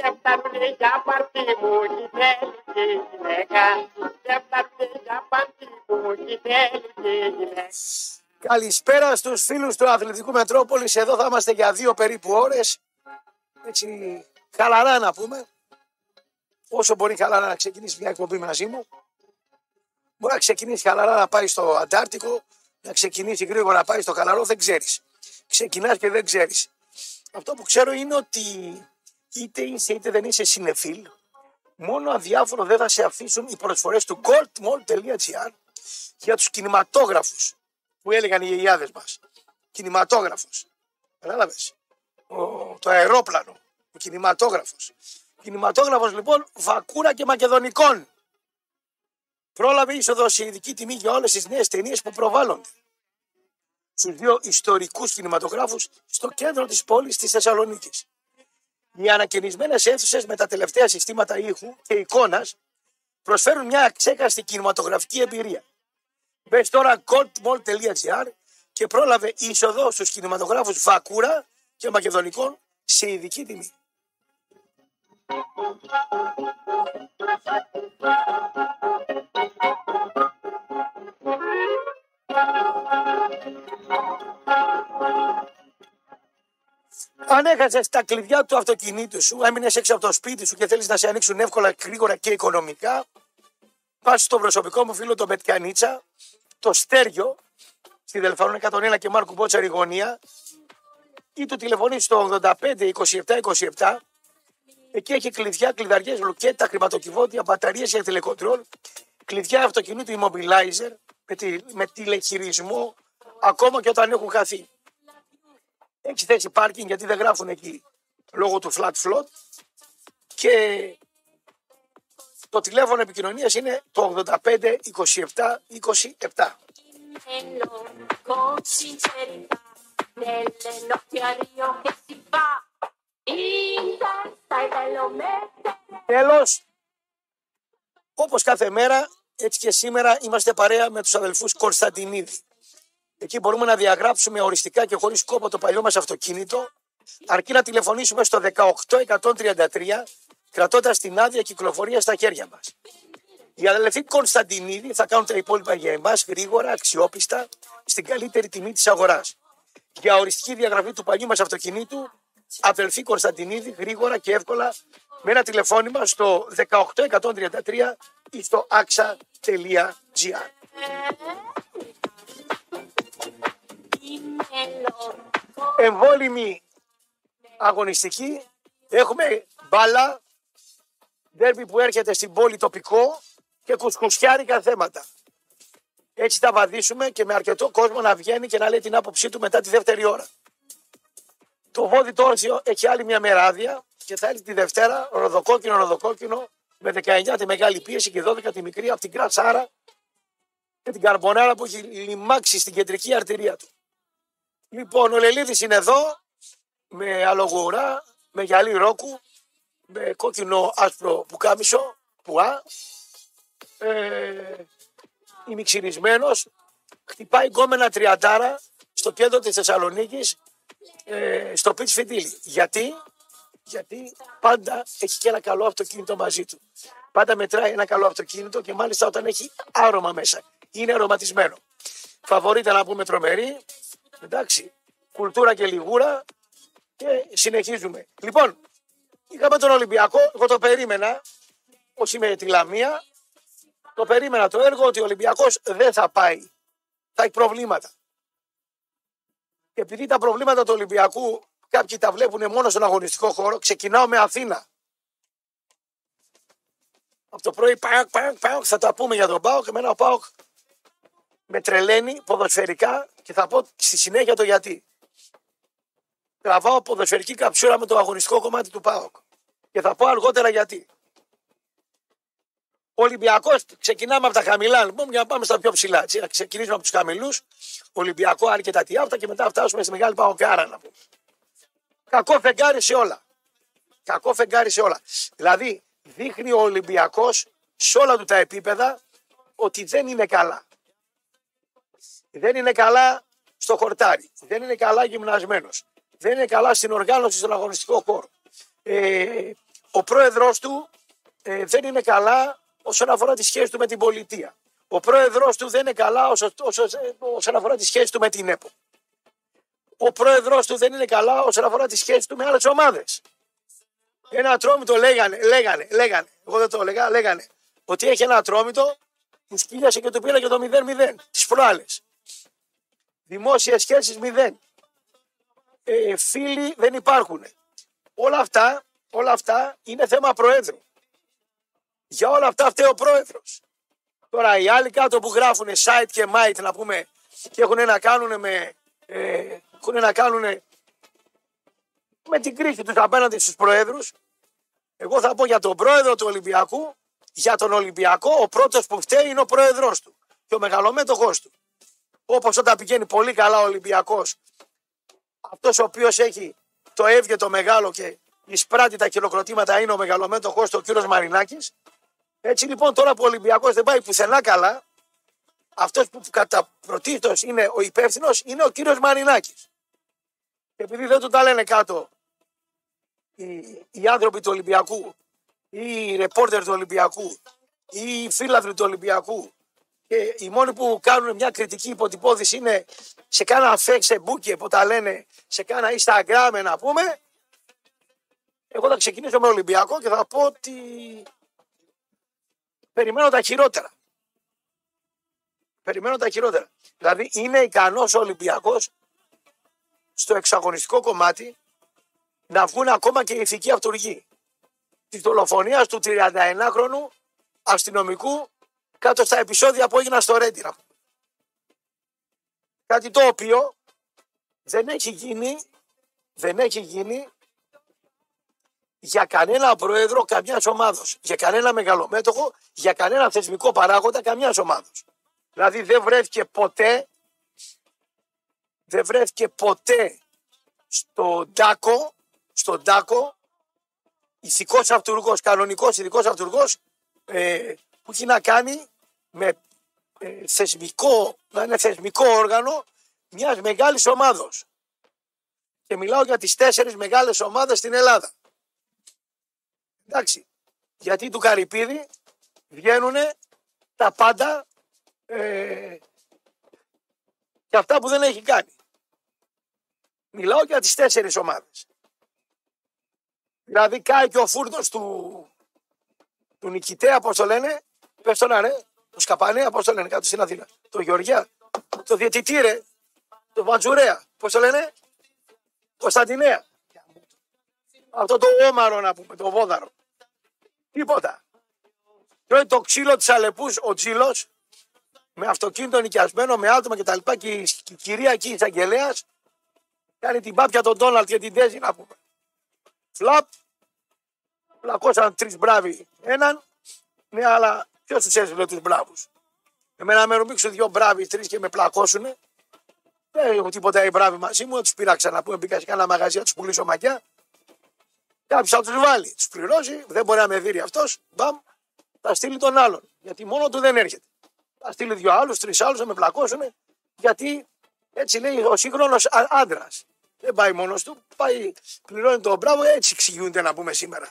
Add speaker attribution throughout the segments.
Speaker 1: Δεν φτάνουνε για παρτί μου, τι θέλει και η γυναίκα. Δεν φτάνουνε για παρτί μου, τι θέλει και η γυναίκα.
Speaker 2: Καλησπέρα στους φίλους του Αθλητικού Μετρόπολης. Εδώ θα είμαστε για δύο περίπου ώρες. Έτσι χαλαρά να πούμε. Όσο μπορεί χαλαρά να ξεκινήσει μια εκπομπή μαζί μου. Μπορεί να ξεκινήσει χαλαρά να πάει στο Αντάρτικο, να ξεκινήσει γρήγορα να πάει στο Καλαρό, δεν ξέρεις. Ξεκινάς και δεν ξέρεις. Αυτό που ξέρω είναι ότι είτε είσαι είτε δεν είσαι συνεφίλ, μόνο αδιάφορο δεν θα σε αφήσουν οι προσφορές του goldmall.gr για τους κινηματόγραφους που έλεγαν οι γιαγιάδες μας. Κινηματόγραφος. Κατάλαβες; Ο- Το αερόπλανο. Ο κινηματόγραφος. Κινηματόγραφος λοιπόν βακούρα και μακεδονικών. Πρόλαβε είσοδο σε ειδική τιμή για όλες τις νέες ταινίες που προβάλλονται. Στους δύο ιστορικούς κινηματογράφους στο κέντρο της πόλης της Θεσσαλονίκης. Οι ανακαινισμένες αίθουσες με τα τελευταία συστήματα ήχου και εικόνας προσφέρουν μια αξέκαστη κινηματογραφική εμπειρία. Μπες τώρα goldmall.gr και πρόλαβε είσοδο στους κινηματογράφους Βακούρα και Μακεδονικών σε ειδική τιμή. Αν έχασες τα κλειδιά του αυτοκινήτου σου, έμεινε έξω από το σπίτι σου και θέλεις να σε ανοίξουν εύκολα, γρήγορα και οικονομικά, πας στον προσωπικό μου φίλο τον Πετκανίτσα, το Στέργιο, στη Δελφανών 101 και Μάρκου Μπότσαρη γωνία, ή του τηλεφωνεί στο 85 27 27. Εκεί έχει κλειδιά, κλειδαριές, λουκέτα, χρηματοκιβώτια, μπαταρίες για τηλεκοντρόλ, κλειδιά αυτοκινήτου immobilizer με, τη, με τηλεχειρισμό, ακόμα και όταν έχουν χαθεί. Έχει θέση πάρκινγκ γιατί δεν γράφουν εκεί λόγω του flat float και το τηλέφωνο επικοινωνίας είναι το 85 27 27.
Speaker 3: Hello, con sincerità, nelle notti a Rio che si fa, in testa è bello mettere
Speaker 2: Τέλος, όπως κάθε μέρα, έτσι και σήμερα είμαστε παρέα με τους αδελφούς Κωνσταντινίδη. Εκεί μπορούμε να διαγράψουμε οριστικά και χωρίς κόπο το παλιό μας αυτοκίνητο, αρκεί να τηλεφωνήσουμε στο 18133, κρατώντας την άδεια κυκλοφορίας στα χέρια μας. Οι αδελφοί Κωνσταντινίδη θα κάνουν τα υπόλοιπα για εμάς γρήγορα, αξιόπιστα, στην καλύτερη τιμή της αγοράς. Για οριστική διαγραφή του παλιού μας αυτοκινήτου, αδελφοί Κωνσταντινίδη γρήγορα και εύκολα με ένα τηλεφώνημα στο 18133 ή στο axa.gr.
Speaker 3: Dimmelo,
Speaker 2: Εμβόλυμη αγωνιστική. Έχουμε μπάλα, ντέρμπι που έρχεται στην πόλη τοπικό και κουσκουσιάρικα θέματα. Έτσι θα βαδίσουμε και με αρκετό κόσμο να βγαίνει και να λέει την άποψή του μετά τη δεύτερη ώρα. Το βόδι το όρθιο έχει άλλη μια μεράδια και θα έρθει τη Δευτέρα ροδοκόκκινο ροδοκόκκινο με 19 τη μεγάλη πίεση και 12 τη μικρή από την Κρατσάρα και την Καρμπονάρα που έχει λιμάξει στην κεντρική αρτηρία του. Λοιπόν, ο Λελίδης είναι εδώ με αλογουρά, με γυαλί ρόκου, με κόκκινο άσπρο πουκάμισο, πουά, ε, ημιξυρισμένος, χτυπάει γκόμενα τριαντάρα στο κέντρο της Θεσσαλονίκης, ε, στο πιτς φιτίλι. Γιατί; Γιατί πάντα έχει και ένα καλό αυτοκίνητο μαζί του. Πάντα μετράει ένα καλό αυτοκίνητο και μάλιστα όταν έχει άρωμα μέσα. Είναι αρωματισμένο. Φαβορείται να πούμε τρομερή. Εντάξει. Κουλτούρα και λιγούρα. Και συνεχίζουμε. Λοιπόν, είχαμε τον Ολυμπιακό. Εγώ το περίμενα. Όχι με τη Λαμία. Το περίμενα το έργο ότι ο Ολυμπιακός δεν θα πάει. Θα έχει προβλήματα. Και επειδή τα προβλήματα του Ολυμπιακού κάποιοι τα βλέπουν μόνο στον αγωνιστικό χώρο, ξεκινάω με Αθήνα. Από το πρωί πάω, πάω, πάω, θα τα πούμε για τον Πάοκ. Εμένα ο Πάοκ με τρελαίνει ποδοσφαιρικά και θα πω στη συνέχεια το γιατί. Τραβάω ποδοσφαιρική καψούρα με το αγωνιστικό κομμάτι του ΠΑΟΚ. Και θα πω αργότερα γιατί. Ο Ολυμπιακός, ξεκινάμε από τα χαμηλά λοιπόν για να πάμε στα πιο ψηλά. Έτσι, να ξεκινήσουμε από τους χαμηλούς. Ολυμπιακό, Άρη και τα Τιάφτα και μετά φτάσουμε στη μεγάλη Παοκάρα να πούμε. Κακό φεγγάρι σε όλα. Κακό φεγγάρι σε όλα. Δηλαδή, δείχνει ο Ολυμπιακός σε όλα του τα επίπεδα ότι δεν είναι καλά. Δεν είναι καλά στο χορτάρι. Δεν είναι καλά γυμνασμένος. Δεν είναι καλά στην οργάνωση στον αγωνιστικό χώρο. Ε, ο πρόεδρος του ε, δεν είναι καλά όσον αφορά τη σχέση του με την πολιτεία. Ο πρόεδρος του δεν είναι καλά όσο, όσο, όσον αφορά τη σχέση του με την ΕΠΟ. Ο πρόεδρος του δεν είναι καλά όσον αφορά τη σχέση του με άλλες ομάδες. Ένα ατρόμητο λέγανε, λέγανε, λέγανε, εγώ δεν το έλεγα, λέγανε, ότι έχει ένα ατρόμητο που σκύλιασε και του πήρα και το 0-0 τις προάλλες. Δημόσιες σχέσεις 0. Ε, φίλοι δεν υπάρχουν. Όλα αυτά, όλα αυτά είναι θέμα προέδρου. Για όλα αυτά φταίει ο πρόεδρος. Τώρα οι άλλοι κάτω που γράφουν site και might να πούμε και έχουν να κάνουν με, ε, έχουν να κάνουν με την κρίση τους απέναντι στους προέδρους. Εγώ θα πω για τον πρόεδρο του Ολυμπιακού, για τον Ολυμπιακό, ο πρώτος που φταίει είναι ο πρόεδρος του και ο μεγαλομέτωχός του. Όπως όταν πηγαίνει πολύ καλά ο Ολυμπιακός, αυτός ο οποίος έχει το έβγε το μεγάλο και εισπράττει τα χειροκροτήματα είναι ο μεγαλομέτωχός του ο κύριος Μαρινάκης. Έτσι λοιπόν τώρα που ο Ολυμπιακός δεν πάει πουθενά καλά, αυτός που κατά πρωτίστως είναι ο υπεύθυνος είναι ο κύριος Μαρινάκης. Και επειδή δεν του τα λένε κάτω οι, οι άνθρωποι του Ολυμπιακού ή οι ρεπόρτερ του Ολυμπιακού ή οι φίλαθροι του Ολυμπιακού και οι μόνοι που κάνουν μια κριτική υποτυπώδηση είναι σε κάνα φέξ σε μπούκε που τα λένε σε κάνα Instagram να πούμε εγώ θα ξεκινήσω με Ολυμπιακό και θα πω ότι περιμένω τα χειρότερα. Περιμένω τα χειρότερα. Δηλαδή είναι ικανός ο Ολυμπιακός στο εξαγωνιστικό κομμάτι να βγουν ακόμα και οι ηθικοί αυτούργοι της δολοφονίας του 31χρονου αστυνομικού κάτω στα επεισόδια που έγιναν στο Ρέντινα. Κάτι το οποίο δεν έχει γίνει, δεν έχει γίνει για κανένα πρόεδρο καμιάς ομάδα, για κανένα μεγαλομέτωχο, για κανένα θεσμικό παράγοντα καμιάς ομάδα. Δηλαδή δεν βρέθηκε ποτέ, δεν βρέθηκε ποτέ στο Ντάκο, στον Ντάκο, ηθικός αυτούργος, κανονικός ηθικός αυτούργος, ε, που έχει να κάνει με ε, θεσμικό, να είναι θεσμικό όργανο μιας μεγάλης ομάδος. Και μιλάω για τις τέσσερις μεγάλες ομάδες στην Ελλάδα. Εντάξει. Γιατί του Καρυπίδη βγαίνουν τα πάντα ε, και αυτά που δεν έχει κάνει. Μιλάω για τις τέσσερις ομάδες. Δηλαδή κάει και ο φούρνος του, του νικητέα, πώς το λένε, πες τον ρε, το Σκαπανέα, πώς το λένε κάτω στην Αθήνα. Το Γεωργιά, το Διαιτητή ρε, το Βατζουρέα, πώς το λένε, Κωνσταντινέα. Αυτό το όμαρο να πούμε, το βόδαρο. Τίποτα. Τρώει το ξύλο της Αλεπούς ο Τζίλος με αυτοκίνητο νοικιασμένο, με άτομα κτλ. Και, και η κυρία εκεί εισαγγελέας κάνει την πάπια τον Ντόναλτ και την Τέζη να πούμε. Φλαπ, πλακώσαν τρεις μπράβοι έναν, ναι, αλλά ποιος του έστειλε τους μπράβους; Εμένα με ρομπήξουν δύο μπράβοι, τρεις και με πλακώσουν. Δεν έχω τίποτα οι μπράβοι μαζί μου, τους πήραξα να πούμε. Μπήκα σε κάνα μαγαζί να τους πουλήσω μακιά. Κάποιος θα τους βάλει, τους πληρώσει, δεν μπορεί να με δει αυτός. Μπαμ, θα στείλει τον άλλον. Γιατί μόνο του δεν έρχεται. Θα στείλει δύο άλλους, τρεις άλλους να με πλακώσουν. Γιατί έτσι λέει ο σύγχρονος άντρας. Δεν πάει μόνος του, πάει, πληρώνει τον μπράβο, έτσι εξηγούνται να πούμε σήμερα.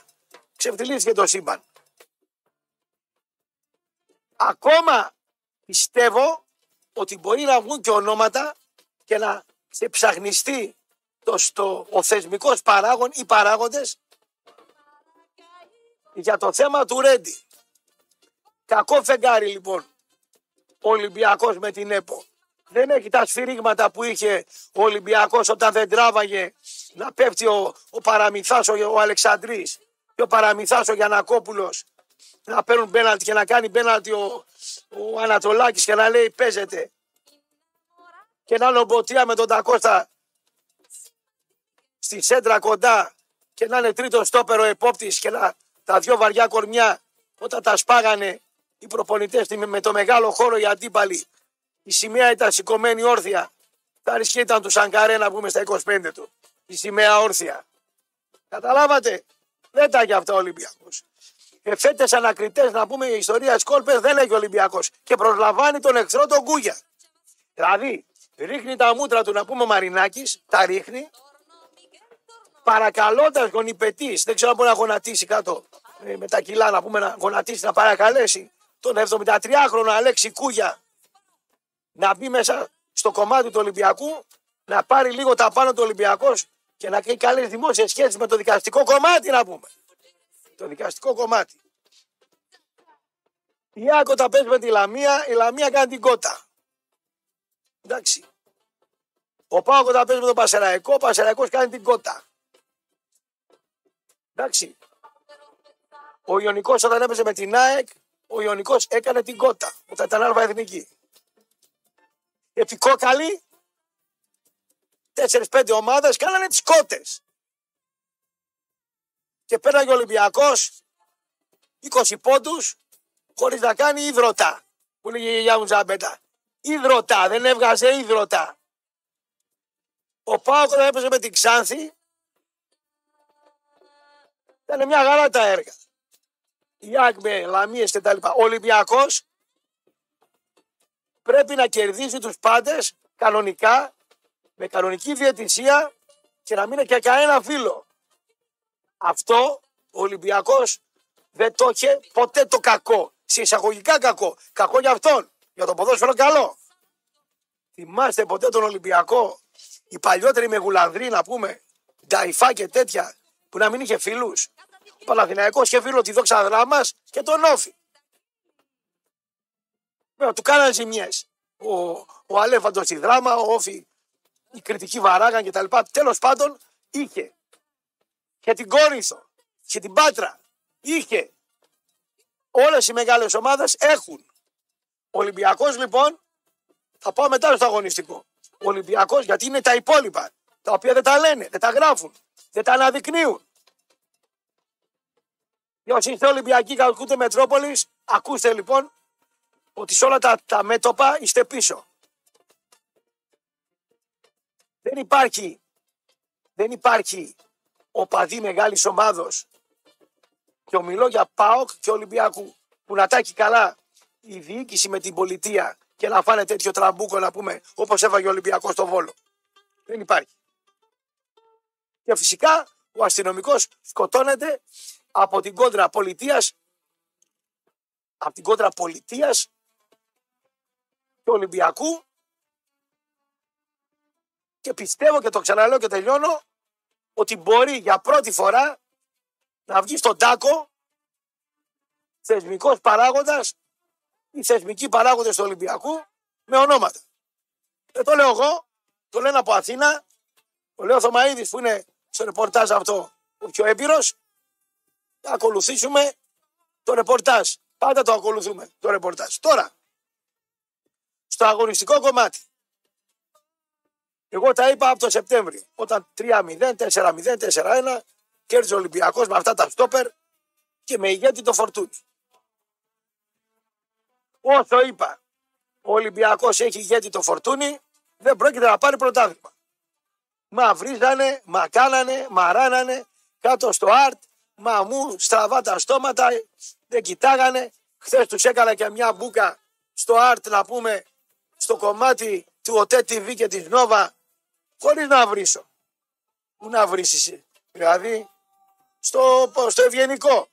Speaker 2: Ξεφτυλίστηκε το σύμπαν. Ακόμα πιστεύω ότι μπορεί να βγουν και ονόματα και να ψαχνιστεί το, στο, ο θεσμικός παράγων ή παράγοντες για το θέμα του Ρέντι. Κακό φεγγάρι λοιπόν ο Ολυμπιακός με την ΕΠΟ. Δεν έχει τα σφυρίγματα που είχε ο Ολυμπιακός όταν δεν τράβαγε να πέφτει ο, ο Παραμυθάς, ο, ο Αλεξανδρής και ο Παραμυθάς ο Γιανακόπουλος να παίρνουν πέναλτι και να κάνει πέναλτι ο, ο Ανατολάκης και να λέει παίζεται. Και να είναι ο με τον Τακώστα στη σέντρα κοντά και να είναι τρίτο στόπερο επόπτης και να τα δυο βαριά κορμιά όταν τα σπάγανε οι προπονητές με το μεγάλο χώρο οι αντίπαλοι. Η σημαία ήταν σηκωμένη όρθια. Τα αρισχή ήταν του Σαγκαρέ να πούμε στα 25 του. Η σημαία όρθια. Καταλάβατε; Δεν τα έχει αυτά ο Ολυμπιακός. Εφέτε ανακριτές να πούμε η ιστορία της κόλπε δεν έχει ο Ολυμπιακός. Και προσλαμβάνει τον εχθρό τον Κούγια. Δηλαδή ρίχνει τα μούτρα του να πούμε ο Μαρινάκης, τα ρίχνει. παρακαλώντας γονιπετή, δεν ξέρω αν μπορεί να γονατίσει κάτω ε, με τα κιλά να πούμε να γονατίσει, να παρακαλέσει τον 73χρονο Αλέξη Κούγια να μπει μέσα στο κομμάτι του Ολυμπιακού, να πάρει λίγο τα πάνω του Ολυμπιακός και να κάνει καλές δημόσιες σχέσεις με το δικαστικό κομμάτι, να πούμε. Το δικαστικό κομμάτι. Η Άκο τα παίζει με τη Λαμία, η Λαμία κάνει την κότα. Εντάξει. Ο Πάοκο τα παίζει με τον Πασεραϊκό, ο Πασεραϊκός κάνει την κότα. Εντάξει. Ο Ιωνικός όταν έπαιζε με την ΑΕΚ, ο Ιωνικός έκανε την κότα όταν ήταν αλφα εθνική. Επικόκαλοι, 4-5 ομάδες κάνανε τις κότες. Και πέραγε ο Ολυμπιακός 20 πόντους χωρίς να κάνει υδροτά. Που λέγει η γιαγιά μου Τζαμπέτα. Υδροτά, δεν έβγαζε υδροτά. Ο Πάοκ όταν έπαιζε με την Ξάνθη ήταν μια χαρά τα έργα. Η ΑΕΚ με Λαμίες και τα λοιπά. Ο Ολυμπιακός πρέπει να κερδίσει τους πάντες κανονικά, με κανονική διαιτησία και να μην έχει και κανένα φίλο. Αυτό ο Ολυμπιακός δεν το είχε ποτέ το κακό. Σε εισαγωγικά κακό. Κακό για αυτόν. Για το ποδόσφαιρο καλό. Θυμάστε ποτέ τον Ολυμπιακό. Οι παλιότεροι με γουλανδροί να πούμε. Νταϊφά και τέτοια που να μην είχε φίλους. Ο Παναθηναϊκός είχε φίλο τη δόξα δράμα και τον Όφη. Βέβαια, του κάνανε ζημιές. Ο, ο Αλέφαντος στη δράμα, ο Όφη, η κριτική βαράγαν κτλ. Τέλος πάντων είχε. Και την Κόρινθο, και την Πάτρα. Είχε. Όλες οι μεγάλες ομάδες έχουν. Ο Ολυμπιακός λοιπόν, θα πάω μετά στο αγωνιστικό. Ο Ολυμπιακός γιατί είναι τα υπόλοιπα, τα οποία δεν τα λένε, δεν τα γράφουν, δεν τα αναδεικνύουν. Και όσοι είστε Ολυμπιακοί και ακούτε Μετρόπολης, ακούστε λοιπόν ότι σε όλα τα, τα μέτωπα είστε πίσω. Δεν υπάρχει, δεν υπάρχει οπαδί μεγάλης ομάδος και ομιλώ για ΠΑΟΚ και Ολυμπιακού που να τα 'χει καλά η διοίκηση με την πολιτεία και να φάνε τέτοιο τραμπούκο να πούμε όπως έφαγε ο Ολυμπιακός στο Βόλο. Δεν υπάρχει. Και φυσικά ο αστυνομικός σκοτώνεται από την κόντρα πολιτείας από την κόντρα πολιτείας και Ολυμπιακού και πιστεύω και το ξαναλέω και τελειώνω ότι μπορεί για πρώτη φορά να βγει στον τάκο θεσμικός παράγοντας ή θεσμικοί παράγοντες του Ολυμπιακού με ονόματα. Δεν το λέω εγώ, το λένε από Αθήνα, το λέω ο Θωμαίδης που είναι στο ρεπορτάζ αυτό ο πιο έμπειρος, θα ακολουθήσουμε το ρεπορτάζ. Πάντα το ακολουθούμε το ρεπορτάζ. Τώρα, στο αγωνιστικό κομμάτι. Εγώ τα είπα από το Σεπτέμβριο, όταν 3-0, 4-0, 4-1, κέρδισε ο Ολυμπιακός με αυτά τα στόπερ και με ηγέτη το φορτούνι. Όσο είπα, ο Ολυμπιακός έχει ηγέτη το φορτούνι, δεν πρόκειται να πάρει πρωτάθλημα. Μα βρίζανε, μα κάνανε, μα ράνανε, κάτω στο αρτ, μα μου στραβά τα στόματα, δεν κοιτάγανε. Χθες τους έκανα και μια μπουκα στο αρτ να πούμε στο κομμάτι του ΟΤΕ TV και της Νόβα χωρίς να βρίσω. Πού να βρίσεις, δηλαδή στο, στο ευγενικό.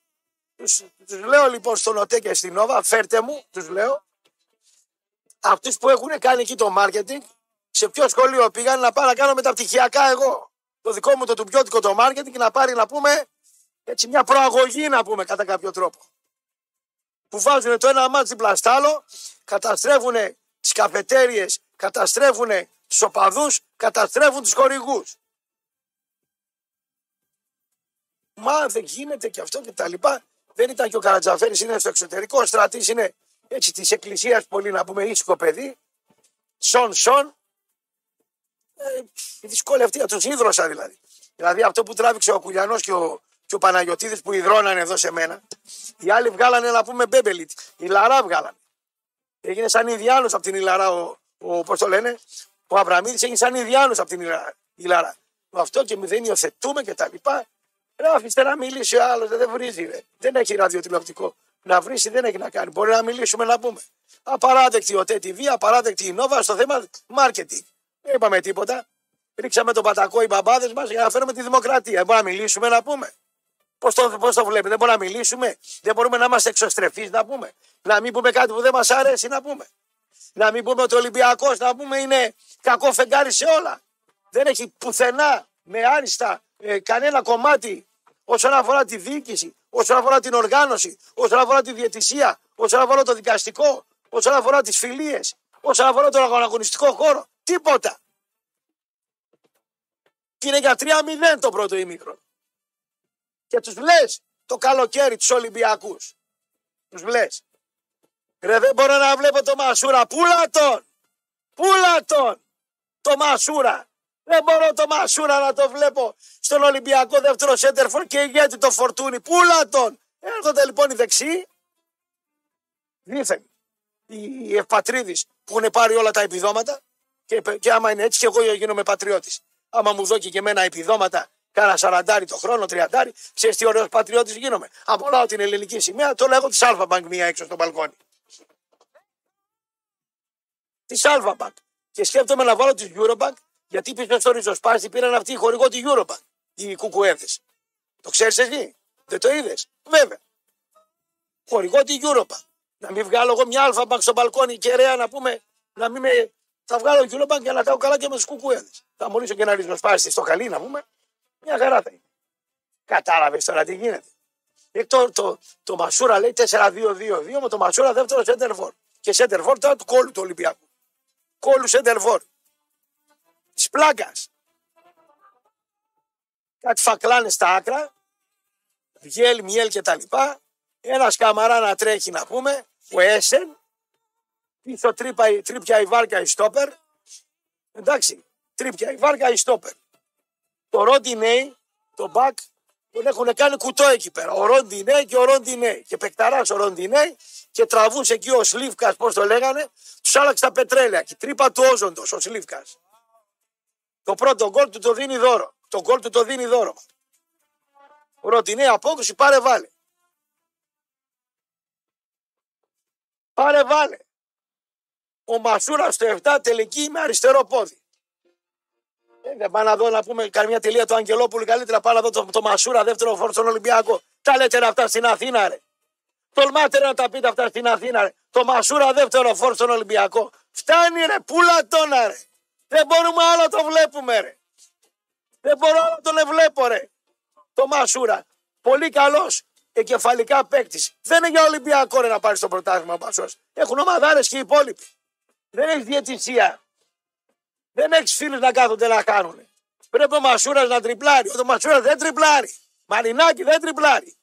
Speaker 2: Τους, τους λέω λοιπόν στον ΟΤΕ και στην Νόβα, φέρτε μου, τους λέω, αυτούς που έχουν κάνει εκεί το μάρκετινγκ, σε ποιο σχολείο πήγαν να πάω να κάνω μεταπτυχιακά εγώ. Το δικό μου το τουμπιώτικο το μάρκετινγκ να πάρει να πούμε έτσι μια προαγωγή να πούμε κατά κάποιο τρόπο. Που βάζουν το ένα μάτι δίπλα στο άλλο, καταστρέφουν τις καφετέριες, καταστρέφουν τους οπαδούς, καταστρέφουν τους χορηγούς. Μα δεν γίνεται και αυτό και τα λοιπά. Δεν ήταν και ο Καρατζαφέρης, είναι στο εξωτερικό. Ο στρατής είναι έτσι της εκκλησίας πολύ να πούμε ήσυχο παιδί. Σον σον. Ε, δυσκολεύτηκε, τους ίδρωσα δηλαδή. Δηλαδή αυτό που τράβηξε ο Κουλιανός και ο, και ο Παναγιωτίδης που ιδρώνανε εδώ σε μένα. Οι άλλοι βγάλανε να πούμε μπέμπελη. Ιλαρά βγάλανε. Έγινε σαν Ινδιάνος από την Ιλαρά ο, ο πώς το λένε, ο Αβραμίδης έγινε σαν Ινδιάνος από την Ιλαρά. Ιλαρά. Με αυτό και δεν υιοθετούμε και τα λοιπά. Ρε, αφήστε να μιλήσει ο άλλος, δεν βρίζει. Ρε. Δεν έχει ραδιοτηλεοπτικό. Να βρει δεν έχει να κάνει. Μπορεί να μιλήσουμε να πούμε. Απαράδεκτη ο TTV, απαράδεκτη η Νόβα στο θέμα marketing. Δεν είπαμε τίποτα. Ρίξαμε τον πατακό οι μπαμπάδες μας για να φέρουμε τη δημοκρατία. Δεν μπορούμε να μιλήσουμε να πούμε. Πώς το, πώς το βλέπετε, δεν μπορούμε να μιλήσουμε, δεν μπορούμε να είμαστε εξωστρεφείς να πούμε. Να μην πούμε κάτι που δεν μας αρέσει να πούμε. Να μην πούμε ότι ο Ολυμπιακός να πούμε είναι κακό φεγγάρι σε όλα. Δεν έχει πουθενά με άριστα ε, κανένα κομμάτι όσον αφορά τη διοίκηση, όσον αφορά την οργάνωση, όσον αφορά τη διαιτησία, όσον αφορά το δικαστικό, όσον αφορά τις φιλίες, όσον αφορά τον αγωνιστικό χώρο. Τίποτα. Και είναι για 3-0 το πρώτο ημίκρο. Και τους λες το καλοκαίρι τους Ολυμπιακούς. Τους λες. Ρε δεν μπορώ να βλέπω το Μασούρα. Πούλα τον! Πούλα τον! Το Μασούρα. Δεν μπορώ το Μασούρα να το βλέπω στον Ολυμπιακό δεύτερο σέντερφορ και ηγέτη το φορτούνι. Πούλα τον! Έρχονται λοιπόν οι δεξιοί. Δήθεν οι ευπατρίδεις που έχουν πάρει όλα τα επιδόματα και, και άμα είναι έτσι και εγώ γίνομαι πατριώτης. Άμα μου δώσει και εμένα επιδόματα Κάνα σαραντάρι το χρόνο, τριαντάρι, ξέρεις τι ωραίος πατριώτης γίνομαι. Απολάω την ελληνική σημαία, το λέγω της Αλφα μία έξω στο μπαλκόνι. Της Αλφα Και σκέφτομαι να βάλω τη Eurobank, γιατί πίσω στο ριζοσπάστη πήραν αυτοί οι χορηγό τη Eurobank, οι κουκουέδες. Το ξέρεις εσύ, δεν το είδες; Βέβαια. Χορηγό τη Eurobank. Να μην βγάλω εγώ μια Αλφα στο μπαλκόνι και ρέα να πούμε, να μην με. Θα βγάλω Eurobank για να κάνω καλά και με τους κουκουέδες. Θα μολύσω και ένα ριζοσπάστη στο καλή να πούμε μια χαρά θα είναι. Κατάλαβες τώρα τι γίνεται. Ε, το, το, το Μασούρα λέει 4-2-2-2 με το Μασούρα δεύτερο σέντερφορ. Και σέντερφορ τώρα του κόλλου του Ολυμπιακού. Κόλλου σέντερφορ. Της πλάκας. Κάτι φακλάνε στα άκρα. Βιέλ, Μιέλ και τα λοιπά. Ένας καμαρά να τρέχει να πούμε. Ο Έσεν. Πίσω τρύπα, τρύπια η βάρκα η στόπερ. Εντάξει. Τρύπια η βάρκα η στόπερ. Το Ροντινέι, το μπακ, τον έχουν κάνει κουτό εκεί πέρα. Ο Ροντινέι και ο Ροντινέι. Και πεκταρά ο Ροντινέι και τραβούσε εκεί ο Σλίβκας, πώς το λέγανε, τους άλλαξε τα πετρέλαια. Και τρύπα του όζοντος ο Σλίβκας. Το πρώτο γκολ του το δίνει δώρο. Το γκολ του το δίνει δώρο. Ο Ροντινέι απόκριση πάρε βάλε. Πάρε βάλε. Ο Μασούρας στο 7 τελική με αριστερό πόδι. Ε, δεν πάω να δω να πούμε καμιά τελεία του Αγγελόπουλου καλύτερα. Πάω να δω το, το Μασούρα δεύτερο φόρ στον Ολυμπιακό. Τα λέτε ρε αυτά στην Αθήνα, ρε. Τολμάτε να τα πείτε αυτά στην Αθήνα, ρε. Το Μασούρα δεύτερο φόρ στον Ολυμπιακό. Φτάνει, ρε. Πούλα τόνα, ρε. Δεν μπορούμε άλλο να το βλέπουμε, ρε. Δεν μπορώ να τον βλέπω, ρε. Το Μασούρα. Πολύ καλός εγκεφαλικά παίκτης. Δεν είναι για Ολυμπιακό ρε, να πάρεις το πρωτάθλημα ο Έχουν ομαδάρες και οι υπόλοιποι. Δεν έχεις διαιτησία. Δεν έχεις φίλους να κάθονται να κάνουν. Πρέπει ο Μασούρας να τριπλάρει. Ο Μασούρας δεν τριπλάρει. Μαρινάκι δεν τριπλάρει.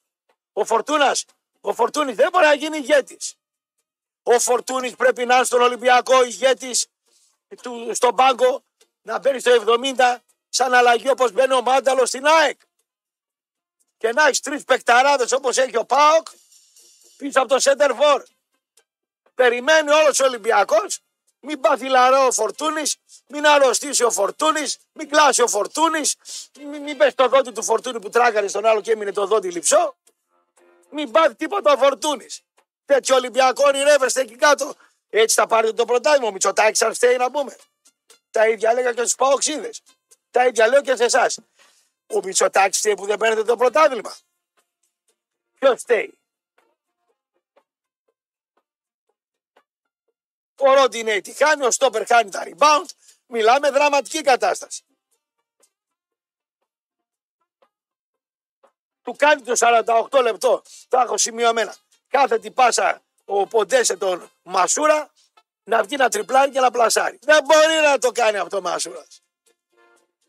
Speaker 2: Ο Φορτούνας, ο Φορτούνης δεν μπορεί να γίνει ηγέτης. Ο Φορτούνης πρέπει να είναι στον Ολυμπιακό ηγέτης στον πάγκο να μπαίνει στο 70 σαν αλλαγή όπως μπαίνει ο Μάνταλος στην ΑΕΚ. Και να έχεις τρεις πεκταράδε όπως έχει ο Πάοκ πίσω από το Σέντερ Φορ. Περιμένει όλος ο Ολυμπιακός μην πάθει λαρό ο Φορτούνης, μην αρρωστήσει ο Φορτούνης, μην κλάσει ο Φορτούνης, μην, μην πέσει το δόντι του Φορτούνη που τράγανε στον άλλο και έμεινε το δόντι λυψό. Μην πάθει τίποτα ο Φορτούνης. Τέτοιο Ολυμπιακό ονειρεύεστε εκεί κάτω. Έτσι θα πάρετε το πρωτάθλημα. Ο Μητσοτάκης αν φταίει να πούμε. Τα ίδια λέγα και στους Παοξίδες. Τα ίδια λέω και σε εσάς. Ο Μητσοτάκης φταίει που δεν παίρνετε το πρωτάθλημα. Ποιος φταίει; Ο Ροντινέι τι κάνει, ο Στόπερ κάνει τα rebound. Μιλάμε δραματική κατάσταση. Του κάνει το 48 λεπτό, το έχω σημειωμένα. Κάθε τι πάσα ο Ποντέσε τον Μασούρα να βγει να τριπλάρει και να πλασάρει. Δεν μπορεί να το κάνει αυτό ο Μασούρας.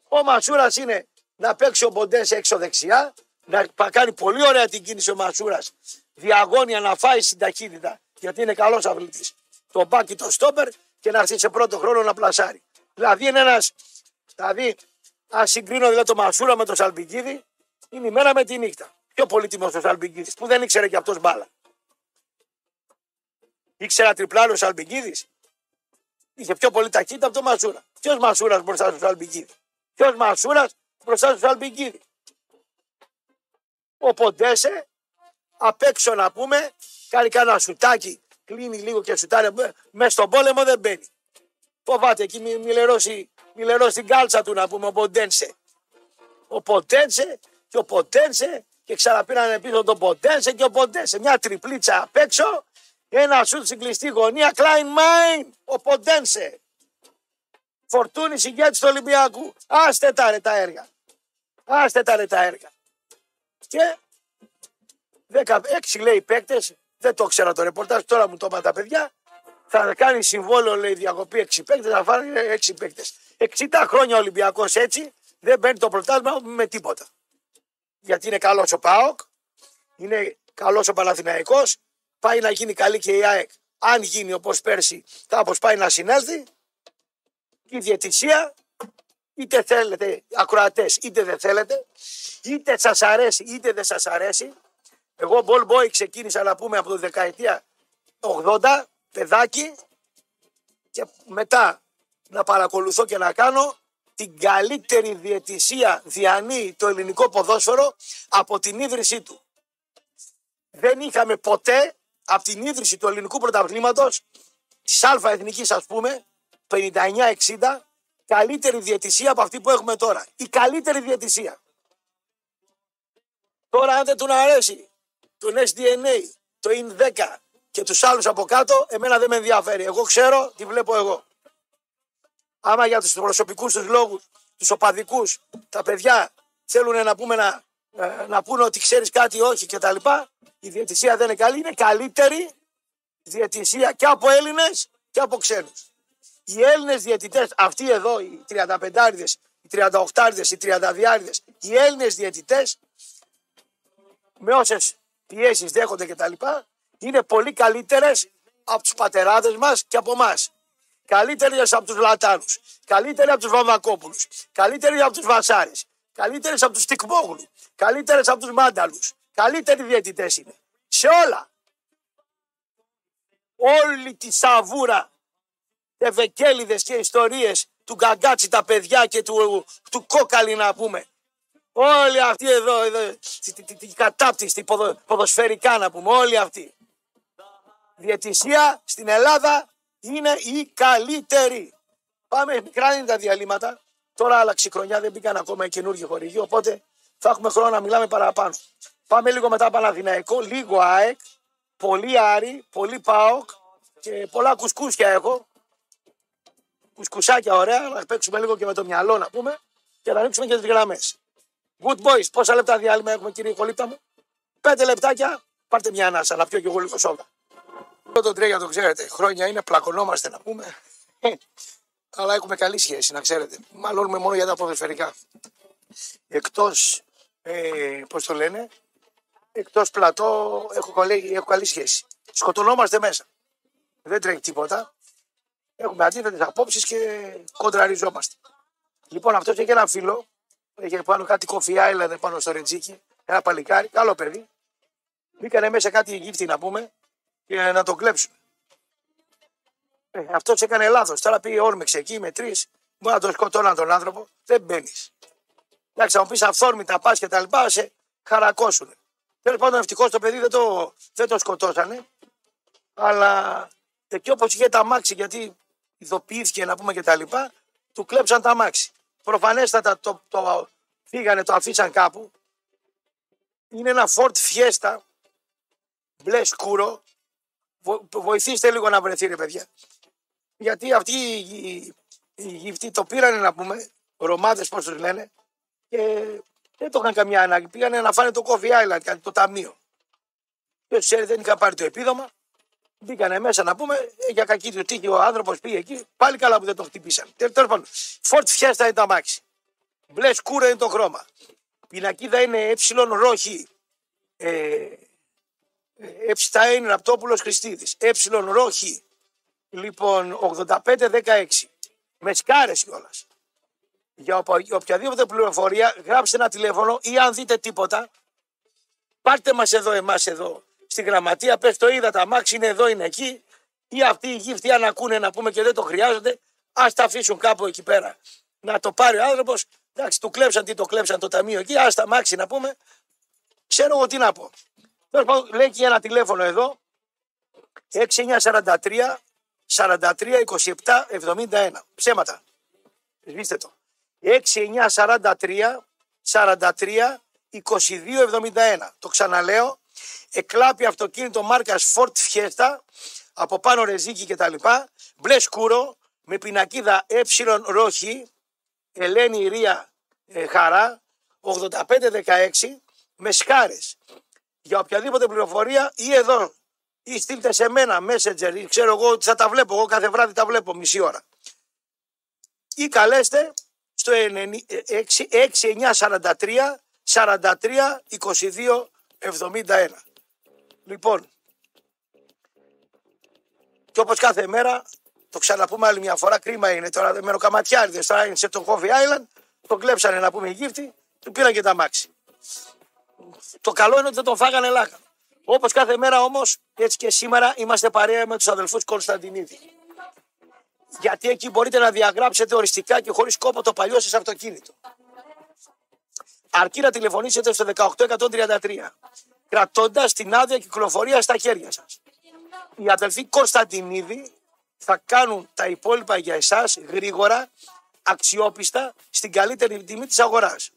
Speaker 2: Ο Μασούρας είναι να παίξει ο Ποντέσε έξω δεξιά, να κάνει πολύ ωραία την κίνηση ο Μασούρας διαγώνια να φάει στην ταχύτητα γιατί είναι καλός αθλητής το μπάκι το στόπερ και να έρθει σε πρώτο χρόνο να πλασάρει. Δηλαδή είναι ένα. Δηλαδή, αν συγκρίνω δηλαδή το Μασούρα με το Σαλμπικίδη, είναι η μέρα με τη νύχτα. Πιο πολύτιμος ο Σαλμπικίδης που δεν ήξερε και αυτός μπάλα. Ήξερα τριπλάριος ο Σαλμπικίδης. Είχε πιο πολύ ταχύτητα από το Μασούρα. Ποιος Μασούρας μπροστά στο Σαλμπικίδη; Ποιος Μασούρας μπροστά στο Σαλμπικίδη; Ο Ποντέσε απ' έξω να πούμε, κάνει κανένα σουτάκι κλείνει λίγο και σουτάρει. Μέσα στον πόλεμο δεν μπαίνει. Φοβάται εκεί μη, μη λερώσει Μιλερό στην κάλτσα του να πούμε ο Ποντένσε. Ο Ποντένσε και ο Ποντένσε και ξαναπήραν πίσω τον Ποντένσε και ο Ποντένσε. Μια τριπλίτσα απ' έξω, ένα σουτ στην κλειστή γωνία, Klein Mine, ο Ποντένσε. Φορτούνη ηγέτη του Ολυμπιακού. Άστε τα ρε τα έργα. Άστε τα ρε τα έργα. Και 16 λέει παίκτες, δεν το ξέρα το ρεπορτάζ, τώρα μου το είπαν τα παιδιά. Θα κάνει συμβόλαιο, λέει, διακοπή 6 παίκτες, θα φάνε 6 παίκτες. 60 χρόνια ο Ολυμπιακός έτσι δεν παίρνει το πρωτάθλημα με τίποτα. Γιατί είναι καλός ο Πάοκ, είναι καλός ο Παναθηναϊκός, πάει να γίνει καλή και η ΑΕΚ. Αν γίνει όπως πέρσι, κάπω πάει να συνέλθει. Και η διαιτησία, είτε θέλετε, ακροατές, είτε δεν θέλετε, είτε σας αρέσει, είτε δεν σας αρέσει. Εγώ ball boy ξεκίνησα να πούμε από το δεκαετία 80, παιδάκι, και μετά να παρακολουθώ και να κάνω την καλύτερη διαιτησία διανύει το ελληνικό ποδόσφαιρο από την ίδρυσή του. Δεν είχαμε ποτέ από την ίδρυση του ελληνικού πρωταθλήματος της Α Εθνικής ας πούμε 59-60 καλύτερη διαιτησία από αυτή που έχουμε τώρα. Η καλύτερη διαιτησία. Τώρα αν δεν του αρέσει τον SDNA, το IN10 και τους άλλους από κάτω, εμένα δεν με ενδιαφέρει. Εγώ ξέρω τι βλέπω εγώ. Άμα για τους προσωπικούς τους λόγους, τους οπαδικούς, τα παιδιά θέλουν να πούμε να, ε, να πούνε ότι ξέρεις κάτι όχι και τα λοιπά, η διαιτησία δεν είναι καλή, είναι καλύτερη διαιτησία και από Έλληνες και από ξένους. Οι Έλληνες διαιτητές, αυτοί εδώ, οι 35άριδες, οι 38άριδες, οι 32άριδες, οι Έλληνες διαιτητές, με όσες πιέσεις δέχονται και τα λοιπά, είναι πολύ καλύτερες από τους πατεράδες μας και από εμάς. Καλύτεροι από τους Λατάνους. Καλύτεροι από τους Βαμβακόπουλους. Καλύτεροι από τους Βασάρες. Καλύτεροι από τους Τικμόγλου. Καλύτεροι από τους Μάνταλους. Καλύτεροι διαιτητές είναι. Σε όλα. Όλη τη σαβούρα, ευεκέλιδες και ιστορίες του Γκαγκάτσι τα παιδιά και του, του Κόκαλη να πούμε. Όλοι αυτοί εδώ, εδώ την κατάπτυστη ποδοσφαιρικά να πούμε, όλοι αυτοί. Διαιτησία στην Ελλάδα είναι η καλύτερη. Πάμε, μικρά είναι τα διαλύματα. Τώρα άλλαξε η χρονιά, δεν μπήκαν ακόμα οι καινούργιοι χορηγοί, οπότε θα έχουμε χρόνο να μιλάμε παραπάνω. Πάμε λίγο μετά Παναδημαϊκό, λίγο ΑΕΚ, πολύ Άρη, πολύ ΠΑΟΚ και πολλά κουσκούσια έχω. Κουσκουσάκια ωραία, να παίξουμε λίγο και με το μυαλό να πούμε και να ανοίξουμε και τις γραμμές. Good boys, πόσα λεπτά διάλειμμα έχουμε κύριε Κολύπτα μου; Πέντε λεπτάκια, πάρτε μια ανάσα να πιω και εγώ λίγο σόδα. Το τρέγια το ξέρετε. Χρόνια είναι, πλακωνόμαστε να πούμε. Αλλά έχουμε καλή σχέση, να ξέρετε. Μαλώνουμε μόνο για τα ποδοσφαιρικά. Εκτός, ε, πώς το λένε, εκτός πλατό έχω καλή, έχω καλή σχέση. Σκοτωνόμαστε μέσα. Δεν τρέχει τίποτα. Έχουμε αντίθετες απόψεις και κοντραριζόμαστε. Λοιπόν, αυτός έχει ένα φίλο. Έχει πάνω κάτι κοφι island πάνω στο ρετζίκι. Ένα παλικάρι, καλό παιδί. Μπήκανε μέσα κάτι γύφτη να πούμε και να τον κλέψουν. Ε, Αυτός έκανε λάθος. Τώρα πήγε όρμηξε εκεί με τρεις. Μπορεί να τον σκοτώναν τον άνθρωπο. Δεν μπαίνεις. Εντάξει, θα μου πεις αυθόρμητα πας και τα λοιπά, σε χαρακώσουν. Τέλος πάντων, ευτυχώς το παιδί δεν το, δεν το σκοτώσανε. Αλλά εκεί όπως είχε τα μάξι, γιατί ειδοποιήθηκε να πούμε και τα λοιπά, του κλέψαν τα μάξι. Προφανέστατα το, το, φύγανε, το αφήσαν κάπου. Είναι ένα Ford Fiesta μπλε σκούρο βοηθήστε λίγο να βρεθεί ρε παιδιά. Γιατί αυτοί οι, οι γυφτοί το πήρανε να πούμε, ρομάδες πώς τους λένε, και δεν το είχαν καμιά ανάγκη. Πήγανε να φάνε το Coffee Island, κάτι το ταμείο. Και ξέρει δεν είχα πάρει το επίδομα. Μπήκανε μέσα να πούμε, ε, για κακή τους τύχη ο άνθρωπος πήγε εκεί. Πάλι καλά που δεν το χτυπήσαν. Τέλος πάντων, Ford Fiesta είναι το αμάξι. Μπλε σκούρο είναι το χρώμα. Πινακίδα είναι ε ρόχη. Ε, Εψτάιν Ραπτόπουλος Χριστίδης. Ε Ρόχη. Λοιπόν, 85-16. Με σκάρες κιόλας. Για οποιαδήποτε πληροφορία, γράψτε ένα τηλέφωνο ή αν δείτε τίποτα, πάρτε μας εδώ, εμάς εδώ, στη γραμματεία, πες το είδα, τα μάξι είναι εδώ, είναι εκεί, ή αυτοί οι γύφτοι αν ακούνε να πούμε και δεν το χρειάζονται, ας τα αφήσουν κάπου εκεί πέρα. Να το πάρει ο άνθρωπος, εντάξει, του κλέψαν τι το κλέψαν το ταμείο εκεί, ας τα μάξι να πούμε, ξέρω εγώ τι να πω. Τέλος πάντων, λέει και ένα τηλέφωνο εδώ. 6943 43 27 71. Ψέματα. Σβήστε το. 6943 43 22 71. Το ξαναλέω. Εκλάπει αυτοκίνητο μάρκας Ford Fiesta από πάνω ρεζίκι και τα λοιπά. Μπλε σκούρο με πινακίδα ε ρόχη Ελένη Ρία ε, Χαρά 8516 με σκάρες. Για οποιαδήποτε πληροφορία ή εδώ ή στείλτε σε μένα messenger ή ξέρω εγώ ότι θα τα βλέπω. Εγώ κάθε βράδυ τα βλέπω μισή ώρα. Ή καλέστε στο 6943 43 22 71. Λοιπόν, και όπως κάθε μέρα, το ξαναπούμε άλλη μια φορά, κρίμα είναι τώρα με ροκαματιάριδες, τώρα είναι σε το Coffee Island, το κλέψανε να πούμε γύφτη, του πήραν και τα μάξι. Το καλό είναι ότι δεν τον φάγανε λάκα. Όπως κάθε μέρα όμως, έτσι και σήμερα είμαστε παρέα με τους αδελφούς Κωνσταντινίδη. Γιατί εκεί μπορείτε να διαγράψετε οριστικά και χωρίς κόπο το παλιό σας αυτοκίνητο. Αρκεί να τηλεφωνήσετε στο 18133, κρατώντας την άδεια κυκλοφορία στα χέρια σας. Οι αδελφοί Κωνσταντινίδη θα κάνουν τα υπόλοιπα για εσάς γρήγορα, αξιόπιστα, στην καλύτερη τιμή της αγοράς.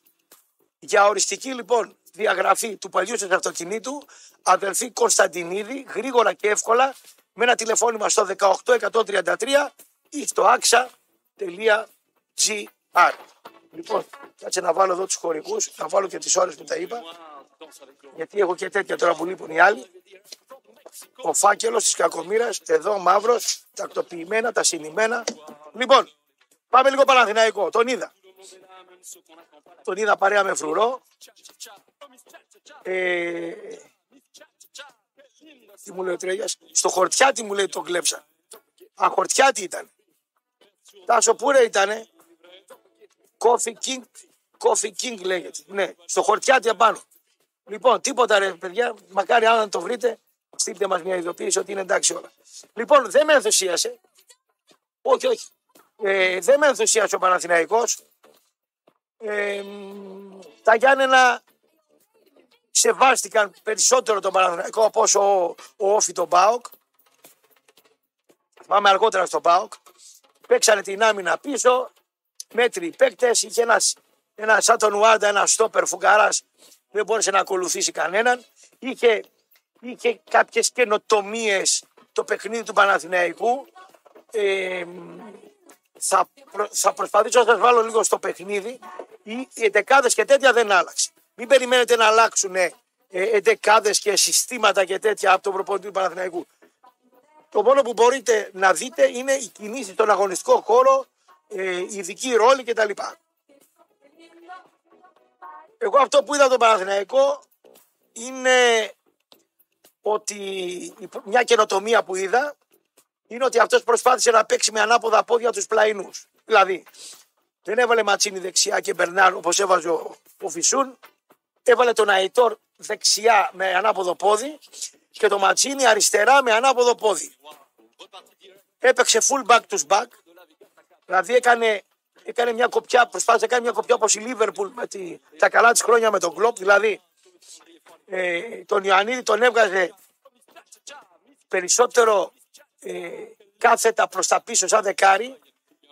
Speaker 2: Για οριστική λοιπόν διαγραφή του παλιού σας αυτοκινήτου, αδελφοί Κωνσταντινίδη, γρήγορα και εύκολα, με ένα τηλεφώνημα στο 18133 ή στο axa.gr. Λοιπόν, κάτσε να βάλω εδώ τους χωρικούς, να βάλω και τις ώρες που τα είπα, γιατί έχω και τέτοια τώρα που λείπουν οι άλλοι. Ο φάκελος της κακομήρας, εδώ μαύρος, τακτοποιημένα, τα συνημένα. Λοιπόν, πάμε λίγο Παναθηναϊκό, τον είδα. Τον είδα παρέα με φρουρό. Ε, τι μου λέει ο Τρέγιας, στο χορτιάτι μου λέει τον κλέψα. Α, χορτιάτι ήταν. Τάσο Πούρε ήτανε; Coffee King, Coffee King λέγεται. Ναι, στο χορτιάτι απάνω. Λοιπόν, τίποτα ρε παιδιά, μακάρι αν το βρείτε, στείλτε μας μια ειδοποίηση ότι είναι εντάξει όλα. Λοιπόν, δεν με ενθουσίασε. Όχι, όχι. Ε, δεν με ενθουσίασε ο Παναθηναϊκός. Ε, τα Γιάννενα σεβάστηκαν περισσότερο τον Παναθηναϊκό από όσο ο, ο Όφη τον Μπάοκ. Πάμε αργότερα στον Μπάοκ. Παίξανε την άμυνα πίσω. Μέτροι παίκτες. Είχε ένας, ένας σαν τον Ουάντα, ένας στόπερ φουγκαρά. Δεν μπόρεσε να ακολουθήσει κανέναν. Είχε, είχε κάποιες καινοτομίες το παιχνίδι του Παναθηναϊκού. Ε, θα, προ, θα προσπαθήσω να σας βάλω λίγο στο παιχνίδι. Οι εντεκάδες και τέτοια δεν άλλαξε. Μην περιμένετε να αλλάξουν ε, εντεκάδες και συστήματα και τέτοια από τον προπονητή του Παναθηναϊκού. Το μόνο που μπορείτε να δείτε είναι η κινήσεις στον αγωνιστικό χώρο, ε, ειδική ρόλη κτλ. Εγώ αυτό που είδα τον Παναθηναϊκό είναι ότι μια καινοτομία που είδα είναι ότι αυτός προσπάθησε να παίξει με ανάποδα πόδια τους πλαϊνούς. Δηλαδή, δεν έβαλε ματσίνη δεξιά και Μπερνάρ όπως έβαζε ο, ο Φισούν, έβαλε τον Αϊτόρ δεξιά με ανάποδο πόδι και το Ματσίνη αριστερά με ανάποδο πόδι. Έπαιξε full back to back, δηλαδή έκανε, έκανε μια κοπιά, προσπάθησε να κάνει μια κοπιά όπως η Λίβερπουλ με τη, τα καλά της χρόνια με τον Κλόπ, δηλαδή ε, τον Ιωαννίδη τον έβγαζε περισσότερο ε, κάθετα προς τα πίσω σαν δεκάρι,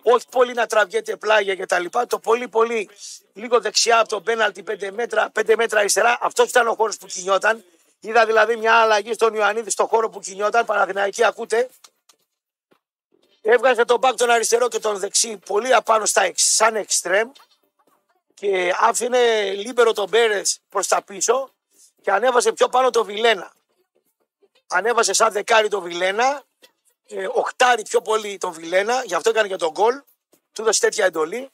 Speaker 2: όχι πολύ να τραβιέται πλάγια και τα λοιπά, το πολύ πολύ λίγο δεξιά από το πέναλτι 5 μέτρα, 5 μέτρα αριστερά, αυτός ήταν ο χώρος που κινιόταν, Είδα δηλαδή μια αλλαγή στον Ιωαννίδη στον χώρο που κινιόταν. Παναθηναϊκή ακούτε. Έβγαζε τον μπακ τον αριστερό και τον δεξί πολύ απάνω στα σαν εξτρέμ και άφηνε λίμπερο τον Μπέρες προς τα πίσω και ανέβασε πιο πάνω το Βιλένα. Ανέβασε σαν δεκάρι το Βιλένα, ε, οχτάρι πιο πολύ τον Βιλένα, γι' αυτό έκανε και τον γκολ. Του έδωσε τέτοια εντολή.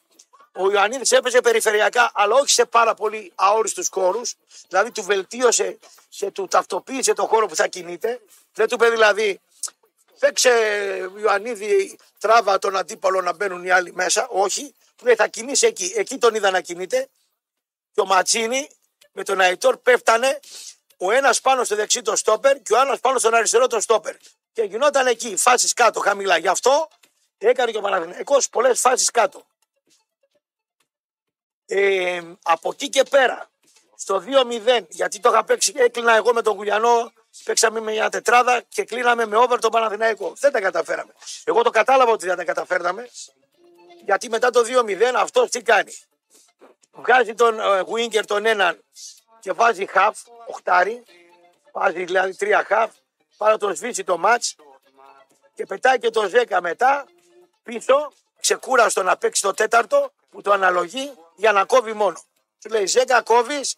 Speaker 2: Ο Ιωαννίδης έπαιζε περιφερειακά, αλλά όχι σε πάρα πολύ αόριστους χώρους. Δηλαδή του βελτίωσε και του ταυτοποίησε το χώρο που θα κινείται. Δεν του είπε δηλαδή, παίξε Ιωαννίδη, τράβα τον αντίπαλο να μπαίνουν οι άλλοι μέσα. Όχι, του λέει θα κινήσει εκεί. Εκεί τον είδα να κινείται. Και ο Ματσίνη με τον Αϊτόρ πέφτανε ο ένας πάνω στο δεξί το στόπερ και ο άλλος πάνω στον αριστερό το στόπερ. Και γινόταν εκεί, φάσεις κάτω, χαμηλά. Γι' αυτό έκανε και ο Παναγενικό πολλές φάσεις κάτω. Ε, από εκεί και πέρα, στο 2-0, γιατί το είχα παίξει, έκλεινα εγώ με τον Γουλιανό, παίξαμε με μια τετράδα και κλείναμε με over τον Παναθηναϊκό. Δεν τα καταφέραμε. Εγώ το κατάλαβα ότι δεν τα καταφέρναμε. Γιατί μετά το 2-0 αυτός τι κάνει. Βγάζει τον ε, Winger τον έναν και βάζει half, οχτάρι. Βάζει δηλαδή τρία half. Πάρα τον σβήσει το μάτς και πετάει και το 10 μετά πίσω, ξεκούραστο να παίξει το τέταρτο που το αναλογεί για να κόβει μόνο. Του λέει Ζέκα, κόβεις,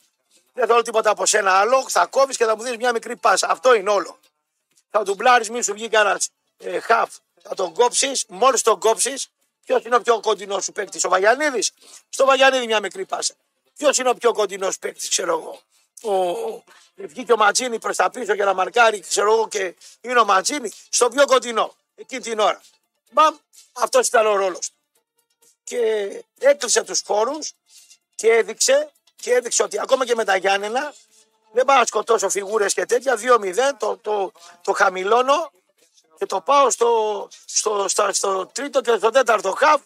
Speaker 2: δεν θέλω τίποτα από σένα άλλο, θα κόβεις και θα μου δίνεις μια μικρή πάσα. Αυτό είναι όλο. Θα του μπλάρει, μην σου βγει κανένας ε, χαφ, θα τον κόψεις, μόλις τον κόψεις, ποιος είναι ο πιο κοντινός σου παίκτης, ο Βαγιανίδης. Στο Βαγιανίδη μια μικρή πάσα. Ποιος είναι ο πιο κοντινός παίκτης, ξέρω εγώ. Ο... Βγήκε ο Ματζίνη προς τα πίσω για να μαρκάρει, ξέρω εγώ, και είναι ο Ματζίνη στο πιο κοντινό εκείνη την ώρα. Μπαμ, αυτός ήταν ο ρόλος του. Και έκλεισε τους χώρους και έδειξε, και έδειξε ότι ακόμα και με τα Γιάννενα δεν πάω να σκοτώσω φιγούρες και τέτοια. 2-0 το, το, το χαμηλώνω και το πάω στο, στο, στο, στο τρίτο και στο τέταρτο χαφ.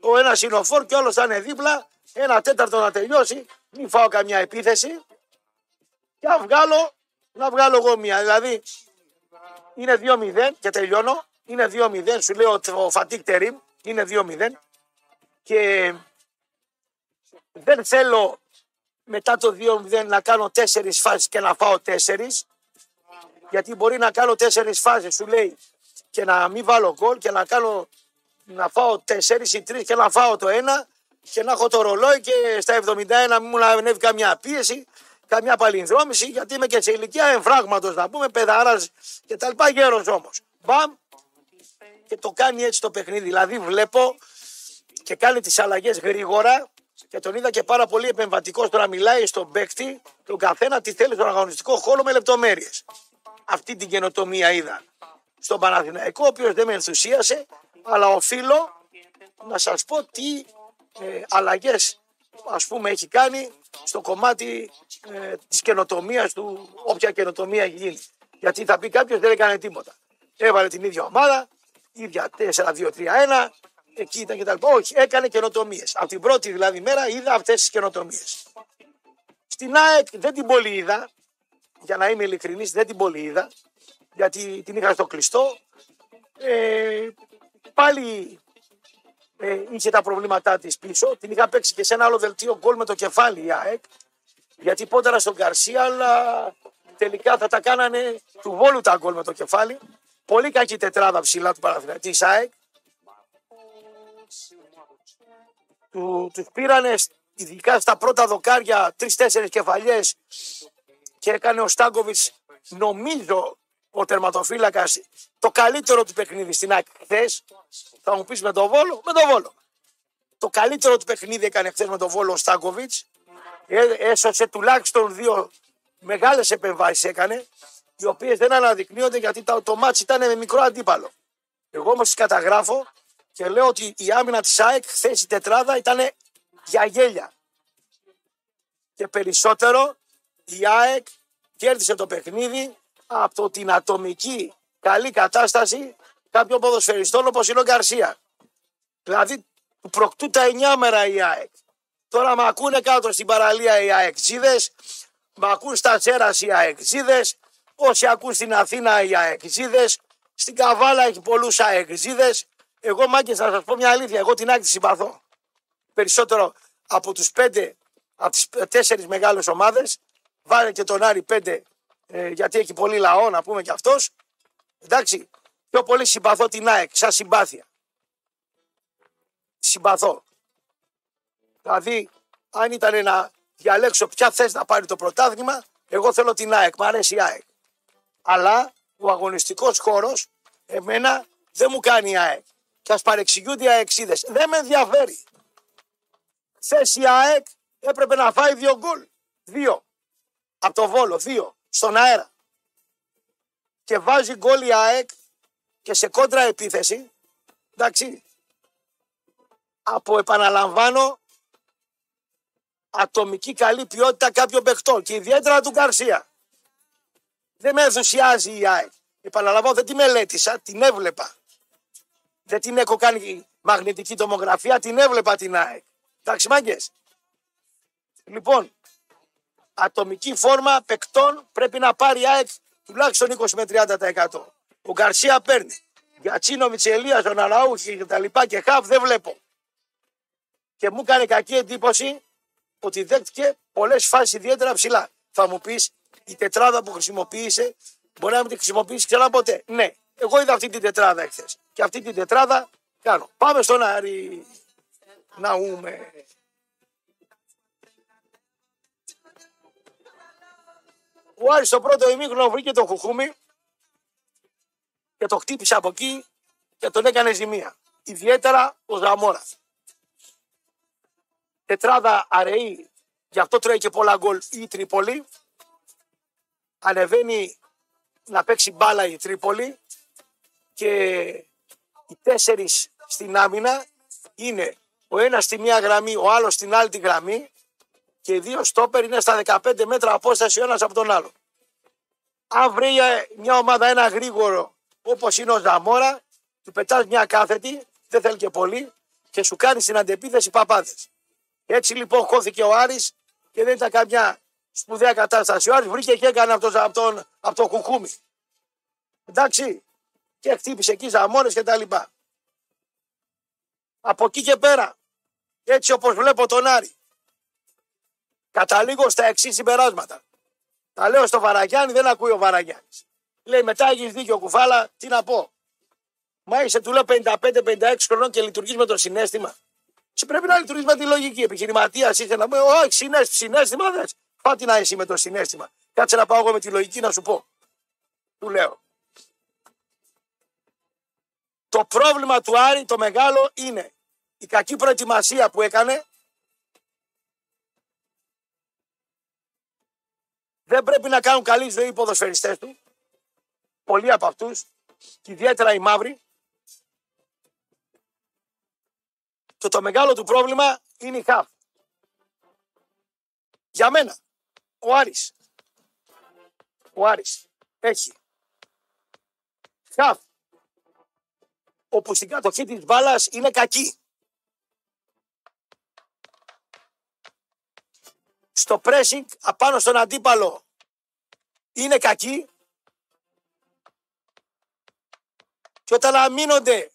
Speaker 2: Ο ένας είναι ο φόρ και όλο θα είναι δίπλα. Ένα τέταρτο να τελειώσει. Μην φάω καμιά επίθεση. Και να βγάλω, να βγάλω εγώ μία. Δηλαδή είναι 2-0 και τελειώνω. Είναι 2-0. Σου λέω ο Φατίκ Τερίμ είναι 2-0. Και δεν θέλω μετά το 2-0 να κάνω τέσσερις φάσεις και να φάω τέσσερις. Γιατί μπορεί να κάνω τέσσερις φάσεις, σου λέει, και να μην βάλω γκολ και να κάνω να φάω τέσσερις ή τρεις και να φάω το ένα και να έχω το ρολόι και στα 71 μου να ανέβει καμιά πίεση, καμιά παλινδρόμηση, γιατί είμαι και σε ηλικία εμφράγματος να πούμε, παιδάρας και τα λοιπά, γέρος όμως. Μπαμ και το κάνει έτσι το παιχνίδι. Δηλαδή βλέπω και κάνει τις αλλαγές γρήγορα και τον είδα και πάρα πολύ επεμβατικός τώρα μιλάει στον παίκτη, τον καθένα τι θέλει στον αγωνιστικό χώρο με λεπτομέρειες. Αυτή την καινοτομία είδα στον Παναθηναϊκό, ο οποίος δεν με ενθουσίασε, αλλά οφείλω να σας πω τι ε, αλλαγές ας πούμε έχει κάνει στο κομμάτι ε, της καινοτομίας του, όποια καινοτομία έχει γίνει. Γιατί θα πει κάποιος δεν έκανε τίποτα. Έβαλε την ίδια ομάδα, ίδια 4-2-3-1, εκεί ήταν κτλ. Όχι, έκανε καινοτομίες. Από την πρώτη δηλαδή μέρα είδα αυτές τις καινοτομίες. Στην ΑΕΚ δεν την πολύ είδα, για να είμαι ειλικρινής, δεν την πολύ είδα, γιατί την είχα στο κλειστό. Ε, πάλι ε, είχε τα προβλήματά της πίσω. Την είχα παίξει και σε ένα άλλο δελτίο γκολ με το κεφάλι η ΑΕΚ. Γιατί πόταρα στον Καρσία, αλλά τελικά θα τα κάνανε του βόλου τα γκολ με το κεφάλι. Πολύ κακή τετράδα ψηλά του Παναθηναϊκού της ΑΕΚ. Του, τους πήρανε ειδικά στα πρώτα δοκάρια τρει-τέσσερι κεφαλιές και έκανε ο Στάνκοβιτς, νομίζω, ο τερματοφύλακας το καλύτερο του παιχνίδι στην ΑΕΚ χθες. Θα μου πεις με τον Βόλο, με τον Βόλο. Το καλύτερο του παιχνίδι έκανε χθες με τον Βόλο ο Στάνκοβιτς. Έσωσε τουλάχιστον δύο μεγάλες επεμβάσεις έκανε, οι οποίες δεν αναδεικνύονται γιατί το, το ματς ήταν με μικρό αντίπαλο. Εγώ όμως τις καταγράφω και λέω ότι η άμυνα της ΑΕΚ χθες η τετράδα ήταν για γέλια. Και περισσότερο η ΑΕΚ κέρδισε το παιχνίδι από την ατομική καλή κατάσταση κάποιων ποδοσφαιριστών όπως είναι ο Γκαρσία. Δηλαδή του προκτού τα εννιά μέρα η ΑΕΚ. Τώρα με ακούνε κάτω στην παραλία οι ΑΕΚΣΙΔΕΣ, με ακούν στα τσέρας οι ΑΕΚΣΙΔΕΣ, όσοι ακούν στην Αθήνα οι ΑΕΚΣΙΔΕΣ, στην Καβάλα έχει πολλούς ΑΕΚΣΙΔΕΣ. Εγώ μάγκε να σας πω μια αλήθεια, εγώ την άκρη συμπαθώ. Περισσότερο από τους πέντε, από τις τέσσερις μεγάλες ομάδες, βάλε και τον Άρη πέντε, ε, γιατί έχει πολύ λαό να πούμε κι αυτός. Εντάξει, πιο πολύ συμπαθώ την ΑΕΚ, σαν συμπάθεια. Συμπαθώ. Δηλαδή, αν ήταν να διαλέξω ποια θες να πάρει το πρωτάθλημα, εγώ θέλω την ΑΕΚ. Μ' αρέσει η ΑΕΚ. Αλλά ο αγωνιστικός χώρος εμένα δεν μου κάνει η ΑΕΚ. Και ας παρεξηγούνται οι αεξίδες. Δεν με ενδιαφέρει. Χθε η ΑΕΚ έπρεπε να φάει δύο γκολ. Δύο. Από το βόλο. Δύο. Στον αέρα. Και βάζει γκολ η ΑΕΚ και σε κόντρα επίθεση. Εντάξει. Από επαναλαμβάνω ατομική καλή ποιότητα κάποιων παιχτών και ιδιαίτερα του Γκαρσία. Δεν με ενθουσιάζει η ΑΕΚ. Επαναλαμβάνω, δεν τη μελέτησα, την έβλεπα. Δεν την έχω κάνει μαγνητική τομογραφία, την έβλεπα την ΑΕΚ. Εντάξει, μάγκες. Λοιπόν, ατομική φόρμα παικτών πρέπει να πάρει η ΑΕΚ τουλάχιστον 20 με 30%. Ο Γκαρσία παίρνει. Για Τσίνοβιτ, Ελίας, τον Αραούχη και τα λοιπά και Χαβ δεν βλέπω. και μου έκανε κακή εντύπωση ότι δέχτηκε πολλές φάσεις ιδιαίτερα ψηλά. Θα μου πεις, η τετράδα που χρησιμοποίησε μπορεί να μην τη χρησιμοποιήσει ξανά ποτέ. Ναι, εγώ είδα αυτή την τετράδα εχθές. Και αυτή την τετράδα κάνω. Πάμε στον Άρη. Να ούμε. Ο Άρης στο πρώτο ημίχρονο βρήκε το χουχούμι και το χτύπησε από εκεί και τον έκανε ζημία. Ιδιαίτερα ο Ζαμόρα. Τετράδα αραιή, γι' αυτό τρώει και πολλά γκολ η Τρίπολη. Ανεβαίνει να παίξει μπάλα η Τρίπολη και οι τέσσερις στην άμυνα είναι ο ένας στη μία γραμμή, ο άλλος στην άλλη τη γραμμή και οι δύο στόπερ είναι στα 15 μέτρα απόσταση ο ένας από τον άλλο. Αν βρει μια ομάδα ένα γρήγορο όπως είναι ο Ζαμόρα, του πετάς μια κάθετη, δεν θέλει και πολύ και σου κάνει στην αντεπίθεση παπάδες. Έτσι λοιπόν χώθηκε ο Άρης και δεν ήταν καμιά σπουδαία κατάσταση. Ο Άρης βρήκε και έκανε από το, από τον, από το κουκούμι. Εντάξει. Και χτύπησε εκεί ζαμόρες και τα λοιπά. Από εκεί και πέρα, έτσι όπως βλέπω τον Άρη, καταλήγω στα εξής συμπεράσματα. Τα λέω στο Βαραγιάννη, δεν ακούει ο Βαραγιάννης. Λέει μετά έχεις δίκιο κουφάλα, τι να πω. Μα είσαι του λέω 55-56 χρονών και λειτουργείς με το συνέστημα. Σε πρέπει να λειτουργείς με τη λογική. Επιχειρηματίας είσαι να πούμε, Όχι, συνέστημα, συνέστημα δες. Πάτε να εσύ με το συνέστημα. Κάτσε να πάω εγώ με τη λογική να σου πω. Του λέω. Το πρόβλημα του Άρη το μεγάλο είναι η κακή προετοιμασία που έκανε. Δεν πρέπει να κάνουν καλή ζωή οι ποδοσφαιριστές του. Πολλοί από αυτούς, και ιδιαίτερα οι μαύροι. Και το μεγάλο του πρόβλημα είναι η ΧΑΦ. Για μένα, ο Άρης, ο Άρης έχει ΧΑΦ, όπου στην κατοχή της μπάλας είναι κακή. Στο pressing απάνω στον αντίπαλο είναι κακή και όταν αμήνονται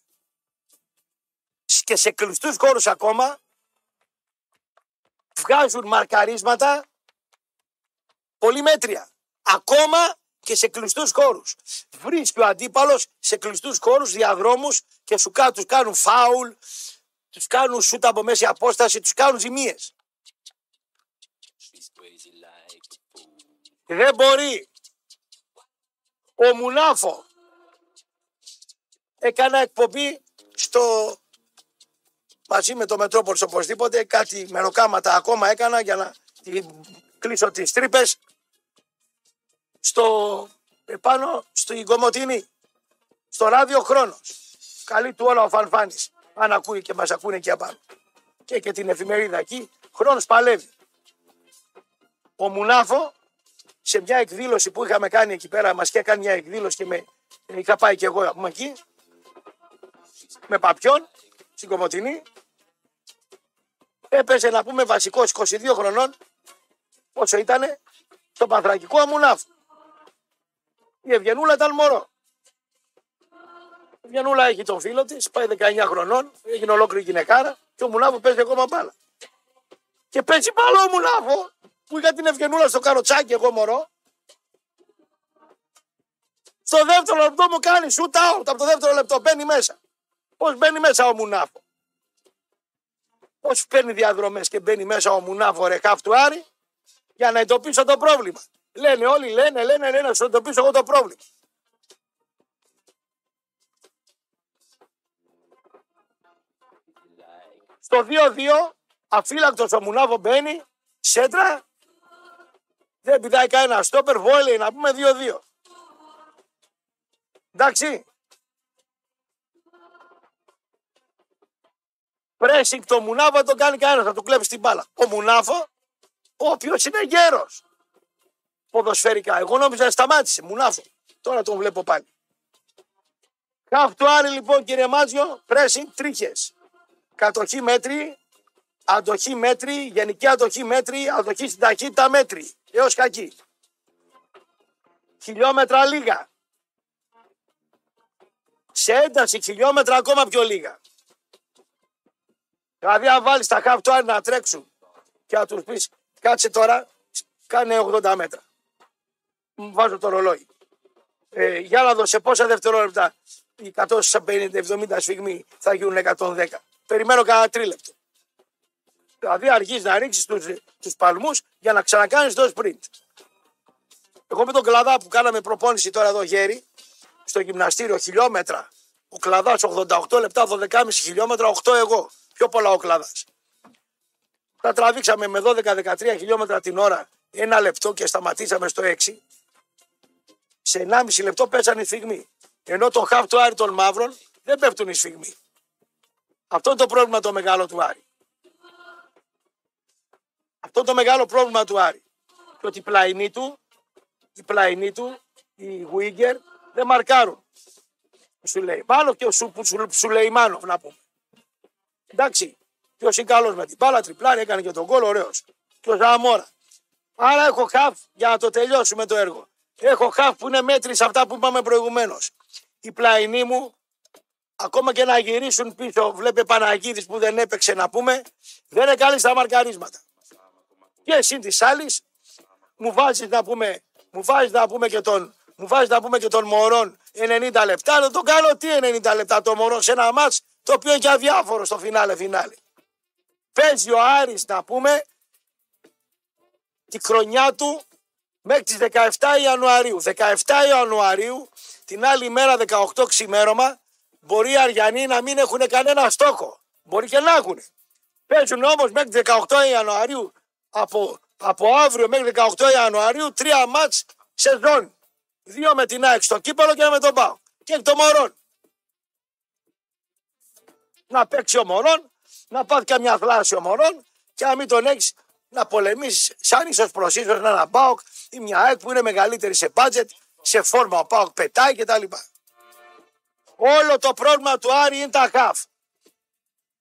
Speaker 2: και σε κλειστούς χώρους ακόμα βγάζουν μαρκαρίσματα πολύ μέτρια. Ακόμα και σε κλειστούς χώρους. Βρίσκει ο αντίπαλος σε κλειστούς χώρους, διαδρόμους και σου κα- τους κάνουν φάουλ, τους κάνουν σούτα από μέση απόσταση, τους κάνουν ζημίες. Δεν μπορεί. Ο Μουνάφο έκανα εκπομπή στο μαζί με το Μετρόπολης οπωσδήποτε κάτι μεροκάματα ακόμα έκανα για να κλείσω τις τρύπες. Στο επάνω στην Κομωτινή στο ράδιο Χρόνος. Καλή του όλα ο Φανφάνης. Αν ακούει και μας ακούνε εκεί απάνω. Και και την εφημερίδα εκεί Χρόνος παλεύει ο Μουνάφο σε μια εκδήλωση που είχαμε κάνει εκεί πέρα μας και έκανε μια εκδήλωση και με, είχα πάει και εγώ από εκεί με παπιόν στην Κομωτινή. Έπεσε να πούμε βασικός 22 χρονών πόσο ήτανε; Στο Πανθρακικό Αμουνάφ. Η Ευγενούλα ήταν μωρό. Η Ευγενούλα έχει τον φίλο της, πάει 19 χρονών, έγινε ολόκληρη γυναικάρα και ο Μουνάφο παίζει ακόμα μπάλα. Και παίζει μπάλα ο Μουνάφο που είχα την Ευγενούλα στο καροτσάκι εγώ μωρό; Στο δεύτερο λεπτό μου κάνει shoot out από το δεύτερο λεπτό μπαίνει μέσα. Πώς μπαίνει μέσα ο Μουνάφο; Πώς παίρνει διαδρομές και μπαίνει μέσα ο Μουνάφο ρε του Άρη για να εντοπίσω το πρόβλημα. Λένε όλοι, λένε, λένε, λένε, να σου εντοπίσω εγώ το πρόβλημα. Στο 2-2, αφύλακτος ο Μουνάφο μπαίνει, σέντρα, δεν πηδάει κανένα στόπερ, βόλεϊ να πούμε 2-2. Εντάξει. Πρέσινγκ το Μουνάφο δεν τον κάνει κανένας, θα του κλέψει την μπάλα. Ο Μουνάφο, ο οποίος είναι γέρος. Ποδοσφαιρικά. Εγώ νόμιζα σταμάτησε. Μουνάφο. Τώρα τον βλέπω πάλι. Χαφ του Άρη λοιπόν κύριε Μάτζιο, πρέσινγκ τρίχες. Κατοχή μέτρη, αντοχή μέτρη, γενική αντοχή μέτρη, αντοχή στην ταχύτητα μέτρη. Έως κακή. Χιλιόμετρα λίγα. Σε ένταση χιλιόμετρα ακόμα πιο λίγα. Δηλαδή, αν βάλεις τα χαφ του Άρη να τρέξουν και να τους πεις κάτσε τώρα, κάνε 80 μέτρα. Μου βάζω το ρολόι. Ε, για να δω σε πόσα δευτερόλεπτα οι 150-70 σφιγμοί θα γίνουν 110. Περιμένω κανένα τρίλεπτο. Δηλαδή αργείς να ρίξεις τους, τους παλμούς για να ξανακάνεις το sprint. Εγώ με τον Κλαδά που κάναμε προπόνηση τώρα εδώ γέρι, στο γυμναστήριο χιλιόμετρα, ο Κλαδάς 88 λεπτά, 12,5 χιλιόμετρα, 8 εγώ. Πιο πολλά ο Κλαδάς. Τα τραβήξαμε με 12-13 χιλιόμετρα την ώρα, ένα λεπτό και σταματήσαμε στο 6. Σε 1,5 λεπτό πέσανε οι σφιγμοί. Ενώ το χαφ του Άρη των Μαύρων δεν πέφτουν οι σφιγμοί. Αυτό είναι το πρόβλημα το μεγάλο του Άρη. Αυτό είναι το μεγάλο πρόβλημα του Άρη. Και ότι οι πλαϊνοί του, οι πλαϊνοί του, οι Γουίγκερ δεν μαρκάρουν. Σου λέει. Μάλλον και ο Σου, σου, σου λέει Μάνοφ να πούμε. Εντάξει. Ποιο είναι καλό με την μπάλα, τριπλάρι, έκανε και τον κόλλο, ωραίος. Και ο Ζαμόρα. Άρα έχω χαφ για να το τελειώσουμε το έργο. Έχω χαφ που είναι μέτρης σε αυτά που είπαμε προηγουμένως. Οι πλαϊνοί μου, ακόμα και να γυρίσουν πίσω, βλέπε Παναγίδης που δεν έπαιξε να πούμε, δεν είναι καλή στα μαρκαρίσματα. Και συν της άλλης, μου βάζεις να πούμε, μου βάζεις να πούμε και τον, μου βάζεις να πούμε και τον Μωρόν 90 λεπτά. Να το κάνω τι 90 λεπτά το Μωρόν σε ένα μάτς το οποίο είναι και αδιάφορο στο φινάλε φινάλε. Παίζει ο Άρης να πούμε τη χρονιά του μέχρι τις 17 Ιανουαρίου. 17 Ιανουαρίου, την άλλη μέρα 18 ξημέρωμα, μπορεί οι Αριανοί να μην έχουν κανένα στόχο. Μπορεί και να έχουν. Παίζουν όμως μέχρι τις 18 Ιανουαρίου, από, από αύριο μέχρι 18 Ιανουαρίου, τρία μάτς σεζόν. Δύο με την ΑΕΚ στο κύπελο και ένα με τον Πάο. Και το Μωρόν. Να παίξει ο Μωρόν, να πάθει καμιά θλάση ο Μωρόν και να μην τον έχεις να πολεμήσεις σαν ίσως προ ίσω ένα Πάοκ ή μια ΑΕΚ που είναι μεγαλύτερη σε μπάτζετ, σε φόρμα ο Πάοκ πετάει κτλ. Όλο το πρόβλημα του Άρη είναι τα χαφ.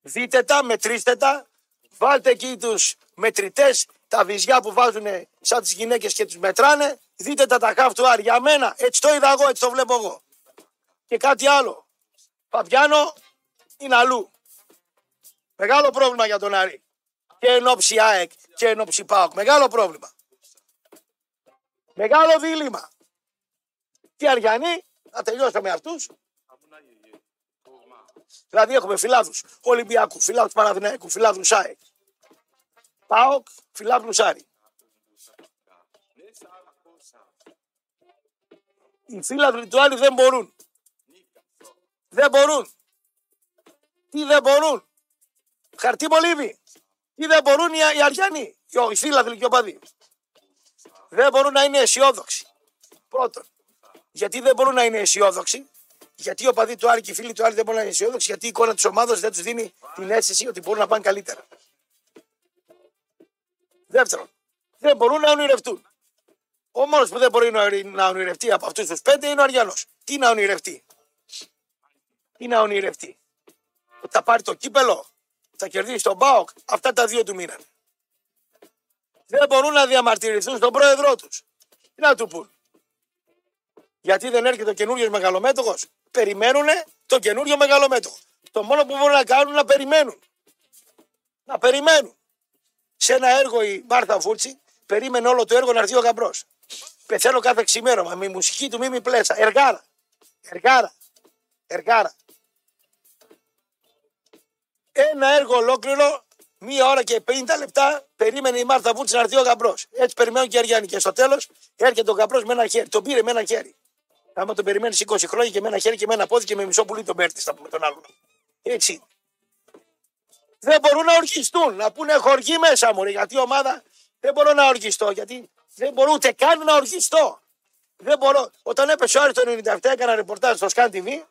Speaker 2: Δείτε τα, μετρήστε τα, βάλτε εκεί τους μετρητές, τα βυζιά που βάζουν σαν τις γυναίκες και τους μετράνε. Δείτε τα τα χαφ του Άρη. Για μένα, έτσι το είδα εγώ, έτσι το βλέπω εγώ. Και κάτι άλλο. Παπιάνο είναι αλλού. Μεγάλο πρόβλημα για τον Άρη. Και εν ώψη ΑΕΚ και εν ώψη ΠΑΟΚ. Μεγάλο πρόβλημα. Μεγάλο δίλημα. Τι Αριανοί, θα τελειώσω με αυτούς. Δηλαδή έχουμε φιλάδου Ολυμπιακού, φιλάδου Παναδημιακού, φιλάδου ΑΕΚ. ΠΑΟΚ, φιλάδου Άρη. Οι φίλαδροι του Άρη δεν μπορούν. Δεν μπορούν. Τι δεν μπορούν; Χαρτί μολύβι. Τι δεν μπορούν οι, οι Αριανοί. Οι φίλαδροι και ο παδί. Δεν μπορούν να είναι αισιόδοξοι. Πρώτον. Γιατί δεν μπορούν να είναι αισιόδοξοι; Γιατί ο παδί του Άρη και οι φίλοι του Άρη δεν μπορούν να είναι αισιόδοξοι. Γιατί η εικόνα της ομάδας δεν τους δίνει την αίσθηση ότι μπορούν να πάνε καλύτερα. Δεύτερον. Δεν μπορούν να ονειρευτούν. Ο μόνος που δεν μπορεί να ονειρευτεί από αυτούς τους πέντε είναι ο Αριανός. Τι να ονειρευτεί; Τι να ονειρευτεί; Ότι θα πάρει το κύπελο, θα κερδίσει τον Μπάοκ. Αυτά τα δύο του μείνανε. Δεν μπορούν να διαμαρτυρηθούν στον πρόεδρό τους. Τι να του πούν; Γιατί δεν έρχεται ο καινούριος μεγαλομέτωχο. Περιμένουν το καινούριο μεγαλομέτωχο. Το μόνο που μπορούν να κάνουν είναι να περιμένουν. Να περιμένουν. Σε ένα έργο η Μάρθα Φούρτσι περίμενε όλο το έργο να έρθει ο γαμπρός. Πεθαίνω κάθε ξημέρωμα με μουσική του Μίμη Πλέσα. Εργάρα. Εργάρα. Εργάρα. Ένα έργο ολόκληρο, μία ώρα και 50 λεπτά, περίμενε η Μάρθα Βούτση να έρθει ο γαμπρός. Έτσι περιμένουν και οι Αριάννη. Και στο τέλος έρχεται ο γαμπρός με ένα χέρι. Τον πήρε με ένα χέρι. Άμα τον περιμένεις 20 χρόνια και με ένα χέρι και με ένα πόδι και με μισό πουλί τον παίρνεις, θα πούμε τον άλλον. Έτσι. Δεν μπορούν να ορκιστούν, να πούνε χοργή μέσα μου, γιατί η ομάδα δεν μπορώ να ορκιστώ, γιατί δεν μπορώ ούτε καν να ορκιστώ. Δεν μπορώ. Όταν έπεσε ο Άρης το 97 έκανα ρεπορτάζ στο Scan TV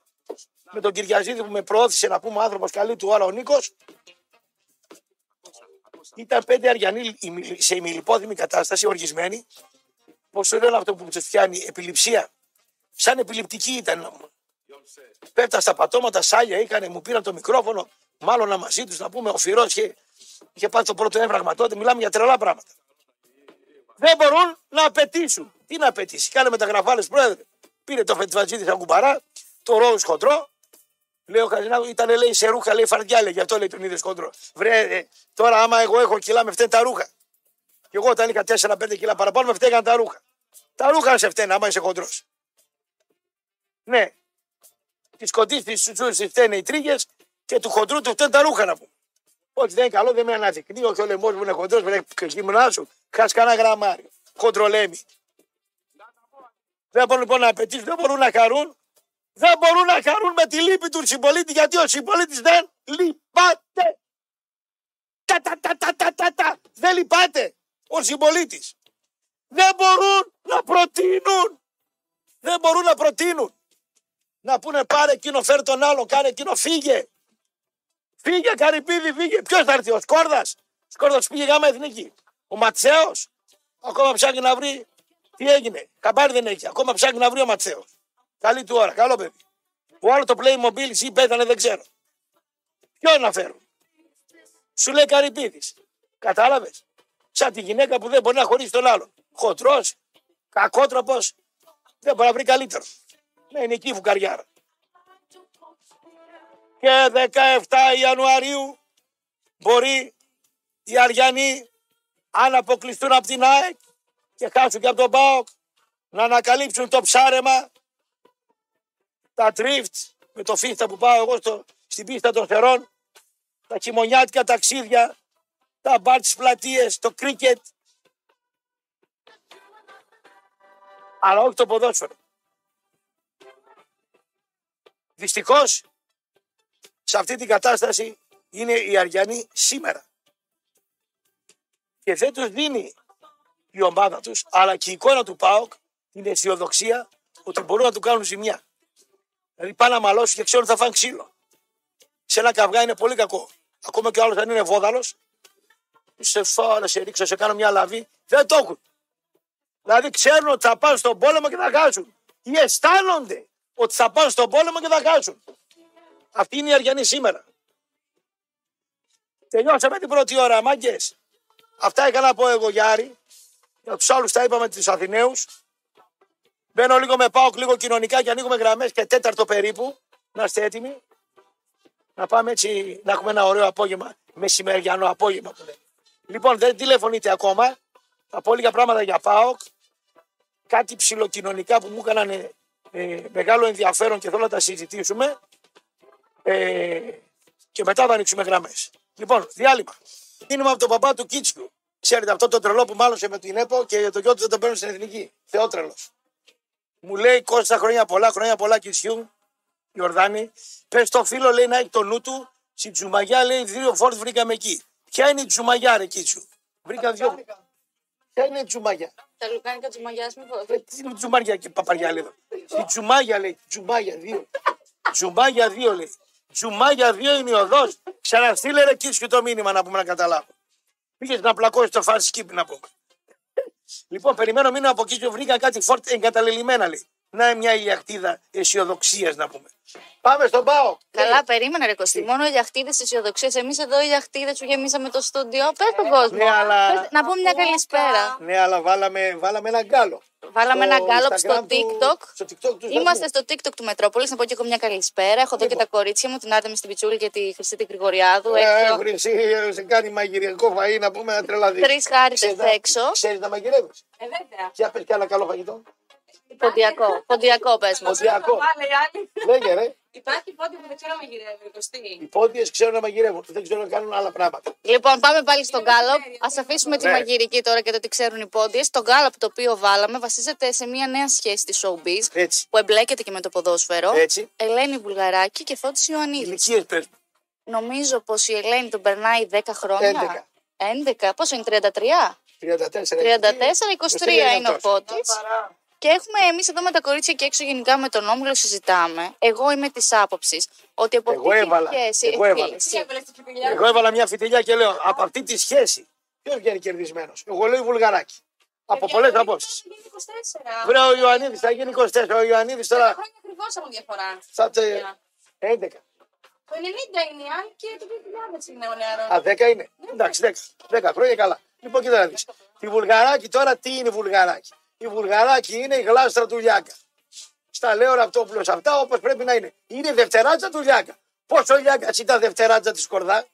Speaker 2: με τον Κυριαζίδη που με προώθησε να πούμε άνθρωπος καλή του ώρα ο Νίκος. Ήταν πέντε Αριανοί σε ημιλιπόδημη κατάσταση, οργισμένοι. Πώς το λένε αυτό που τους φτιάνει, επιληψία. Σαν επιληπτική ήταν. Πέφτα στα πατώματα, σάλια είχαν, μου πήραν το μικρόφωνο. Μάλλον να μαζί τους να πούμε, ο Φυρό είχε, είχε πάρει το πρώτο έμφραγμα τότε. Μιλάμε για τρελά πράγματα. Δεν μπορούν να απαιτήσουν. Τι να απαιτήσει. Κάνε μεταγραφάλες πρόεδρε. Πήρε το Φετβατζίδη σαν κουμπαρά, το Ρόου χοντρό, Λέει ο Χατζηνάκο, ήταν λέει σε ρούχα, λέει φαρδιά, λέει, γι' αυτό λέει τον είδε κόντρο. Βρε, ε, τώρα άμα εγώ έχω κιλά, με φταίνουν τα ρούχα. Και εγώ όταν είχα 4-5 κιλά παραπάνω, με φταίγαν τα ρούχα. Τα ρούχα σε φταίνουν, άμα είσαι κοντρό. Ναι. Της κοντής της σου φταίνουν οι τρίγες και του χοντρού του φταίνουν τα ρούχα να πούμε. Ότι δεν είναι καλό, δεν με αναδεικνύει. Όχι ο λαιμός μου είναι χοντρός, με έχει γυμνά σου. Χάσεις κανένα γραμμάρι. Χοντρολέμι. Δεν μπορούν λοιπόν να απαιτήσουν, δεν μπορούν να χαρούν. Δεν μπορούν να χαρούν με τη λύπη του συμπολίτη γιατί ο συμπολίτης δεν λυπάται. Τα, τα, τα, τα, τα, τα, τα. Δεν λυπάται ο συμπολίτης. Δεν μπορούν να προτείνουν. Δεν μπορούν να προτείνουν. Να πούνε πάρε εκείνο, φέρει τον άλλο, κάνε εκείνο, φύγε. Φύγε, Καρυπίδη, φύγε. Ποιος θα έρθει, ο Σκόρδας; Σκόρδας πήγε γάμα εθνική. Ο Ματσέος; Ακόμα ψάχνει να βρει τι έγινε; Καμπάρι δεν έχει. Ακόμα ψάχνει να βρει ο Ματσέος. Καλή του ώρα, καλό παιδί. Ο άλλο το Playmobil ή πέθανε, δεν ξέρω. Ποιο να φέρω; Σου λέει Καρυπίδης. Κατάλαβες; Σαν τη γυναίκα που δεν μπορεί να χωρίσει τον άλλον. Χοντρός, κακότροπος, δεν μπορεί να βρει καλύτερο. Ναι, είναι εκεί η φουκαριάρα. Και 17 Ιανουαρίου μπορεί οι Αριανοί αν αποκλειστούν από την ΑΕΚ και χάσουν και από τον ΠΑΟΚ να ανακαλύψουν το ψάρεμα, τα τρίφτ με το φίστα που πάω εγώ στο, στην πίστα των θερών, τα χειμωνιάτικα ταξίδια, τα μπαρ τις πλατείες, το κρίκετ, αλλά όχι το ποδόσφαιρο. Δυστυχώς, σε αυτή την κατάσταση είναι οι Αριανοί σήμερα. Και δεν τους δίνει η ομάδα τους, αλλά και η εικόνα του ΠΑΟΚ, την αισιοδοξία ότι μπορούν να του κάνουν ζημιά. Δηλαδή πάνε να μαλώσουν και ξέρουν ότι θα φάνε ξύλο. Σε ένα καυγά είναι πολύ κακό. Ακόμα και ο άλλος αν είναι βόδαλος, σε φάω να σε ρίξω, σε κάνω μια λαβή. Δεν το έχουν. Δηλαδή ξέρουν ότι θα πάνε στον πόλεμο και θα χάσουν. Ή αισθάνονται ότι θα πάνε στον πόλεμο και θα χάσουν. Αυτή είναι η Αριανή σήμερα. Τελειώσαμε την πρώτη ώρα, μάγκες. Αυτά είχα να πω εγώ Γιάρη. Για τους άλλους τα είπαμε τους Αθηναίους. Μπαίνω λίγο με πάω λίγο κοινωνικά και ανοίγουμε γραμμές και τέταρτο περίπου. Να είστε έτοιμοι. Να πάμε έτσι να έχουμε ένα ωραίο απόγευμα. Μεσημεριανό απόγευμα που λέει. Λοιπόν, δεν τηλεφωνείτε ακόμα. Θα πω λίγα πράγματα για ΠΑΟΚ. Κάτι ψηλοκοινωνικά που μου έκαναν ε, μεγάλο ενδιαφέρον και θέλω να τα συζητήσουμε. Ε, και μετά θα ανοίξουμε γραμμές. Λοιπόν, διάλειμμα. Μήνυμα από τον παπά του Κίτσιου. Ξέρετε αυτό το τρελό που μάλωσε με την ΕΠΟ και το γιο του δεν τον παίρνουν στην εθνική. Θεότρελος. Μου λέει Κώστα χρόνια πολλά, χρόνια πολλά Κιτσιού. Ιορδάνη. Πες στο φίλο λέει να έχει το νου του. Στη Τζουμαγιά λέει δύο φόρτ βρήκαμε εκεί. Ποια είναι η Τζουμαγιά, ρε Κίτσου. Βρήκα δύο. Ποια είναι η Τζουμαγιά.
Speaker 4: Τα λουκάνικα τη μαγιά μου
Speaker 2: Ε, Τι είναι Τζουμαριά και παπαριά λέει. εδώ. Στη Τζουμάγια λέει. Τζουμάγια δύο. Τζουμάγια δύο λέει. Τζουμάγια δύο είναι η οδός. Ξαναστείλε ρε Κίτσου το μήνυμα να πούμε να καταλάβω. Πήγες να πλακώσεις το φάρ σκύπ να πούμε. Λοιπόν, περιμένω μήνυμα από εκεί και βρήκα κάτι φόρτ εγκαταλελειμμένα λέει. Να είναι μια ηλιακτίδα αισιοδοξίας να πούμε. Πάμε στον Πάο.
Speaker 4: Καλά, περίμενε ρε Κωστή. Μόνο οι γιαχτίδε αισιοδοξίας. Εμείς εδώ οι γιαχτίδε που γεμίσαμε το στούντιο. Πες τον κόσμο.
Speaker 2: Ναι, αλλά-
Speaker 4: Πες- Να πούμε μια καλησπέρα.
Speaker 2: Ναι, αλλά βάλαμε, βάλαμε ένα γκάλο.
Speaker 4: Βάλαμε
Speaker 2: Στο
Speaker 4: ένα γκάλοπ στο
Speaker 2: Instagram του-
Speaker 4: TikTok.
Speaker 2: Στο TikTok του
Speaker 4: Είμαστε
Speaker 2: σταθμού.
Speaker 4: στο TikTok του Μετρόπολης. Να πω και εγώ μια καλησπέρα. Έχω εδώ και τα κορίτσια μου, την Άρτεμι στην Πιτσούλη και τη Χρυσή την Γρηγοριάδου.
Speaker 2: Ε,
Speaker 4: Έξω.
Speaker 2: Χρυσή, σε κάνει μαγειριακό φαΐ να πούμε ένα τρελαδί.
Speaker 4: Τρεις χάρτε
Speaker 2: Ξέρεις να-
Speaker 4: έξω.
Speaker 2: Ξέρεις να μαγειρεύεις;
Speaker 5: Ε, βέβαια.
Speaker 2: Για πες κι ένα καλό φαγητό.
Speaker 4: Ποντιακό. Ποντιακό πες μου.
Speaker 2: Ποντιακό.
Speaker 5: Πάλι οι άλλοι.
Speaker 2: Λέγε ρε.
Speaker 5: Υπάρχει Πόντια που δεν ξέρω να μαγειρεύει,
Speaker 2: Οι
Speaker 5: Κωστή.
Speaker 2: πόντιες ξέρουν να μαγειρεύουν. Δεν ξέρουν να κάνουν άλλα πράγματα.
Speaker 4: Λοιπόν, πάμε πάλι στον γκάλοπ. Α αφήσουμε τη
Speaker 2: Ναι.
Speaker 4: μαγειρική τώρα και το τι ξέρουν οι Πόντιες. Το γκάλοπ το οποίο βάλαμε βασίζεται σε μια νέα σχέση της showbiz
Speaker 2: Έτσι.
Speaker 4: που εμπλέκεται και με το ποδόσφαιρο.
Speaker 2: Έτσι.
Speaker 4: Ελένη Βουλγαράκη και Φώτης Ιωαννίδης.
Speaker 2: Ηλικίες πες.
Speaker 4: Νομίζω πως η Ελένη τον περνάει 10 χρόνια.
Speaker 2: 11.
Speaker 4: 11. Πόσο είναι, 33?
Speaker 2: 34.
Speaker 4: 34, 23 είναι ο
Speaker 2: αυτός.
Speaker 4: Φώτης. Και έχουμε εμείς εδώ με τα κορίτσια και έξω γενικά με τον Όμιλο συζητάμε. Εγώ είμαι της άποψης ότι από
Speaker 2: Εγώ
Speaker 4: αυτή
Speaker 2: έβαλα.
Speaker 4: τη σχέση.
Speaker 2: Εγώ έβαλα.
Speaker 4: εσύ,
Speaker 5: Τι έβαλες στην φιλιά.
Speaker 2: Εγώ έβαλα μια φιτιλιά και λέω από αυτή τη σχέση ποιος βγαίνει κερδισμένος; Εγώ λέω η Βουλγαράκη. Από πολλές απόψεις.
Speaker 5: Είναι 24.
Speaker 2: Βρε ο Ιωαννίδης θα γίνει 24. Ο Ιωαννίδης τώρα
Speaker 5: Χρόνια ακριβώς έχουν διαφορά.
Speaker 2: θα τε... 11.
Speaker 5: Το 90 είναι η άλλη και το 2000 είναι ο νεαρός.
Speaker 2: Α, 10 είναι. Εντάξει, 10. 10 χρόνια καλά. Λοιπόν, κοίτα να δεις. Η Βουλγαράκη τώρα τι είναι η Βουλγαράκη; Η Βουλγαράκη είναι η γλάστρα του Λιάκα. Στα λέω Ραπτόπουλος αυτά όπως πρέπει να είναι. Είναι η δευτεράτσα του Λιάκα. Πόσο Λιάγκα ήταν δευτεράτζα της Σκορδά.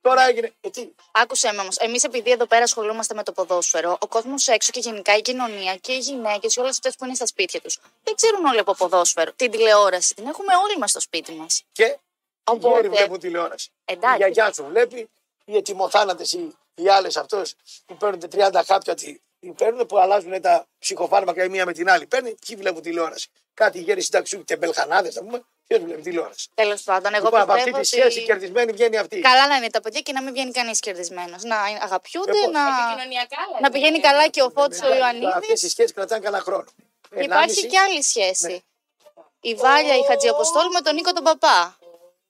Speaker 2: Τώρα έγινε. Ε, τι,
Speaker 4: Άκουσε με όμως. Εμείς επειδή εδώ πέρα ασχολούμαστε με το ποδόσφαιρο, ο κόσμος έξω και γενικά η κοινωνία και οι γυναίκες και όλες αυτές που είναι στα σπίτια τους δεν ξέρουν όλοι από ποδόσφαιρο. Την τηλεόραση την έχουμε όλοι μας στο σπίτι μας.
Speaker 2: Και
Speaker 4: Οπότε-
Speaker 2: οι γόροι βλέπουν τηλεόραση.
Speaker 4: Εντάξει.
Speaker 2: Η γιαγιά σου βλέπει, οι ετοιμοθάνατες οι, οι άλλες αυτό που παίρνουν 30 χάπια, τι τι παίρνουν που αλλάζουν τα ψυχοφάρμακα η μία με την άλλη. Παίρνει, ποιοι βλέπουν τηλεόραση. Κάτι γέροι συνταξιού και μπελχανάδες, ας πούμε, ποιος βλέπει τηλεόραση.
Speaker 4: Τέλος πάντων, εγώ
Speaker 2: Λοιπόν, από αυτή
Speaker 4: πιστεύω
Speaker 2: τη σχέση
Speaker 4: ότι.
Speaker 2: κερδισμένη βγαίνει αυτή.
Speaker 4: Καλά να είναι τα παιδιά και να μην βγαίνει κανείς κερδισμένος. Να αγαπιούνται,
Speaker 2: Λοιπόν,
Speaker 4: να,
Speaker 5: Επικοινωνιακά λέμε.
Speaker 4: να πηγαίνει καλά και ο Φώτης ο
Speaker 2: Αυτέ οι
Speaker 4: Ιωαννίδης.
Speaker 2: σχέσει κρατάνε κανένα χρόνο.
Speaker 4: Και υπάρχει και άλλη σχέση.
Speaker 2: Ναι.
Speaker 4: Η Βάλια, η Χατζιαποστόλου με τον Νίκο τον Παπά.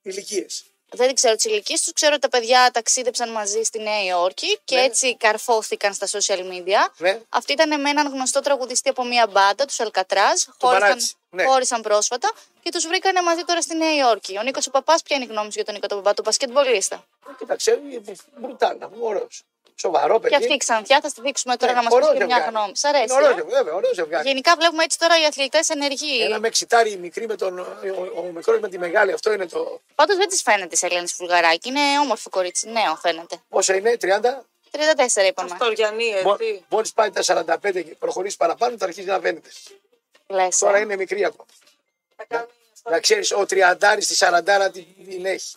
Speaker 2: ηλικίες.
Speaker 4: Δεν ξέρω τι ηλικίε του. Ξέρω ότι τα παιδιά ταξίδεψαν μαζί στη Νέα Υόρκη και
Speaker 2: Ναι.
Speaker 4: έτσι καρφώθηκαν στα social media.
Speaker 2: Ναι.
Speaker 4: Αυτή ήταν με έναν γνωστό τραγουδιστή από μια μπάντα, του Αλκατράζ. Χώρισαν,
Speaker 2: Μπαράτσι, ναι.
Speaker 4: χώρισαν πρόσφατα και του βρήκανε μαζί τώρα στη Νέα Υόρκη. Ο Νίκο ο Παπά, ποια είναι η γνώμη σου για τον Νίκο τον Παπά, του μπασκετμπολίστα.
Speaker 2: Κοίταξε, μπρουτάλ, να πούμε, ωραίος. Σοβαρό παιδί.
Speaker 4: Και αυτή η ξανθιά θα στη δείξουμε τώρα
Speaker 2: Ναι,
Speaker 4: να μας πει
Speaker 2: ωραίο
Speaker 4: και μια
Speaker 2: ζευγάρι.
Speaker 4: γνώμη. Σ' αρέσει.
Speaker 2: Είναι ωραίο
Speaker 4: ε;
Speaker 2: ζευγάρι, βέβαια, ωραίο ζευγάρι.
Speaker 4: Γενικά βλέπουμε έτσι τώρα οι αθλητές ενεργοί.
Speaker 2: Ένα με εξητάρει η μικρή με τον. Ο, ο, ο μικρός με τη μεγάλη, αυτό είναι το.
Speaker 4: Πάντως δεν της φαίνεται σε Ελένη Φουλγαράκη. Είναι όμορφο κορίτσι. Νέο φαίνεται.
Speaker 2: Πόσα είναι, 30.
Speaker 4: 34 είπαμε.
Speaker 5: Στοριανή, έτσι.
Speaker 2: Μόλις πάει τα 45 και προχωρήσει παραπάνω, θα αρχίσει να φαίνεται.
Speaker 4: Λες,
Speaker 2: Τώρα
Speaker 4: ε.
Speaker 2: είναι μικρή ακόμα.
Speaker 5: Θα κάνει
Speaker 2: Να ξέρεις, ο 30 στη 40 την, την έχει.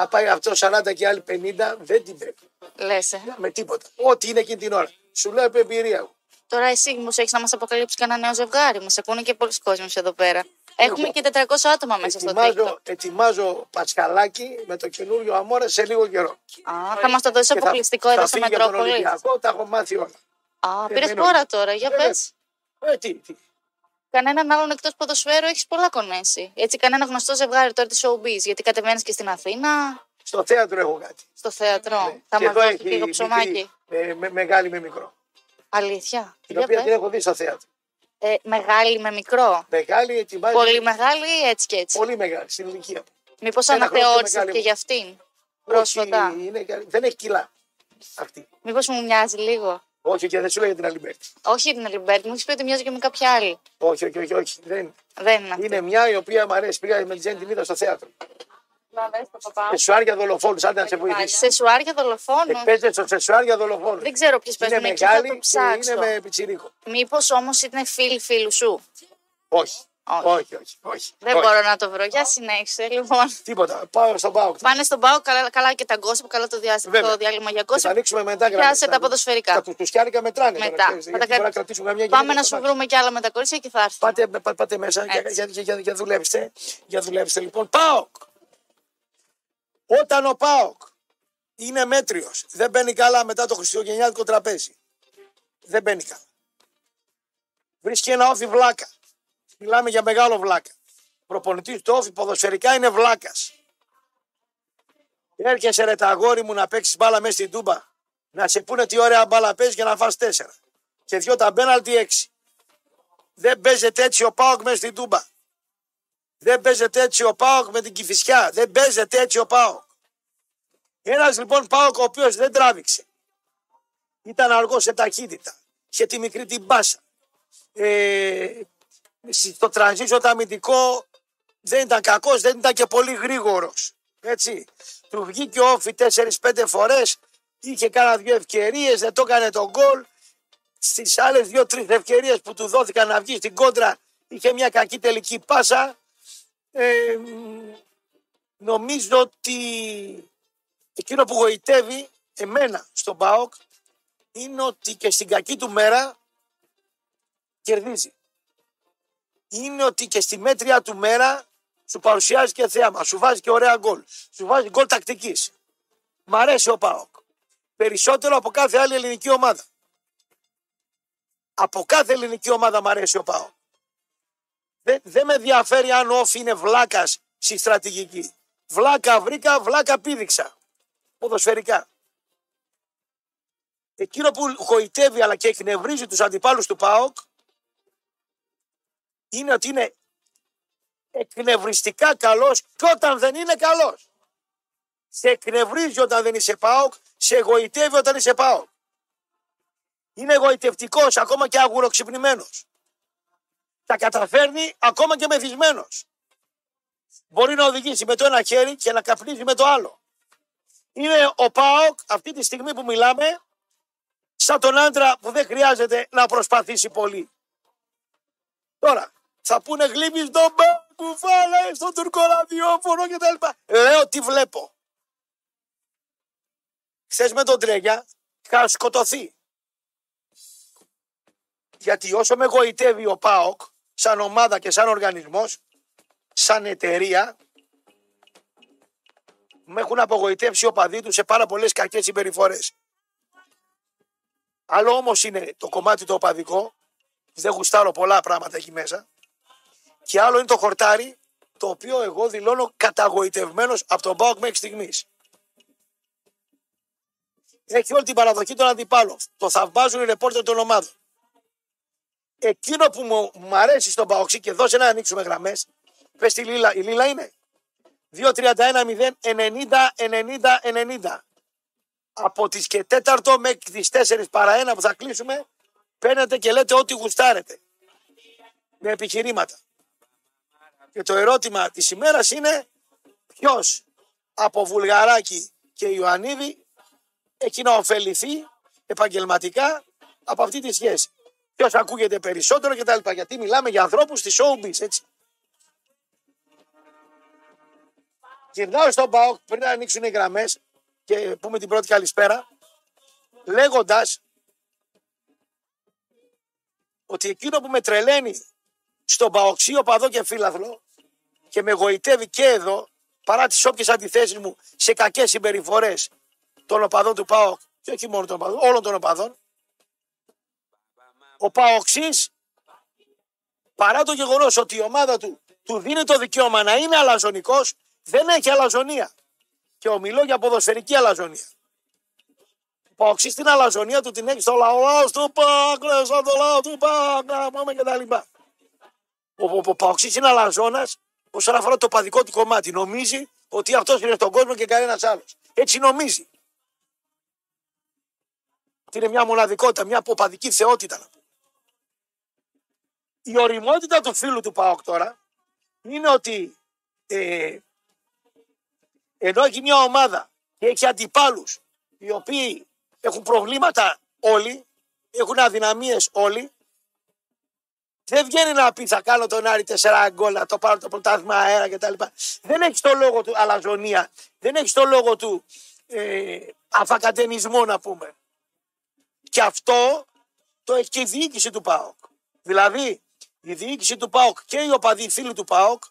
Speaker 2: Αν πάει αυτό 40 και άλλη 50, δεν την παίρνει.
Speaker 4: Λες, ε.
Speaker 2: Με τίποτα. Ό,τι είναι εκείνη την ώρα. Σου λέω από εμπειρία μου.
Speaker 4: Τώρα εσύ μου έχεις να μας αποκαλύψεις κανένα νέο ζευγάρι. Μας ακούνε και πολλοί κόσμοι εδώ πέρα. Έχουμε και 400 άτομα μέσα στο TikTok.
Speaker 2: Ετοιμάζω, ετοιμάζω πατσκαλάκι με το καινούριο αμόρα σε λίγο καιρό.
Speaker 4: Α, θα μας το δώσεις
Speaker 2: Και θα-
Speaker 4: αποκλειστικό
Speaker 2: θα
Speaker 4: εδώ στο
Speaker 2: φύγει για τον
Speaker 4: Μετρόπολη.
Speaker 2: Ολυμπιακό, τα έχω μάθει όλα.
Speaker 4: Α,
Speaker 2: Ε,
Speaker 4: πήρες
Speaker 2: μένω.
Speaker 4: χώρα τώρα, για
Speaker 2: Βέβαια.
Speaker 4: πες.
Speaker 2: Ε, τι, τι.
Speaker 4: Κανέναν άλλον εκτός ποδοσφαίρου έχεις πολλά κονέσει. Έτσι, κανένα γνωστό ζευγάρι τώρα της showbiz. Γιατί κατεβαίνεις και στην Αθήνα,
Speaker 2: Στο θέατρο έχω κάτι.
Speaker 4: στο θέατρο.
Speaker 2: Ναι.
Speaker 4: Θα
Speaker 2: Και
Speaker 4: μα
Speaker 2: εδώ
Speaker 4: δώσει
Speaker 2: έχει
Speaker 4: λίγο ψωμάκι.
Speaker 2: μικρή, ε, με, μεγάλη με μικρό.
Speaker 4: Αλήθεια.
Speaker 2: Την
Speaker 4: Για
Speaker 2: οποία
Speaker 4: πες.
Speaker 2: την έχω δει στο θέατρο.
Speaker 4: Ε, μεγάλη με μικρό.
Speaker 2: Μεγάλη ετοιμάζει.
Speaker 4: Πολύ μεγάλη ή έτσι και έτσι.
Speaker 2: πολύ μεγάλη στην ηλικία.
Speaker 4: Μήπως
Speaker 2: Ένα χρόνο πιο
Speaker 4: αναθεώρησες
Speaker 2: μεγάλη
Speaker 4: και
Speaker 2: μου.
Speaker 4: για αυτήν πρόσφατα;
Speaker 2: Όχι, είναι, δεν έχει κιλά αυτή.
Speaker 4: Μήπως μου μοιάζει λίγο.
Speaker 2: Όχι και δεν σου λέει για την Αλιμπέρτη.
Speaker 4: Όχι την Αλιμπέρτη, μου έχεις πει ότι μοιάζει και με κάποια άλλη.
Speaker 2: Όχι, όχι, όχι. όχι. Δεν.
Speaker 4: Δεν είναι αυτή.
Speaker 2: Είναι μια η οποία μου αρέσει. Πήγα με τη Τζέννη την είδα στο θέατρο.
Speaker 5: Να δες το παπά.
Speaker 2: Σεσουάρια δολοφόνους, άντε να σε βοηθήσει.
Speaker 4: Σεσουάρια δολοφόνου.
Speaker 2: Ε, Παίζεται στο σεσουάρια δολοφόνους.
Speaker 4: Δεν ξέρω ποιες
Speaker 2: Είναι
Speaker 4: παίζουν εκεί, θα
Speaker 2: μεγάλη
Speaker 4: το
Speaker 2: και
Speaker 4: ψάξω.
Speaker 2: είναι με πιτσιρίκο.
Speaker 4: Μήπως όμως είναι φίλοι φίλου σου;
Speaker 2: Όχι.
Speaker 4: Όχι.
Speaker 2: Όχι, όχι. όχι.
Speaker 4: Δεν
Speaker 2: όχι.
Speaker 4: μπορώ να το βρω. Για συνέχισε, λοιπόν.
Speaker 2: Τίποτα. Πάω στον Πάο.
Speaker 4: Πάνε στον Πάο, καλά, καλά και τα γκόσυπ, καλά το, διάστημα,
Speaker 2: Βέβαια.
Speaker 4: το διάλειμμα για
Speaker 2: Και θα
Speaker 4: γκόσυπ.
Speaker 2: ανοίξουμε μετά
Speaker 4: Πιάσε
Speaker 2: Τα-
Speaker 4: τα ποδοσφαιρικά.
Speaker 2: Τα κουσκουσκιάρικα μετράνε.
Speaker 4: Μετά.
Speaker 2: Τώρα, ξέρεις,
Speaker 4: Θα
Speaker 2: γιατί
Speaker 4: τα κρα-
Speaker 2: μπορεί να κρατήσουν καμιά
Speaker 4: Πάμε
Speaker 2: γυναίκα
Speaker 4: να
Speaker 2: στο
Speaker 4: σου
Speaker 2: μάτι.
Speaker 4: βρούμε κι άλλα με τα κορίτσια και θα έρθουμε.
Speaker 2: Πάτε, πά- πάτε μέσα για,
Speaker 4: Έτσι.
Speaker 2: για, για, για, για δουλέψτε. Για δουλέψτε λοιπόν. ΠΑΟΚ. Όταν ο ΠΑΟΚ είναι μέτριος, δεν μπαίνει καλά μετά το χριστουγεννιάτικο τραπέζι. Δεν μπαίνει καλά. Βρίσκει ένα όφι βλάκα. Μιλάμε για μεγάλο βλάκα. Προπονητής του όφι ποδοσφαιρικά είναι βλάκας. Έρχεσαι ρε τα αγόρι μου να παίξεις μπάλα μέσα στην τούμπα. Να σε πούνε τι ωραία μπάλα παίζεις και να φας τέσσερα. Και δυο τα μπέναλτι έξι. Δεν παίζεται έτσι ο Πάοκ μέσα στην Τούμπα. Δεν παίζεται έτσι ο Πάοκ με την Κηφισιά. Δεν παίζεται έτσι ο Πάοκ. Ένας λοιπόν Πάοκ ο οποίος δεν τράβηξε. Ήταν αργός σε ταχύτητα. Είχε τη μικρή την μπάσα. Ε, στο τρανζίσιο το αμυντικό δεν ήταν κακός, δεν ήταν και πολύ γρήγορος. Έτσι. Του βγήκε ο Όφη 4-5 φορές, είχε κάνα δύο ευκαιρίες, δεν το έκανε τον γκολ στις άλλες δύο-τρεις ευκαιρίες που του δόθηκαν να βγει στην κόντρα, είχε μια κακή τελική πάσα. Ε, μ, νομίζω ότι εκείνο που γοητεύει εμένα στον ΠΑΟΚ είναι ότι και στην κακή του μέρα κερδίζει. Είναι ότι και στη μέτρια του μέρα σου παρουσιάζει και θέαμα, σου βάζει και ωραία γκολ. Σου βάζει γκολ τακτικής. Μ' αρέσει ο ΠΑΟΚ. Περισσότερο από κάθε άλλη ελληνική ομάδα. Από κάθε ελληνική ομάδα μου αρέσει ο Πάο. Δεν, δεν με ενδιαφέρει αν ο Όφη είναι βλάκας στη στρατηγική. Βλάκα βρήκα, βλάκα πήδηξα. Ποδοσφαιρικά. Εκείνο που γοητεύει αλλά και εκνευρίζει τους αντιπάλους του ΠΑΟΚ είναι ότι είναι εκνευριστικά καλός και όταν δεν είναι καλός. Σε εκνευρίζει όταν δεν είσαι ΠΑΟΚ, σε γοητεύει όταν είσαι ΠΑΟΚ είναι εγωιτευτικός, ακόμα και αγουροξυπνημένος. Τα καταφέρνει ακόμα και μεθυσμένος. μπορεί να οδηγήσει με το ένα χέρι και να καπνίζει με το άλλο. Είναι ο ΠΑΟΚ αυτή τη στιγμή που μιλάμε σαν τον άντρα που δεν χρειάζεται να προσπαθήσει πολύ. Τώρα, θα πούνε γλύμεις στον ΠΑΟΚ, κουφάλα, στο τουρκοραδιόφωνο κτλ. Λέω τι βλέπω. Χθε με τον Τρέγια είχα σκοτωθεί. Γιατί όσο με γοητεύει ο ΠΑΟΚ, σαν ομάδα και σαν οργανισμός, σαν εταιρεία, με έχουν απογοητεύσει ο παδί τους σε πάρα πολλές κακές συμπεριφορές. Άλλο όμως είναι το κομμάτι το οπαδικό, δεν γουστάρω πολλά πράγματα εκεί μέσα, και άλλο είναι το χορτάρι, το οποίο εγώ δηλώνω καταγοητευμένος από τον ΠΑΟΚ μέχρι στιγμής. Έχει όλη την παραδοχή των αντιπάλων. Το θαυμάζουν οι ρεπόρτερ των ομάδων. Εκείνο που μου, μου αρέσει στον Παοξή και δώσε να ανοίξουμε γραμμές. Πες τη Λίλα, η Λίλα είναι. 2-31-0-90-90-90. Από τις και τέταρτο μέχρι τις 4 παρά 1 που θα κλείσουμε, παίρνετε και λέτε ό,τι γουστάρετε. Με επιχειρήματα. Και το ερώτημα της ημέρας είναι ποιος από Βουλγαράκη και Ιωαννίδη έχει να ωφεληθεί επαγγελματικά από αυτή τη σχέση. Ποιος ακούγεται περισσότερο κτλ. Γιατί μιλάμε για ανθρώπους της showbiz, έτσι. Γυρνάω στον Πάοκ πριν να ανοίξουν οι γραμμές και πούμε την πρώτη καλησπέρα, λέγοντας ότι εκείνο που με τρελαίνει στον Παοξίο παδό και φύλαθλο και με γοητεύει και εδώ, παρά τις όποιες αντιθέσεις μου σε κακές συμπεριφορές των οπαδών του ΠΑΟΚ και όχι μόνο των οπαδών, όλων των οπαδών, ο Παοξής παρά το γεγονός ότι η ομάδα του του δίνει το δικαίωμα να είναι αλαζονικός, δεν έχει αλαζονία. Και ομιλώ για ποδοσφαιρική αλαζονία. Ο Παοξής την αλαζονία του την έχει στο λαό του ΠΑΟΚ, σαν το λαό του ΠΑΟΚ, να πούμε και τα λοιπά. Ο, ο, ο Παοξής είναι αλαζόνας όσον αφορά το παδικό του κομμάτι. Νομίζει ότι αυτός είναι στον κόσμο και κανένας άλλος. Έτσι νομίζει. Ότι είναι μια μοναδικότητα, μια αποπαδική θεότητα. να πούμε. Η οριμότητα του φίλου του ΠΑΟΚ τώρα είναι ότι ε, ενώ έχει μια ομάδα και έχει αντιπάλους οι οποίοι έχουν προβλήματα όλοι, έχουν αδυναμίες όλοι, δεν βγαίνει να πει θα κάνω τον Άρη τέσσερα γκολ, να το πάρω το πρωτάθλημα αέρα κτλ. Δεν έχει το λόγο του αλαζονία, δεν έχει το λόγο του ε, αφακατενισμό να πούμε. Και αυτό το έχει και η διοίκηση του ΠΑΟΚ. Δηλαδή, η διοίκηση του ΠΑΟΚ και οι οπαδοί φίλοι του ΠΑΟΚ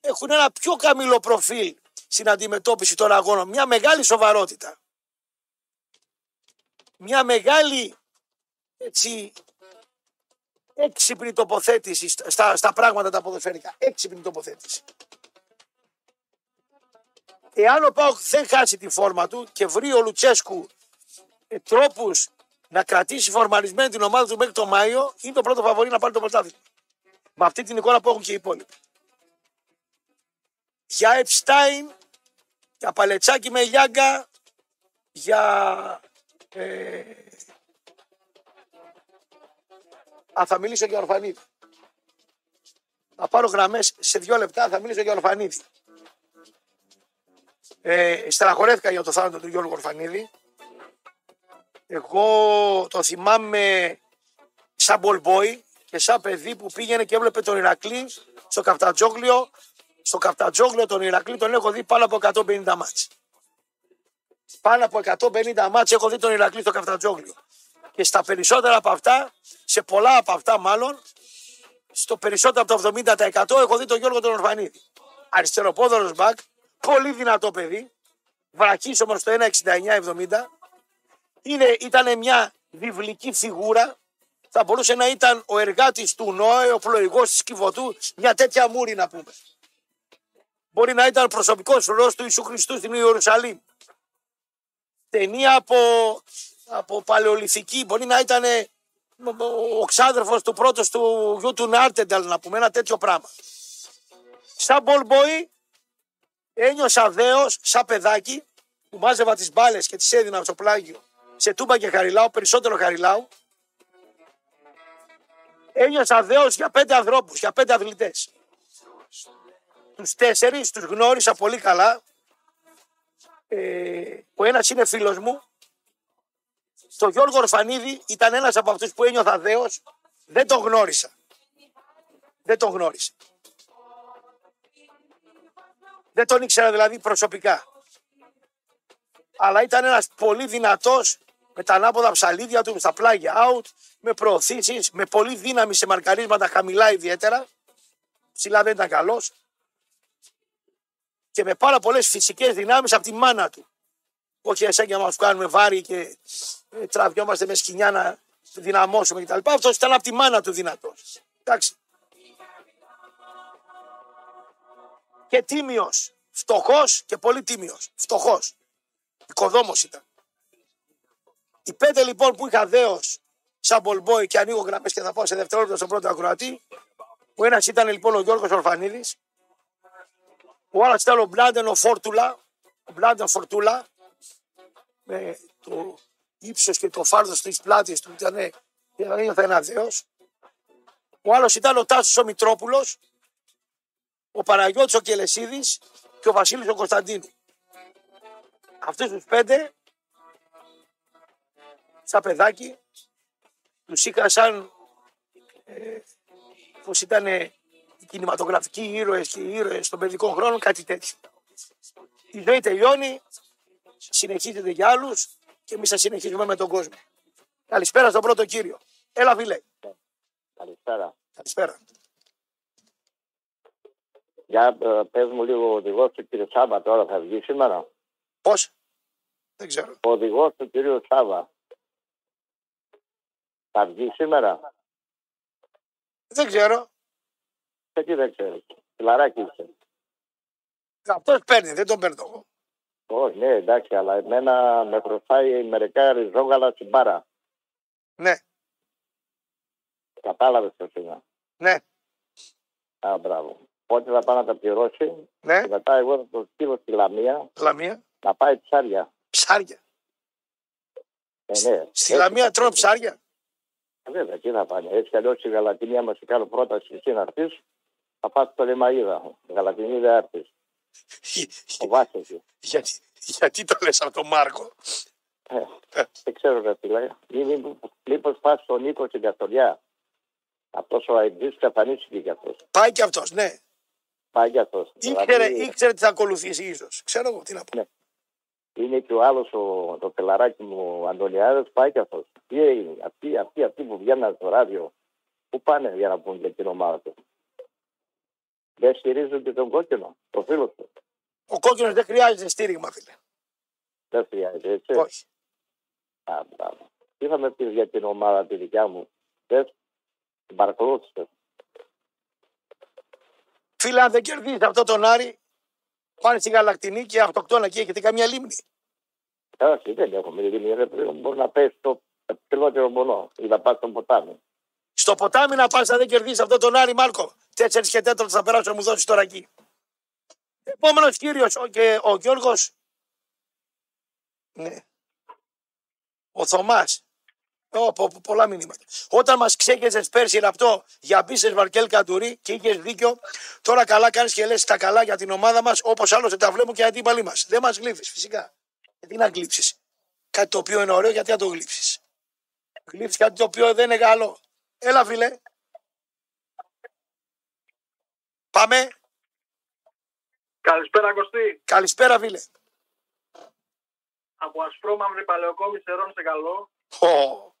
Speaker 2: έχουν ένα πιο καμηλό προφίλ στην αντιμετώπιση των αγώνων. Μια μεγάλη σοβαρότητα. Μια μεγάλη έτσι, έξυπνη τοποθέτηση στα, στα πράγματα τα ποδοσφαιρικά. Έξυπνη τοποθέτηση. Εάν ο Πάοκ δεν χάσει τη φόρμα του και βρει ο Λουτσέσκου ε, τρόπους να κρατήσει φορμαρισμένη την ομάδα του μέχρι τον Μάιο, είναι το πρώτο φαβορή να πάρει το πρωτάθλημα. Με αυτή την εικόνα που έχουν και οι υπόλοιποι. Για Επστάιν, για Παλετσάκι με Λιάγκα, για... Ε, Α, θα μιλήσω για Ορφανίδη. Θα πάρω γραμμές σε δύο λεπτά, θα μιλήσω για Ορφανίδη. Ε, στεναχωρέθηκα για το θάνατο του Γιώργου Ορφανίδη. Εγώ το θυμάμαι σαν boy και σαν παιδί που πήγαινε και έβλεπε τον Ηρακλή στο Καφτατζόγλιο. Στο Καφτατζόγλιο τον Ηρακλή τον έχω δει πάνω από 150 μάτς. Πάνω από 150 μάτς έχω δει τον Ηρακλή στο Καφτατζόγλιο. Και στα περισσότερα από αυτά, σε πολλά από αυτά μάλλον, στο περισσότερο από το 70% έχω δει τον Γιώργο τον Ορφανίδη. Αριστεροπόδωρος μπακ, πολύ δυνατό παιδί, βρακής όμως το 1,69-70, είναι, ήταν μια βιβλική φιγούρα. Θα μπορούσε να ήταν ο εργάτης του Νόε, ο πλοηγός της Κιβωτού, μια τέτοια μούρη να πούμε. Μπορεί να ήταν προσωπικός ρόλος του Ιησού Χριστού στην Ιερουσαλήμ. Ταινία από, από παλαιολιθική. Μπορεί να ήταν ο ξάδερφος του πρώτος του γιου του Νάρτενταλ να πούμε ένα τέτοιο πράγμα. Σαν μπολμπόι ένιωσα δέος, σαν παιδάκι που μάζευα τις μπάλες και τις έδινα στο πλάγιο σε Τούμπα και Χαριλάου, περισσότερο Χαριλάου, ένιωσα δέος για πέντε ανθρώπους, για πέντε αθλητές. τους τέσσερις τους γνώρισα πολύ καλά. Ε, ο ένας είναι φίλος μου. Το Γιώργο Ορφανίδη ήταν ένας από αυτούς που ένιωθα δέος. Δεν τον γνώρισα. Δεν τον γνώρισα. Δεν τον ήξερα δηλαδή προσωπικά. Αλλά ήταν ένας πολύ δυνατός με τα ανάποδα ψαλίδια του, στα πλάγια out, με προωθήσεις, με πολύ δύναμη σε μαρκαρίσματα χαμηλά ιδιαίτερα. Ψηλά δεν ήταν καλός. Και με πάρα πολλές φυσικές δυνάμεις από τη μάνα του. Όχι εσένα για να μας κάνουμε βάρη και ε, τραβιόμαστε με σκηνιά να δυναμώσουμε κτλ. Αυτός ήταν από τη μάνα του δυνατός. Εντάξει. Και τίμιος. Φτωχός και πολύ τίμιος. Φτωχός. Οικοδόμος ήταν. Οι πέντε λοιπόν που είχα δέος σαν μπολμπόι και ανοίγω γραμμές και θα πάω σε δευτερόλεπτο στον πρώτο ακροατή. Ο ένας ήταν λοιπόν ο Γιώργος Ορφανίδης. Ο άλλος ήταν ο Μπλάντεν ο Φόρτουλα. Ο Μπλάντεν Φορτούλα. Με το ύψος και το φάρδος της πλάτης του ήταν ένιωθε ένα δέος. Ο άλλος ήταν ο Τάσος ο Μητρόπουλος. Ο Παναγιώτης ο Κελεσίδης και ο Βασίλης ο Κωνσταντίνου. Αυτούς τους πέντε σαν παιδάκι τους είχα σαν ε, πως ήταν οι κινηματογραφικοί ήρωες και οι ήρωες των παιδικών χρόνων, κάτι τέτοιο. Η ζωή τελειώνει, συνεχίζεται για άλλους και εμείς θα συνεχίζουμε με τον κόσμο. Καλησπέρα στον πρώτο κύριο. Έλα φίλε.
Speaker 6: Καλησπέρα.
Speaker 2: Καλησπέρα.
Speaker 6: Για ε, πες μου λίγο ο οδηγός του κύριου Σάβα τώρα θα βγει σήμερα;
Speaker 2: Πώς; Δεν ξέρω.
Speaker 6: Ο οδηγός του κύριου Σάβα θα βγει σήμερα;
Speaker 2: Δεν ξέρω.
Speaker 6: Σε τι δεν ξέρεις. Φιλαράκι είσαι.
Speaker 2: Αυτός παίρνει, δεν τον παίρνω εγώ.
Speaker 6: Όχι, ναι, εντάξει, αλλά εμένα με χρωστάει μερικά ριζόγαλα στην μπάρα.
Speaker 2: Ναι,
Speaker 6: Κατάλαβες ποιος είναι.
Speaker 2: ναι,
Speaker 6: Α, μπράβο. Πότε θα πάει να τα πληρώσει
Speaker 2: ναι.
Speaker 6: και μετά εγώ θα το στείλω στη Λαμία
Speaker 2: Λαμία.
Speaker 6: να πάει ψάρια.
Speaker 2: Ψάρια.
Speaker 6: Ε, ναι.
Speaker 2: Στη
Speaker 6: Έτσι
Speaker 2: Λαμία
Speaker 6: θα
Speaker 2: τρώνε
Speaker 6: γίνει.
Speaker 2: ψάρια.
Speaker 6: Ε, Βέβαια, τι θα πάνε. Έτσι κι αλλιώς η Γαλατινία μας κάνει πρόταση εσύ να έρθεις, θα πας στο Λεμαίδα. Η Γαλατινή δεν έρθεις. Ο Βάσο.
Speaker 2: γιατί, γιατί το λες από τον Μάρκο;
Speaker 6: Ε, δεν ξέρω ρε φίλε. Μήπως πας στον Νίκο στην Καστοριά. Αυτός ο Αιτζή καθανίστηκε κι αυτός.
Speaker 2: Πάει και αυτός, ναι.
Speaker 6: Πάει κι αυτός.
Speaker 2: Ήξερε, ήξερε τι θα ακολουθήσει ίσως. Ξέρω εγώ τι να πω.
Speaker 6: Ναι. Είναι και ο άλλος, το πελαράκι μου, ο Αντωνιάδε, πάει κι αυτός. Τι έγινε, αυτοί, αυτοί, αυτοί που βγαίνουν στο ράδιο, πού πάνε για να πούν για την ομάδα του. Δεν στηρίζουν και τον κόκκινο, το φίλο του.
Speaker 2: Ο κόκκινος δεν χρειάζεται στήριγμα, φίλε.
Speaker 6: Δεν χρειάζεται, έτσι.
Speaker 2: Όχι.
Speaker 6: Α, μπράβο. Τι θα με πει για την ομάδα τη δικιά μου. Θε, την παρακολούθησε.
Speaker 2: Φίλε, αν δεν κερδίσει αυτό τον Άρη, πάνε στη Γαλακτινή και αυτοκτόνα και έχετε καμία λίμνη.
Speaker 6: Ε, Όχι, δεν έχουμε λίμνη. Ρε παιδί μου, μπορεί να πέσει το ψηλότερο μονό ή να πας στο ποτάμι.
Speaker 2: Στο ποτάμι να πας αν δεν κερδίσει αυτό τον Άρη, Μάρκο. Τέσσερις και τέταρτος θα περάσω να μου δώσεις τώρα εκεί. Επόμενος κύριος, ο, και ο Γιώργος. Ναι. Ο Θωμάς. Ω, πο- πο- πολλά μηνύματα. Όταν μας ξέγεζε πέρσι ραπτό για μπίσες Βαρκέλ Καντουρί και είχες δίκιο, τώρα καλά κάνεις και λες τα καλά για την ομάδα μας, όπως άλλωστε τα βλέπουν και οι αντίπαλοι μας. Δεν μας γλύφεις, φυσικά. Γιατί να γλύψεις; Κάτι το οποίο είναι ωραίο, γιατί να το γλύψεις. Γλύψεις κάτι το οποίο δεν είναι καλό. Έλα, φίλε. Πάμε.
Speaker 7: Καλησπέρα Κωστή.
Speaker 2: Καλησπέρα, φίλε.
Speaker 7: Από Ασπρόμαυρη Παλαιοκόμη Σερών σε καλό.
Speaker 2: Ω,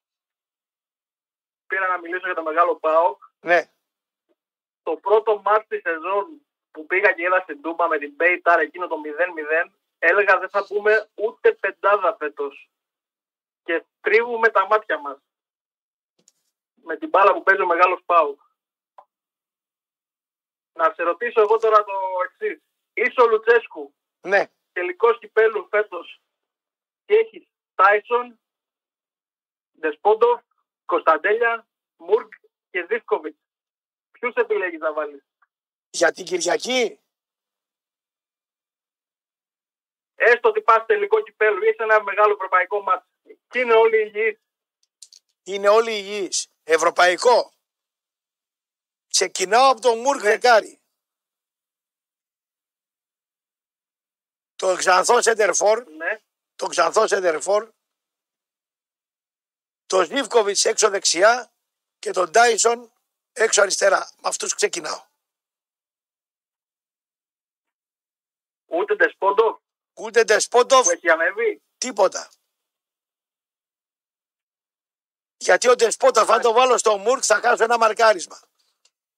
Speaker 7: Πήρα να μιλήσω για το μεγάλο ΠΑΟΚ.
Speaker 2: ναι.
Speaker 7: Το πρώτο μάτς της σεζόν που πήγα και είδα στην Τούμπα με την Μπέιταρ εκείνο το 0-0 έλεγα δεν θα πούμε ούτε πεντάδα φέτος. Και τρίβουμε τα μάτια μας. Με την μπάλα που παίζει ο μεγάλος ΠΑΟΚ. Να σε ρωτήσω εγώ τώρα το εξής. Είσαι ο Λουτσέσκου
Speaker 2: Ναι.
Speaker 7: τελικός κυπέλους φέτος και έχεις; Τάισον, Δεσπόντοφ, Κωνσταντέλια, Μουργκ και Δίσκοβιτ. Ποιους επιλέγεις να βάλεις;
Speaker 2: Για την Κυριακή;
Speaker 7: Έστω ότι πας τελικό κυπέλου, είσαι ένα μεγάλο ευρωπαϊκό μάτι. Και είναι όλοι υγιείς.
Speaker 2: Είναι όλοι υγιείς. Ευρωπαϊκό. Ξεκινάω από τον Μουρκ Δεκάρη. Το ξανθό Σέντερφορ,
Speaker 7: Ναι.
Speaker 2: το ξανθό Σέντερφορ, το Ζίβκοβιτς έξω δεξιά και τον Τάισον έξω αριστερά. Με αυτούς ξεκινάω.
Speaker 7: Ούτε Ντεσπόντο
Speaker 2: Ούτε Ντεσπότοφ,
Speaker 7: που έχει ανέβει.
Speaker 2: τίποτα. Γιατί ο Ντεσπότοφ, αν το βάλω στο Μουρκ, θα χάσω ένα μαρκάρισμα.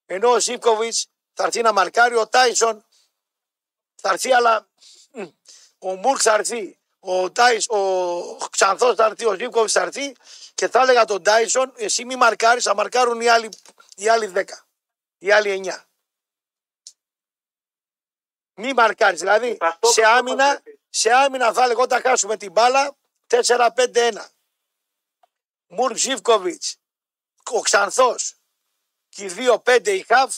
Speaker 2: Ενώ ο Ζίβκοβιτς θα έρθει να μαρκάρει, ο Τάισον θα έρθει, αλλά μ, ο Μουρκ θα έρθει, ο, Τάις, ο Ξανθός θα έρθει, ο Ζίβκοβιτς θα έρθει και θα έλεγα τον Τάισον, εσύ μη μαρκάρεις, θα μαρκάρουν οι άλλοι, οι άλλοι 10, οι άλλοι 9. Μη μαρκάρεις, δηλαδή
Speaker 7: Αυτό
Speaker 2: σε
Speaker 7: το
Speaker 2: άμυνα,
Speaker 7: είπατε.
Speaker 2: σε άμυνα θα έλεγα όταν χάσουμε την μπάλα 4-5-1. Μουρκ Ζίβκοβιτς, ο Ξανθός και οι 2-5 η Χαφ,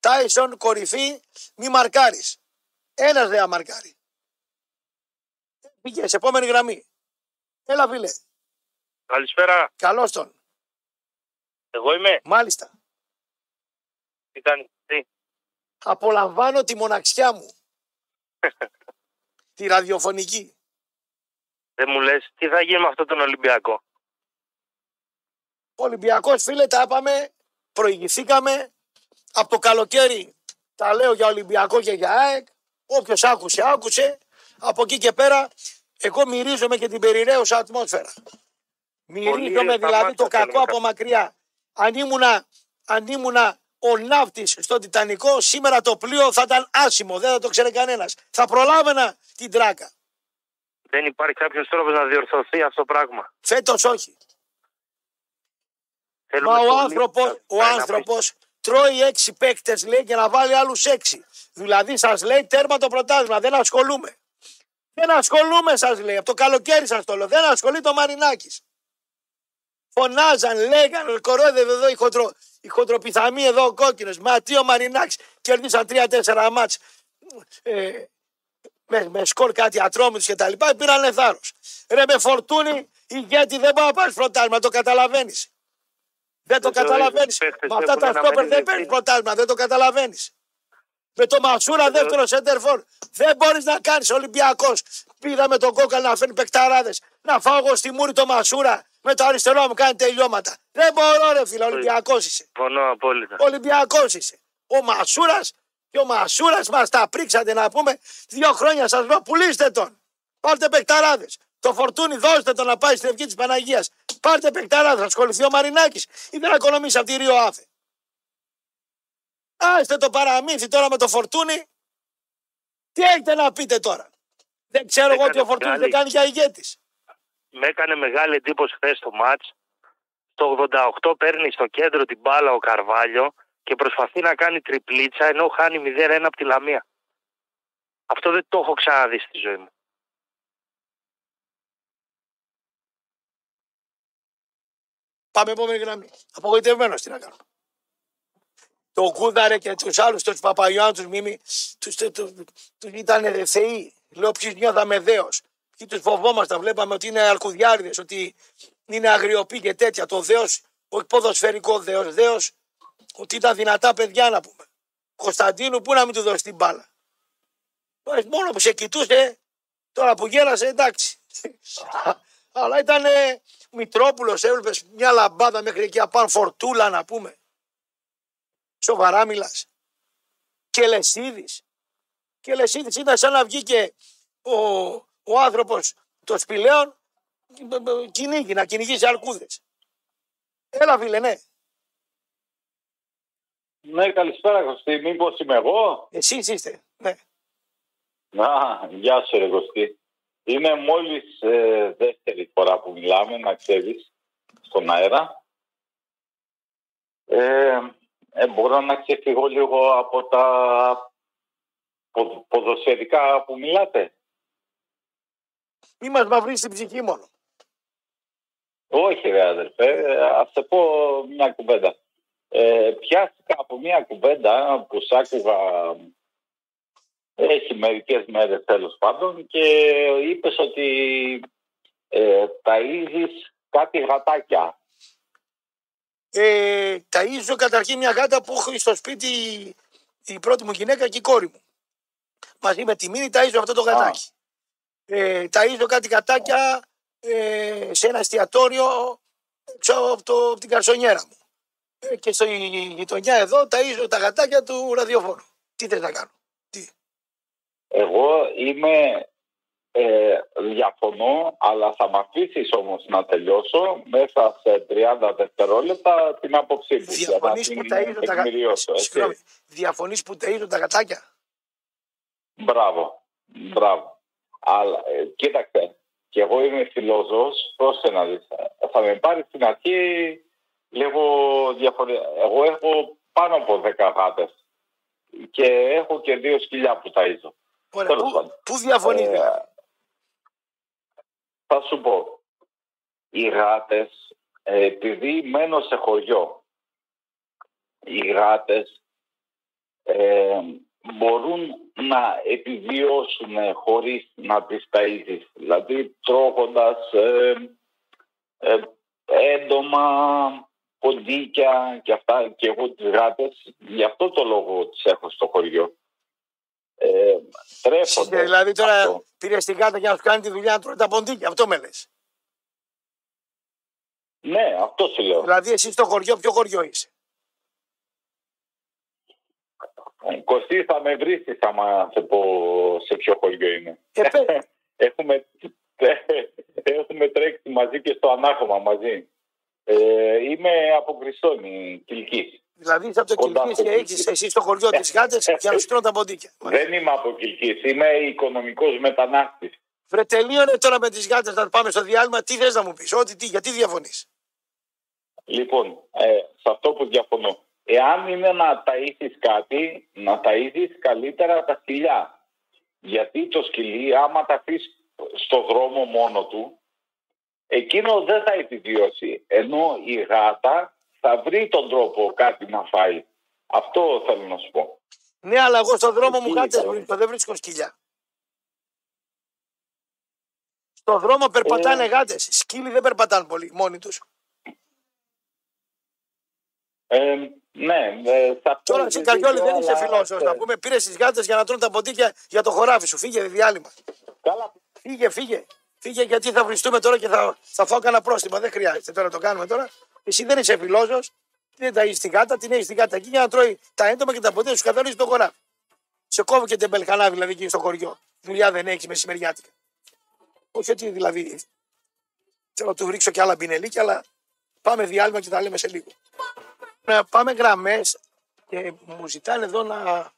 Speaker 2: Τάισον κορυφή, μη μαρκάρεις. Ένας δεν θα μαρκάρει. Πήγε σε επόμενη γραμμή. Έλα φίλε,
Speaker 8: Καλησπέρα.
Speaker 2: καλώς τον.
Speaker 8: Εγώ είμαι.
Speaker 2: Μάλιστα.
Speaker 8: Τι κάνει. Τι.
Speaker 2: Απολαμβάνω τη μοναξιά μου. τη ραδιοφωνική.
Speaker 8: Δεν μου λες τι θα γίνει με αυτόν τον Ολυμπιακό;
Speaker 2: Ο Ολυμπιακός φίλε τα είπαμε, προηγηθήκαμε από το καλοκαίρι. Τα λέω για Ολυμπιακό και για ΑΕΚ. Όποιος άκουσε, άκουσε. Από εκεί και πέρα, εγώ μυρίζομαι και την περιραίωσα ατμόσφαιρα. Μυρίζομαι
Speaker 8: στα
Speaker 2: δηλαδή
Speaker 8: μάτια
Speaker 2: το κακό
Speaker 8: θέλουμε
Speaker 2: από μακριά. Αν ήμουνα, αν ήμουνα ο ναύτης στο Τιτανικό, σήμερα το πλοίο θα ήταν άσημο, δεν θα το ξέρει κανένας. Θα προλάβαινα την τράκα.
Speaker 8: Δεν υπάρχει κάποιος τρόπος να διορθωθεί αυτό το πράγμα.
Speaker 2: Φέτος όχι.
Speaker 8: Θέλουμε
Speaker 2: Μα ο
Speaker 8: πολύ
Speaker 2: άνθρωπο,
Speaker 8: να
Speaker 2: ο
Speaker 8: πάει να
Speaker 2: άνθρωπος τρώει έξι παίκτες, λέει, και να βάλει άλλους έξι. Δηλαδή, σας λέει τέρμα το πρωτάθλημα. Δεν ασχολούμαι. Δεν ασχολούμαι, σας λέει. Από το καλοκαίρι σας το λέω. Δεν ασχολείται ο Μαρινάκης. Φωνάζαν, λέγαν, κορόιδευε εδώ η, χοντρο, η χοντροπιθαμή εδώ ο κόκκινος. Μα τι ο Μαρινάκης κερδίσαν τρία-τέσσερα μάτς ε, με, με σκορ κάτι ατρόμητου και τα λοιπά. Πήραν θάρρος. Ρε με φορτούνη, ηγέτη δεν πάω να πάρεις πρωτάθλημα, το καταλαβαίνεις. Δεν το
Speaker 8: Δεν το
Speaker 2: καταλαβαίνεις.
Speaker 8: έχεις παίχτες,
Speaker 2: Με αυτά
Speaker 8: έχουν
Speaker 2: τα
Speaker 8: ένα
Speaker 2: στόπερ δεν
Speaker 8: μερίδιο
Speaker 2: παίρνει
Speaker 8: ευθύνη.
Speaker 2: πρωτάθλημα, δεν το καταλαβαίνεις. Με το Μασούρα
Speaker 8: Δεν το-
Speaker 2: δεύτερο σέντερφορ δεν μπορείς να κάνεις Ολυμπιακός. Πήγα με τον κόκαλ να φέρνει παικταράδες. Να φάω εγώ στη μούρη το Μασούρα με το αριστερό μου κάνει τελειώματα. Δεν μπορώ, ρε φίλε, Ολυμπιακός είσαι.
Speaker 8: Συμφωνώ απόλυτα.
Speaker 2: Ολυμπιακός είσαι. Ο Μασούρας και ο Μασούρας μας τα πρίξατε να πούμε. Δύο χρόνια σας λέω πουλήστε τον. Πάρτε παικταράδες. Το φορτούνι δώστε τον να πάει στην ευχή της Παναγίας. Πάρτε παικταράδε. Θα ασχοληθεί ο Μαρινάκης ή δεν ακονομήσει από τη Ρίο Άφε. Άστε το παραμύθι τώρα με το φορτούνι. Τι έχετε να πείτε τώρα. Δεν ξέρω εγώ
Speaker 8: Έκανε
Speaker 2: ότι ο φορτούνι δεν
Speaker 8: μεγάλη-
Speaker 2: κάνει για ηγέτης.
Speaker 8: Με έκανε μεγάλη εντύπωση χθες το μάτς. Στο 88 παίρνει στο κέντρο την μπάλα ο Καρβάλιο και προσπαθεί να κάνει τριπλίτσα ενώ χάνει 0-1 από τη Λαμία. Αυτό δεν το έχω ξαναδεί στη ζωή μου.
Speaker 2: Πάμε επόμενη γραμμή. Απογοητευμένος τι να κάνω. Το Κούδαρε και τους άλλους, τους Παπαγιάννους, τους Μίμη, τους τους, τους, τους ήταν θεοί. Λέω ποιους νιώθαμε δέος. Ποιοι τους φοβόμασταν, βλέπαμε ότι είναι αλκουδιάριδες, ότι είναι αγριοποί και τέτοια. Το δέος, όχι ποδοσφαιρικό δέος, δέος ότι ήταν δυνατά παιδιά να πούμε. Κωνσταντίνου, πού να μην του δώσει την μπάλα. Τώρα, Μόνο που σε κοιτούσε, τώρα που γέλασε, εντάξει. Αλλά ήταν Μητρόπουλος, έβλεπες μια λαμπάδα μέχρι εκεί απάνω, φορτούλα να πούμε. Σοβαρά μιλάς. Και Λεσίδης. Και Λεσίδης ήταν σαν να βγήκε ο, ο άνθρωπος των σπηλαίων κυνήγι, να κυνηγήσει αρκούδες. Έλα, φίλε, ναι.
Speaker 9: Ναι, καλησπέρα Κωστή. Μήπως είμαι εγώ;
Speaker 2: Εσείς είστε. Ναι.
Speaker 9: Να, γεια σου ρε Κωστή. Είναι μόλις ε, δεύτερη φορά που μιλάμε, να ξέρεις, στον αέρα. Ε, ε, μπορώ να ξεφύγω λίγο από τα πο- ποδοσφαιρικά που μιλάτε;
Speaker 2: Μη μας μαυρίσει την ψυχή μόνο.
Speaker 9: Όχι ρε αδερφέ, ε, ας σε πω μια κουβέντα. Ε, πιάστηκα από μια κουβέντα που σ' άκουγα έχει μερικές μέρες τέλος πάντων και είπες ότι ε, ταΐζεις κάτι γατάκια.
Speaker 2: Ε, ταΐζω καταρχήν μια γάτα που έχω στο σπίτι η πρώτη μου γυναίκα και η κόρη μου. μαζί με τη μήνυ ταΐζω αυτό το γατάκι. Ε, ταΐζω κάτι γατάκια ε, σε ένα εστιατόριο έξω από, το, από την καρσονιέρα μου. Ε, και στο γειτονιά εδώ ταΐζω τα γατάκια του ραδιοφόρου. Τι θες να κάνω; Τι.
Speaker 9: Εγώ είμαι ε, διαφωνώ, αλλά θα με αφήσεις όμως να τελειώσω μέσα σε 30 δευτερόλεπτα την άποψή μου. για να
Speaker 2: Διαφωνείς
Speaker 9: την
Speaker 2: που ταΐζω τα γατάκια.
Speaker 9: τεκμηριώσω, έτσι.
Speaker 2: Συγγνώμη. Διαφωνείς που ταΐζω τα γατάκια;
Speaker 9: Μπράβο. Μπράβο. Αλλά ε, κοίταξε, και εγώ είμαι φιλόζωος, πρόσεχε να δεις. Ε, Θα με πάρεις στην αρχή λίγο διαφορετικά. Εγώ έχω πάνω από 10 γάτες και έχω και δύο σκυλιά που ταΐζω.
Speaker 2: Ωραία,
Speaker 9: Τέλος
Speaker 2: πού,
Speaker 9: πάντων.
Speaker 2: πού διαφωνείς.
Speaker 9: Ε,
Speaker 2: δηλαδή;
Speaker 9: θα σου πω. Οι γάτες, ε, επειδή μένω σε χωριό, οι γάτες ε, μπορούν να επιβιώσουν χωρίς να τις ταΐζεις. Δηλαδή τρώγοντας ε, ε, έντομα, ποντίκια και αυτά και εγώ τις γάτες, γι' αυτό το λόγο τις έχω στο χωριό. Ε, τρέφονται.
Speaker 2: Δηλαδή τώρα
Speaker 9: αυτό.
Speaker 2: πήρε την κάρτα για να σου κάνει τη δουλειά να τρώει τα ποντίκια. Αυτό με λες.
Speaker 9: Ναι, αυτό σου λέω.
Speaker 2: Δηλαδή εσύ στο χωριό, ποιο χωριό είσαι;
Speaker 9: Κωστή θα με βρίσκεις άμα σε πω σε ποιο χωριό είμαι.
Speaker 2: Ε, πέ-
Speaker 9: έχουμε, έχουμε τρέξει μαζί και στο ανάχωμα μαζί. Ε, είμαι από Κρυστόνη, Κιλκής.
Speaker 2: Δηλαδή είσαι από το
Speaker 9: Κοντά
Speaker 2: Κιλκής
Speaker 9: στο
Speaker 2: και
Speaker 9: Κιλκής.
Speaker 2: έχεις εσύ στο χωριό τις γάτες για να σου τρώνε τα ποντίκια.
Speaker 9: Δεν είμαι από Κιλκής, είμαι οικονομικός μετανάστης.
Speaker 2: Βρε τελείωνε τώρα με τις γάτες να πάμε στο διάλειμμα. Τι θες να μου πεις, ό,τι τι, γιατί διαφωνείς;
Speaker 9: Λοιπόν, ε, σε αυτό που διαφωνώ. Εάν είναι να ταΐσεις κάτι, να ταΐσεις καλύτερα τα σκυλιά. Γιατί το σκυλί, άμα τα αφήσεις στο δρόμο μόνο του, εκείνο δεν θα επιβιώσει. Ενώ η γάτα θα βρει τον τρόπο κάτι να φάει. Αυτό θέλω να σου πω.
Speaker 2: Ναι, αλλά εγώ στον δρόμο μου
Speaker 9: Εκεί
Speaker 2: γάτες
Speaker 9: ήταν.
Speaker 2: βρίσκω, δεν βρίσκω σκυλιά. Στο δρόμο περπατάνε
Speaker 9: Ε.
Speaker 2: γάτες. Σκύλοι δεν περπατάνε πολύ μόνοι τους.
Speaker 9: Ε, ναι, ε, σε αυτό
Speaker 2: Τώρα
Speaker 9: έχεις
Speaker 2: σε Καριόλη
Speaker 9: δίκιο,
Speaker 2: δεν είσαι
Speaker 9: αλλά,
Speaker 2: φιλόσοφος.
Speaker 9: ε,
Speaker 2: Να πούμε πήρες τις γάτες για να τρώνε τα ποντίκια για το χωράφι σου. Φύγε διάλειμμα.
Speaker 9: Καλά,
Speaker 2: Φύγε, φύγε. Φύγε γιατί θα βριστούμε τώρα και θα, θα φάω κανένα πρόστιμο. Δεν χρειάζεται τώρα να το κάνουμε τώρα. Εσύ δεν είσαι φιλόζο. Δεν τα έχεις την γάτα, την έχεις την γάτα εκεί για να τρώει τα έντομα και τα ποτέ σου καθαρίζει το χωράφι. Σε κόβω και τεμπελχανά δηλαδή εκεί στο χωριό. Δουλειά δεν έχεις μεσημεριάτικα. Όχι ότι δηλαδή θέλω να του ρίξω και άλλα μπινελίκια, αλλά πάμε διάλειμμα και τα λέμε σε λίγο. Να πάμε γραμμές και μου ζητάνε εδώ να.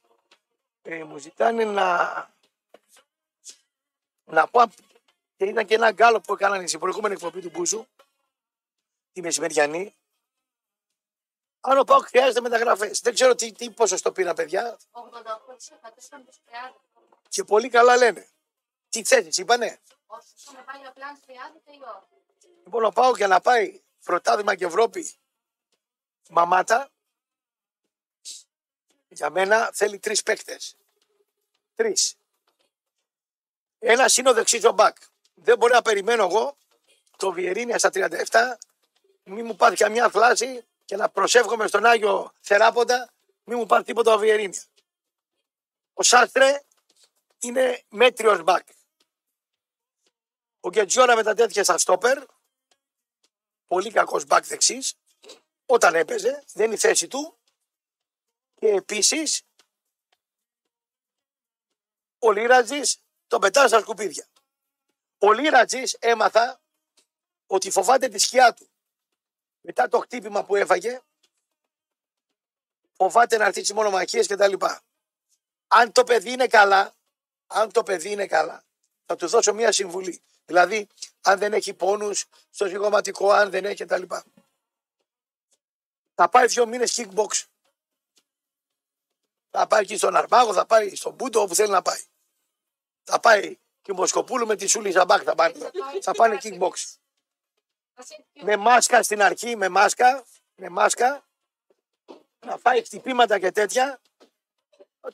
Speaker 2: Ε, μου ζητάνε να. Να πω και ήταν και ένα γκάλο που έκαναν στην προηγούμενη εκπομπή του Μπούζου, τη μεσημεριανή. Αν ο Πάοκ χρειάζεται μεταγραφές. Δεν ξέρω τι, τι ποσοστό πήρα, παιδιά.
Speaker 5: 88% ήταν τους 30.
Speaker 2: Και πολύ καλά λένε. Τι θέσει, είπανε;
Speaker 5: Όσοι είχαν πάει απλά 30 τελειώνει.
Speaker 2: Λοιπόν, ο Πάοκ για να πάει πρωτάθλημα και Ευρώπη μαμάτα, για μένα θέλει τρεις παίκτες. Τρεις. Ένα είναι ο δεξί ο μπακ. Δεν μπορεί να περιμένω εγώ το Βιερίνια στα 37, μη μου πάθει καμιά φλάση και να προσεύχομαι στον Άγιο Θεράποντα, μη μου πάθει τίποτα ο Βιερίνια. Ο Σάστρε είναι μέτριος μπακ. Ο Γκετζιόρα με τα τέτοια στα στόπερ, πολύ κακός μπακ δεξής, όταν έπαιζε, δεν είναι η θέση του και επίσης ο Λίρατζης τον πετάς στα σκουπίδια. Ο Λίρατζης έμαθα ότι φοβάται τη σκιά του. Μετά το χτύπημα που έφαγε, φοβάται να έρθει στις μονομαχίες και τα λοιπά. Αν το παιδί είναι καλά, αν το παιδί είναι καλά, θα του δώσω μία συμβουλή. Δηλαδή, αν δεν έχει πόνους στο ζυγωματικό, αν δεν έχει τα λοιπά. Θα πάει δύο μήνες kickbox. Θα πάει εκεί στον Αρμάγο, θα πάει στον Μπούντο, όπου θέλει να πάει. Θα πάει και ο Μοσκοπούλου με τη Σούλη Ζαμπάκ θα πάνε. θα πάνε kickbox. Με μάσκα στην αρχή, με μάσκα, με μάσκα, να φάει χτυπήματα και τέτοια.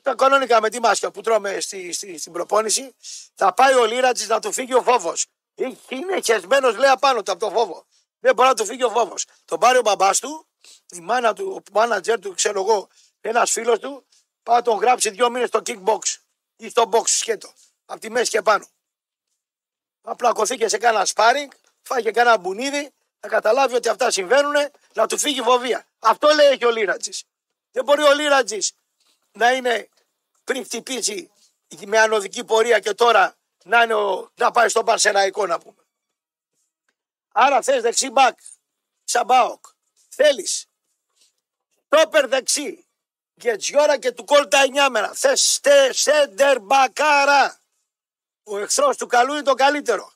Speaker 2: Τα κανονικά με τη μάσκα που τρώμε στη, στη, στην προπόνηση, θα πάει ο Λίρατζης να του φύγει ο φόβος. Είναι χεσμένος, λέει απάνω του από το φόβο. Δεν μπορεί να του φύγει ο φόβος. Τον πάρει ο μπαμπάς του, η μάνα του, ο μάνατζερ του, ξέρω εγώ, ένας φίλος του, πάει να τον γράψει δύο μήνες στο kickbox. ή στο box σκέτο. Από τη μέση και πάνω. Απλά κοθήκε σε κάνα σπάρινγκ, φάγε κάνα μπουνίδι, θα καταλάβει ότι αυτά συμβαίνουν, να του φύγει φοβία. Αυτό λέει και ο Λίρατζης. Δεν μπορεί ο Λίρατζης να είναι πριν χτυπήσει με ανωδική πορεία και τώρα να, είναι ο, να πάει στον Παρσεναϊκό να πούμε. Άρα θες δεξί μπακ, Σαμπάοκ. Θέλεις τόπερ δεξί, Γκετζιόρα και του κόλτα εννιάμερα. Θες στε, σέντερ μπακάρα. Ο εχθρός του καλού είναι το καλύτερο.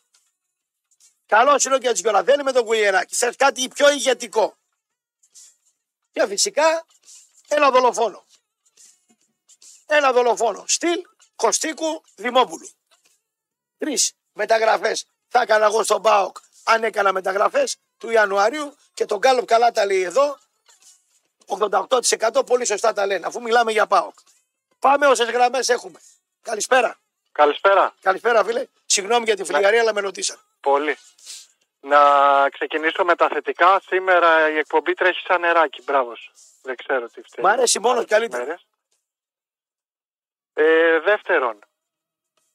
Speaker 2: Καλό είναι ο Γκετζιόρα, δεν είναι με τον Κουιεράκη. Θες κάτι πιο ηγετικό. Και φυσικά ένα δολοφόνο. Ένα δολοφόνο. Στυλ Κωστίκου Δημόπουλου. Τρεις μεταγραφές θα έκανα εγώ στον Μπάοκ αν έκανα μεταγραφές του Ιανουαρίου και τον Γκάλοπ καλά τα λέει εδώ. 88% πολύ σωστά τα λένε, αφού μιλάμε για ΠΑΟΚ. Πάμε όσες γραμμές έχουμε. Καλησπέρα.
Speaker 10: Καλησπέρα.
Speaker 2: Καλησπέρα, φίλε. Συγγνώμη για τη φιλιαρία, αλλά με ρωτήσαν.
Speaker 10: Πολύ. Να ξεκινήσω με τα θετικά. Σήμερα η εκπομπή τρέχει σαν νεράκι. Μπράβο. σου. Δεν ξέρω τι φταίει.
Speaker 2: Μ' αρέσει μόνος καλύτερα.
Speaker 10: μέρες. Ε, δεύτερον,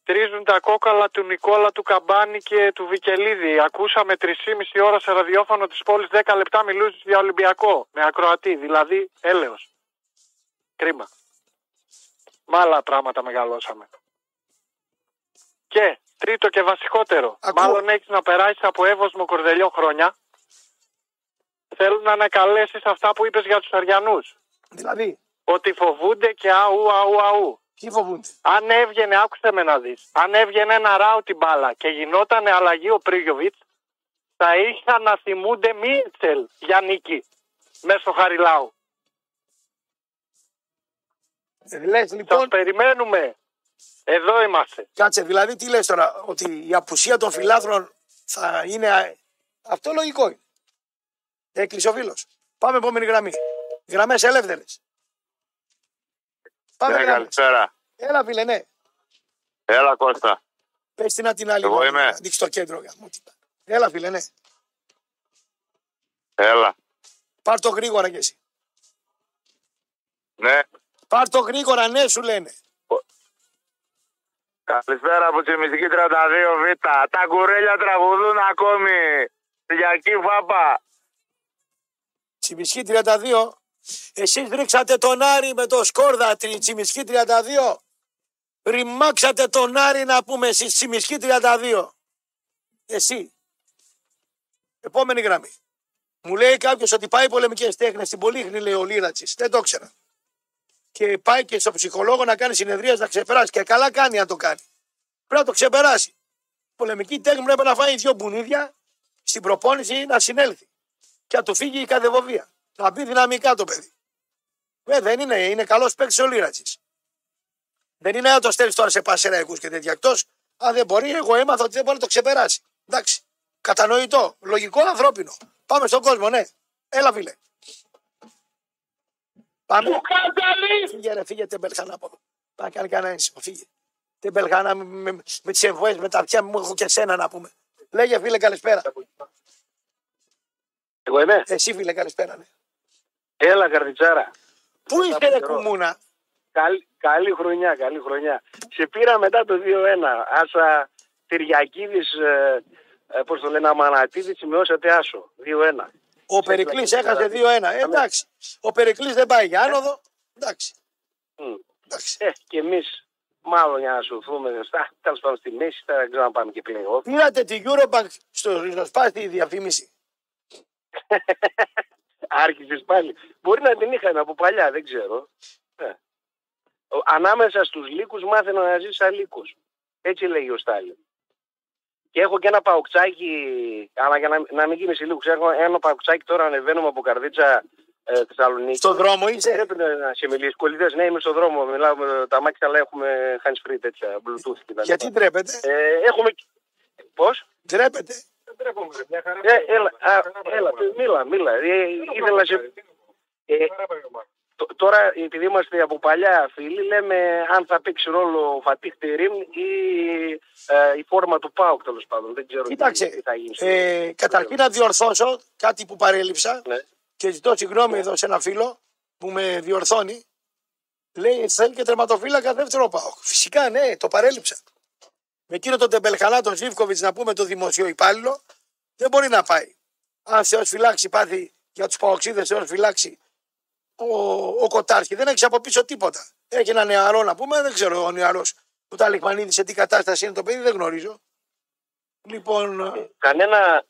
Speaker 10: τρίζουν τα κόκαλα του Νικόλα του Καμπάνη και του Βικελίδη. Ακούσαμε 3,5 ώρα σε ραδιόφωνο της πόλης 10 λεπτά μιλούσες για Ολυμπιακό με ακροατή, δηλαδή έλεος. Κρίμα. Με άλλα πράγματα μεγαλώσαμε. Και τρίτο και βασικότερο,
Speaker 2: Ακούω.
Speaker 10: μάλλον έχεις να περάσεις από εύωσμο κορδελιό χρόνια. Θέλω να ανακαλέσεις αυτά που είπες για τους Αριανούς.
Speaker 2: Δηλαδή,
Speaker 10: Ότι φοβούνται και αού, αού, αού.
Speaker 2: τι φοβούνται;
Speaker 10: Αν έβγαινε, άκουσε με να δεις. Αν έβγαινε ένα ράου την μπάλα και γινόταν αλλαγή ο Πρίγιοβιτς, θα είχαν να θυμούνται Μίτσελ για νίκη μέσω Χαριλάου.
Speaker 2: Ε, Λες
Speaker 10: Σας
Speaker 2: λοιπόν,
Speaker 10: περιμένουμε. Εδώ είμαστε.
Speaker 2: κάτσε, δηλαδή τι λες τώρα, ότι η απουσία των φιλάθρων θα είναι. α- Αυτό λογικό είναι. Έκλεισε ο φίλος. Πάμε επόμενη γραμμή. Γραμμές ελεύθερες. Πάμε
Speaker 11: Ναι,
Speaker 2: γραμμές.
Speaker 11: καλησπέρα.
Speaker 2: Έλα, φίλε, ναι.
Speaker 11: Έλα Κώστα.
Speaker 2: Πες την απ' την άλλη.
Speaker 11: Εγώ
Speaker 2: γραμμή,
Speaker 11: είμαι.
Speaker 2: να Ανοίξει το κέντρο. γαμώ την. Έλα, φίλε, ναι.
Speaker 11: Έλα.
Speaker 2: Πάρ το γρήγορα κι εσύ.
Speaker 11: Ναι.
Speaker 2: Πάρ το γρήγορα, ναι, σου λένε.
Speaker 11: Καλησπέρα από τη Μυθική 32Β. Τα κουρέλια τραγουδούν ακόμη. Κυριακή Φάπα.
Speaker 2: Τσιμισκή 32. Εσείς ρίξατε τον Άρη με το σκόρδα τρι- Τσιμισκή 32. Ρημάξατε τον Άρη να πούμε εσείς Τσιμισκή 32. Εσύ. Επόμενη γραμμή. Μου λέει κάποιος ότι πάει πολεμικές τέχνες στην Πολύχνη, λέει ο Λίρατσι. Δεν το ξέρα. Και πάει και στο ψυχολόγο να κάνει συνεδρία να ξεπεράσει. Και καλά κάνει αν το κάνει. Πρέπει να το ξεπεράσει. Πολεμική τέχνη πρέπει να φάει δύο μπουνίδια στην προπόνηση να συνέλθει. Και να του φύγει η κατεβοβία. Να μπει δυναμικά το παιδί. Ε, δεν είναι, είναι καλός παίκτης ο Λίρατσι. Δεν είναι να το στέλνεις τώρα σε πασεραϊκού και τέτοια. Εκτός αν δεν μπορεί, εγώ έμαθα ότι δεν μπορεί να το ξεπεράσει. Εντάξει. Κατανοητό. Λογικό, ανθρώπινο. Πάμε στον κόσμο, ναι. Έλα, φίλε. Πάμε. Φύγε, ρε, φύγε, τεμπελχάνα από εδώ. Πάει κάνει κανένα ένσημο, φύγε. Τεμπελχάνα με, με, με τις εμβοέ, με τα αυτιά μου, έχω και σένα να πούμε. Λέγε, φίλε, καλησπέρα.
Speaker 10: Εγώ είμαι;
Speaker 2: Εσύ, φίλε, καλησπέρα. Ναι.
Speaker 10: Έλα, καρδιτσάρα.
Speaker 2: Πού είσαι, ρε, κουμούνα;
Speaker 10: Καλή, καλή χρονιά, καλή χρονιά. Σε πήρα μετά το 2-1. Άσα Τυριακίδης, ε, ε, πώς το λένε, Αμανατίδης, σημειώσατε άσο. 2-1.
Speaker 2: Ο Περικλής έχασε 2-1. Ε, εντάξει. Ο Περικλής δεν πάει για άνοδο. Εντάξει.
Speaker 10: Μμ.
Speaker 2: εντάξει.
Speaker 10: Ε, και εμείς μάλλον για να σωθούμε, στα, τέλος πάντων στη μέση, τώρα δεν ξέρω να πάμε και play-off.
Speaker 2: Πήρατε τη Eurobank στο ριζοσπάστη διαφήμιση.
Speaker 10: Άρχισες πάλι. Μπορεί να την είχαμε από παλιά, δεν ξέρω. Ε. Ο- Ανάμεσα στους λύκους μάθαινα να ζεις σαν λύκος. Έτσι λέγει ο Στάλιν. Και έχω και ένα παουξάκι, αλλά για να, να μην γίνει σε λύκους, έχω ένα παουξάκι τώρα ανεβαίνουμε από Καρδίτσα ε, Θεσσαλονίκη.
Speaker 2: Στο δρόμο είσαι;
Speaker 10: Πρέπει να σε μιλήσει. Κολλητές, ναι, είμαι στο δρόμο. Μιλάω με τα μάτια, αλλά έχουμε hands free τέτοια, bluetooth κτλ.
Speaker 2: Γιατί ντρέπετε.
Speaker 10: Ε, έχουμε... Πώς;
Speaker 2: Ντρέπετε.
Speaker 10: Ε, έλα, α, έλα, μίλα, μίλα. Ε, ήθελα να σε... Ε, τ- τώρα, επειδή είμαστε από παλιά φίλοι, λέμε αν θα παίξει ρόλο ο Φατίχ Τερίμ ή ε, η φόρμα του ΠΑΟΚ, τέλος πάντων. Δεν ξέρω τι-
Speaker 2: Κοίταξε.
Speaker 10: τι θα γίνει.
Speaker 2: Ε, καταρχήν να διορθώσω κάτι που παρέλειψα
Speaker 10: Ναι.
Speaker 2: και ζητώ συγγνώμη εδώ σε ένα φίλο που με διορθώνει. Λέει θέλει και τερματοφύλακα δεύτερο πάω. Φυσικά ναι, το παρέλειψα. Με εκείνο τον Τεμπελχανά, τον Ζήφκοβιτς, να πούμε το δημοσιο υπάλληλο, δεν μπορεί να πάει. Αν Θεός φυλάξει, πάθει για τους παοξίδε, Θεός φυλάξει ο, ο Κοτάρσκι. Δεν έχει από πίσω τίποτα. Έχει ένα νεαρό να πούμε, δεν ξέρω ο νεαρός του Ταλιχμανίδη σε τι κατάσταση είναι το παιδί, δεν γνωρίζω. Λοιπόν,
Speaker 10: Κανένα,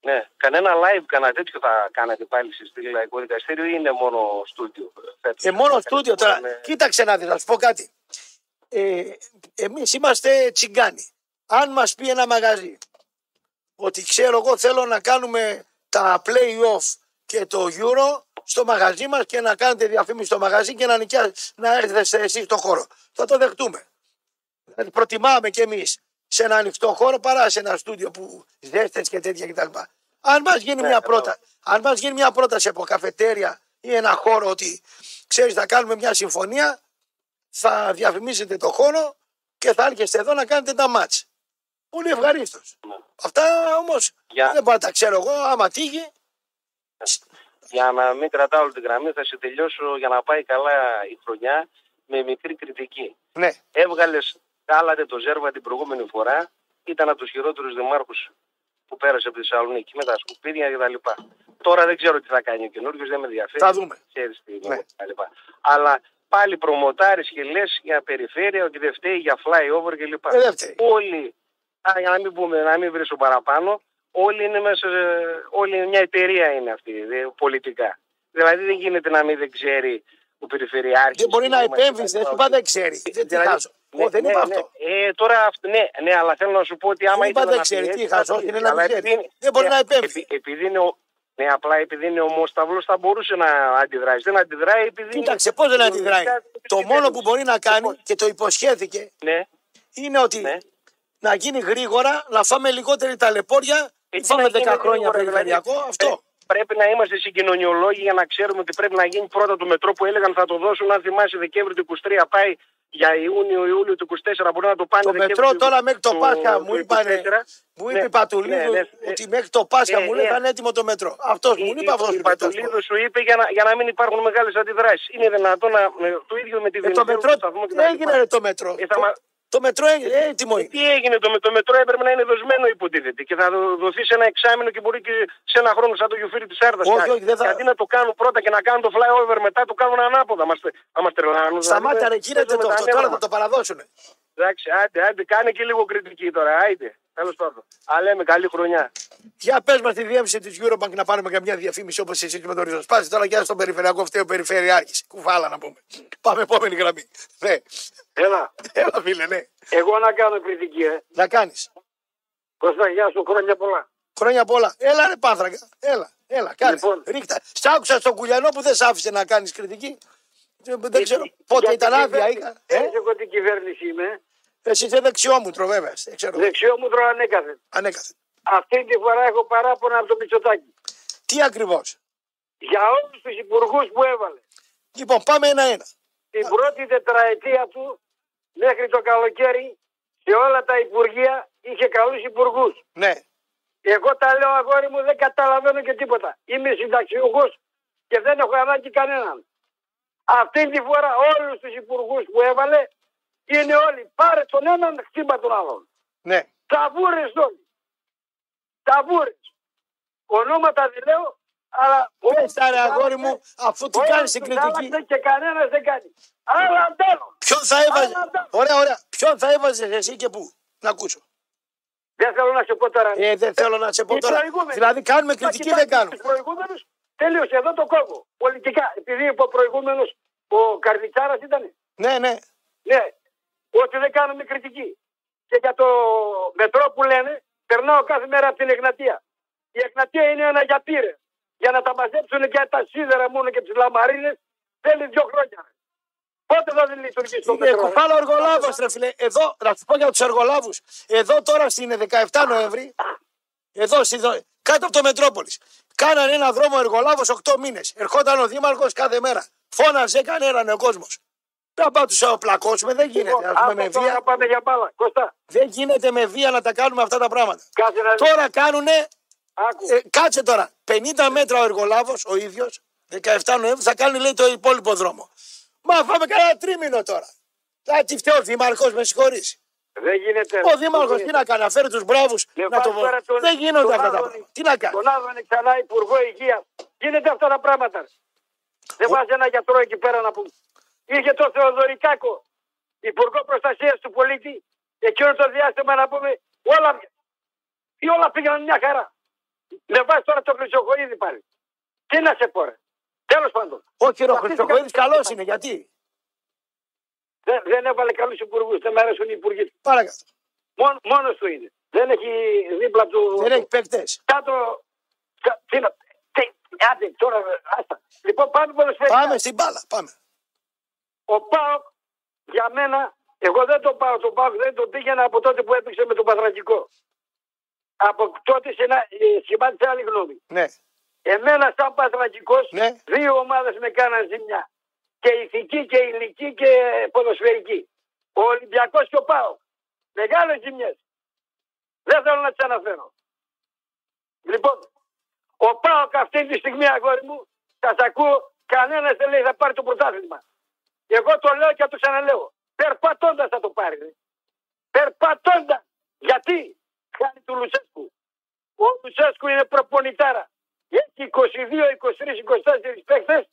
Speaker 10: ναι, κανένα live, κανένα τέτοιο θα κάνετε πάλι στη Λαϊκό Δικαστήριο ή είναι μόνο στούντιο. φέτος;
Speaker 2: και μόνο στούντιο τώρα.
Speaker 10: Ναι.
Speaker 2: Κοίταξε να δεις, να σου πω κάτι. Ε, εμείς είμαστε τσιγκάνοι. Αν μας πει ένα μαγαζί ότι ξέρω εγώ θέλω να κάνουμε τα play-off και το Euro στο μαγαζί μας και να κάνετε διαφήμιση στο μαγαζί και να, νοικιά, να έρθετε εσείς στο χώρο. Θα το δεχτούμε. Δηλαδή προτιμάμε κι εμείς σε ένα ανοιχτό χώρο παρά σε ένα στούντιο που ζέστες και τέτοια κτλ. Αν μας γίνει,
Speaker 10: Ναι,
Speaker 2: μια,
Speaker 10: κατάλαβα.
Speaker 2: πρώτα, αν μας γίνει μια πρόταση από καφετέρια ή ένα χώρο ότι ξέρεις θα κάνουμε μια συμφωνία θα διαφημίσετε το χώρο και θα έρχεστε εδώ να κάνετε τα μάτς. Πολύ ευχαρίστως. Αυτά όμως
Speaker 10: Για-
Speaker 2: δεν μπορώ να τα ξέρω εγώ. Άμα τύχει,
Speaker 10: Για να μην κρατάω όλη την γραμμή, θα σε τελειώσω για να πάει καλά η χρονιά με μικρή κριτική.
Speaker 2: ναι.
Speaker 10: Έβγαλες, κάλατε το Ζέρβα την προηγούμενη φορά. Ήταν από τους χειρότερους δημάρχους που πέρασε από τη Θεσσαλονίκη με τα σκουπίδια κτλ. Τώρα δεν ξέρω τι θα κάνει ο καινούριο, δεν με ενδιαφέρει.
Speaker 2: Θα δούμε.
Speaker 10: Ξέρεις τι
Speaker 2: Ναι.
Speaker 10: κτλ. Αλλά πάλι προμοτάρεις και λες για περιφέρεια ότι δεν φταίει για flyover κλπ.
Speaker 2: Ε, δεν φταίει.
Speaker 10: Όλοι, α, για να μην πούμε, να μην βρίσκω παραπάνω, όλοι είναι μέσα, σε- όλοι μια εταιρεία είναι αυτή, δε, πολιτικά. Δηλαδή δεν γίνεται να μην δεν ξέρει ο περιφερειάρχης.
Speaker 2: Δεν μπορεί να
Speaker 10: τι είμαστε,
Speaker 2: επέμβει. Δεν
Speaker 10: κτλ.
Speaker 2: σου είπα δεν ξέρει. Δεν τι
Speaker 10: Δηλαδή,
Speaker 2: χάσω.
Speaker 10: ναι,
Speaker 2: Εγώ δεν
Speaker 10: ναι,
Speaker 2: είπα
Speaker 10: ναι.
Speaker 2: αυτό.
Speaker 10: Ε, τώρα, αυ- ναι, ναι, αλλά θέλω να σου πω ότι άμα
Speaker 2: Δεν είπα
Speaker 10: ήθελα
Speaker 2: δεν
Speaker 10: να
Speaker 2: ξέρει.
Speaker 10: πει
Speaker 2: Τι
Speaker 10: έτσι,
Speaker 2: χάσω,
Speaker 10: θα πει.
Speaker 2: είναι να
Speaker 10: Αλλά
Speaker 2: μην
Speaker 10: επειδή
Speaker 2: ξέρει.
Speaker 10: είναι-
Speaker 2: Δεν μπορεί
Speaker 10: ναι,
Speaker 2: να επέμβει.
Speaker 10: επει- Επειδή είναι ο, ναι, απλά επειδή είναι ομόσταυλος θα μπορούσε να αντιδράσει. Δεν αντιδράει επειδή...
Speaker 2: Κοίταξε πώς δεν αντιδράει. Το μόνο που μπορεί να κάνει και το υποσχέθηκε
Speaker 10: Ναι,
Speaker 2: είναι ότι
Speaker 10: ναι.
Speaker 2: να γίνει γρήγορα, να φάμε λιγότερη ταλαιπώρια.
Speaker 10: Έτσι
Speaker 2: Φάμε
Speaker 10: να
Speaker 2: 10
Speaker 10: γίνει
Speaker 2: χρόνια
Speaker 10: γρήγορα,
Speaker 2: περιφερειακό.
Speaker 10: δηλαδή.
Speaker 2: Αυτό.
Speaker 10: Ε, Πρέπει να είμαστε συγκοινωνιολόγοι για να ξέρουμε ότι πρέπει να γίνει πρώτα το μετρό που έλεγαν θα το δώσουν. Αν θυμάσαι, Δεκέμβρη του 23 πάει για Ιούνιο, Ιούλιο του 24. Μπορεί να το πάνε
Speaker 2: Το
Speaker 10: Δεκέμβρη
Speaker 2: μετρό
Speaker 10: του-
Speaker 2: τώρα μέχρι το
Speaker 10: του-
Speaker 2: Πάσχα
Speaker 10: του
Speaker 2: μου είπανε,
Speaker 10: 24.
Speaker 2: μου
Speaker 10: Ναι,
Speaker 2: είπε η Πατουλίδου
Speaker 10: ναι, ναι, ε,
Speaker 2: ότι μέχρι το Πάσχα
Speaker 10: ε,
Speaker 2: μου λέει
Speaker 10: ε,
Speaker 2: θα είναι έτοιμο το μετρό. Αυτός μου
Speaker 10: Η-
Speaker 2: είπε αυτός.
Speaker 10: Η Πατουλίδου σου είπε για να, για να μην υπάρχουν μεγάλες αντιδράσεις. Είναι δυνατόν να. με- Το ίδιο με τη
Speaker 2: Ε, το
Speaker 10: Βενιζέλου
Speaker 2: μετρό
Speaker 10: του σταθμού κτλ.
Speaker 2: έγινε ρε, το μετρό.
Speaker 10: Ε, θα
Speaker 2: Το-
Speaker 10: μα-
Speaker 2: Το μετρό έγινε, ε, έτοιμο είναι.
Speaker 10: Τι έγινε, το, με- το μετρό έπρεπε να είναι δοσμένο υποτίθεται και θα δο- δοθεί σε ένα εξάμεινο και μπορεί και σε ένα χρόνο σαν το γιουφύρι της Άρδα.
Speaker 2: Όχι, όχι, δεν θα-
Speaker 10: Και αντί να το κάνουν πρώτα και να κάνουν το flyover μετά, το κάνουν ανάποδα. Μας, θα μας τρελάνουν.
Speaker 2: Σταμάτα
Speaker 10: δηλαδή,
Speaker 2: ρε, γίνεται
Speaker 10: παίζουμε
Speaker 2: το
Speaker 10: τα
Speaker 2: αυτό.
Speaker 10: νεύρα
Speaker 2: Τώρα θα
Speaker 10: μας.
Speaker 2: το παραδώσουν.
Speaker 10: Εντάξει, άντε, άντε, κάνε και λίγο κριτική τώρα, άντε. Τέλος πάντων. Αλλά λέμε καλή χρονιά.
Speaker 2: Για πες μας τη διεύθυνση της Eurobank να πάρουμε καμιά διαφήμιση όπως εσύ και με τον Ριζοσπάση. Τώρα για στον περιφερειακό φταίει ο Περιφερειάρχης. Κουφάλα να πούμε. Πάμε επόμενη γραμμή. Ναι,
Speaker 12: Έλα,
Speaker 2: έλα φίλε, ναι.
Speaker 12: εγώ να κάνω κριτική, ε.
Speaker 2: Να κάνεις.
Speaker 12: Κώστα, γεια σου, χρόνια πολλά.
Speaker 2: Χρόνια πολλά. Έλα ρε Πάθρακα. Έλα, έλα, κάνε.
Speaker 12: Λοιπόν.
Speaker 2: Ρίχτα. Σ' άκουσα στον Κουλιανό που δεν σ' άφησε να κάνεις κριτική. Δεν δεν ξέρω
Speaker 12: Για-
Speaker 2: πότε
Speaker 12: για
Speaker 2: ήταν
Speaker 12: την
Speaker 2: άδεια.
Speaker 12: κυβέρνηση-
Speaker 2: Είχα. Ε;
Speaker 12: Έτσι, εγώ την κυβέρνηση είμαι.
Speaker 2: Εσύ είσαι δεξιό μου, βέβαια. Δεν ξέρω.
Speaker 12: Δεξιό μου τώρα ανέκαθεν.
Speaker 2: Ανέκαθεν.
Speaker 12: Αυτή τη φορά έχω παράπονα από το Μητσοτάκι.
Speaker 2: Τι ακριβώς;
Speaker 12: Για όλους τους υπουργούς που έβαλε.
Speaker 2: Λοιπόν, πάμε ένα-ένα.
Speaker 12: Την πρώτη τετραετία του μέχρι το καλοκαίρι σε όλα τα υπουργεία είχε καλούς υπουργούς.
Speaker 2: Ναι.
Speaker 12: Εγώ τα λέω αγόρι μου δεν καταλαβαίνω και τίποτα. Είμαι συνταξιούχος και δεν έχω ανάγκη κανέναν. Αυτή τη φορά όλους τους υπουργούς που έβαλε είναι όλοι. Πάρε τον έναν, χτύπα τον άλλον.
Speaker 2: Ναι.
Speaker 12: Ταβούρες όλοι. Ταβούρες. Ονόματα δεν λέω, αλλά...
Speaker 2: Πες τα ρε αγόρι μου, αφού τι
Speaker 12: όλους
Speaker 2: κάνεις την
Speaker 12: τους
Speaker 2: κριτική.
Speaker 12: άλλαξε Και κανένας δεν κάνει. Αλλά αντέλο.
Speaker 2: Ποιον θα έβαζε.
Speaker 12: Άλλα τα-
Speaker 2: Ωραία, ωραία. Ποιον θα έβαζες εσύ και πού. Να ακούσω.
Speaker 12: Δεν θέλω να σε πω τώρα.
Speaker 2: Ε, δεν θέλω να σε πω
Speaker 12: Οι
Speaker 2: τώρα.
Speaker 12: προηγούμενοι.
Speaker 2: Δηλαδή κάνουμε
Speaker 12: Μα
Speaker 2: κριτική,
Speaker 12: κοιτάξτε,
Speaker 2: δεν κάνουμε.
Speaker 12: Τους προηγούμενους, τέλειωσε εδώ το κόβω. Πολιτικά. Επειδή είπε ο προηγούμενος, ο Καρδιτσάρας ήταν.
Speaker 2: Ναι, ναι.
Speaker 12: Ναι, ότι δεν κάνουμε κριτική. Και για το μετρό που λένε, περνάω κάθε μέρα από την Εγνατία. Η Εγνατία είναι ένα γιατήρε. Για να τα μαζέψουν και τα σίδερα μόνο και τις λαμαρίνες, θέλει δύο χρόνια. Πότε θα δεν λειτουργήσει το
Speaker 2: Ε,
Speaker 12: μετρό. ρε;
Speaker 2: κουφάλα ο εργολάβο, ρε φίλε. Εδώ, να σου πω για τους εργολάβους. Εδώ τώρα στην 17 Νοέμβρη, εδώ στη, δο- κάτω από το Μετρόπολης, κάνανε ένα δρόμο εργολάβος 8 μήνες. Ερχόταν ο Δήμαρχος κάθε μέρα. Φώναζε, κανέναν ο κόσμος. Να πάω τους πλακώσουμε, δεν γίνεται.
Speaker 12: Λοιπόν,
Speaker 2: Ας πούμε με
Speaker 12: άκου τώρα
Speaker 2: βία.
Speaker 12: να πάμε για μπάλα. Κώστα,
Speaker 2: Δεν γίνεται με βία να τα κάνουμε αυτά τα πράγματα.
Speaker 12: κάτσε να δεις.
Speaker 2: Τώρα κάνουνε,
Speaker 12: Άκου.
Speaker 2: ε, κάτσε τώρα, 50 μέτρα ο εργολάβος ο ίδιος, 17 Νοέμβρη, θα κάνει λέει το υπόλοιπο δρόμο. Μα φάμε κανένα τρίμηνο τώρα. Θα τι φταίει ο Δήμαρχος, με συγχωρείς.
Speaker 12: Δεν γίνεται.
Speaker 2: Ο Δήμαρχος τι να κάνει, να φέρει τους μπράβους
Speaker 12: Με
Speaker 2: να το
Speaker 12: βάζει τώρα τον-
Speaker 2: Δεν γίνονται
Speaker 12: τον
Speaker 2: αυτά τα
Speaker 12: Άδωνη-
Speaker 2: πράγματα. Τι να κάνει.
Speaker 12: Τον Άδωνη ξανά υπουργό υγείας. Γίνεται αυτά τα πράγματα. Δεν βάζει ένα γιατρό εκεί πέρα να πούμε. Είχε το Θεοδωρικάκο, υπουργό προστασίας του πολίτη, εκείνο το διάστημα να πούμε όλα, ή όλα πήγαιναν μια χαρά. Με βάζει τώρα το Χρυσοχοίδη πάλι. Τι να σε πω, ρε. Τέλος πάντων.
Speaker 2: Όχι, ο
Speaker 12: Αυτή
Speaker 2: Χριστοχοίδη
Speaker 12: την-
Speaker 2: καλός είναι. Γιατί;
Speaker 12: Δεν, δεν έβαλε καλούς υπουργούς. Δεν μ' αρέσουν οι υπουργοί του.
Speaker 2: Παρακάτω.
Speaker 12: Μόνο, μόνος του είναι. Δεν έχει δίπλα του.
Speaker 2: Δεν έχει παίκτες.
Speaker 12: Κάτω. κα- Τι να. Τι, άντε, τώρα, άστα. Λοιπόν, πάμε ποδοσφαιρικά.
Speaker 2: Πάμε στην μπάλα. Πάμε.
Speaker 12: Ο Πάοκ, για μένα, εγώ δεν τον πάω, τον Πάοκ δεν τον πήγαινα από τότε που έπαιξε με τον Παθρακικό. Από τότε συνα- ε, σχημάτισε άλλη γνώμη.
Speaker 2: Ναι.
Speaker 12: Εμένα, σαν Παθρακικός,
Speaker 2: Ναι.
Speaker 12: δύο ομάδες με κάναν ζημιά. Και ηθική και ηλική και ποδοσφαιρική. Ο Ολυμπιακός και ο Πάοκ. Μεγάλες ζημιές. Δεν θέλω να τις αναφέρω. Λοιπόν, ο Πάοκ αυτή τη στιγμή, αγόρι μου, σας ακούω, κανένας δεν λέει θα πάρει το πρωτάθλημα. Εγώ το λέω και θα το ξαναλέω. Περπατώντας θα το πάρει. ρε. Περπατώντας. Γιατί; Χάνει του Λουτσέσκου. Ο Λουτσέσκου είναι προπονητάρα. Έχει 22, 23, 24 παίχτε.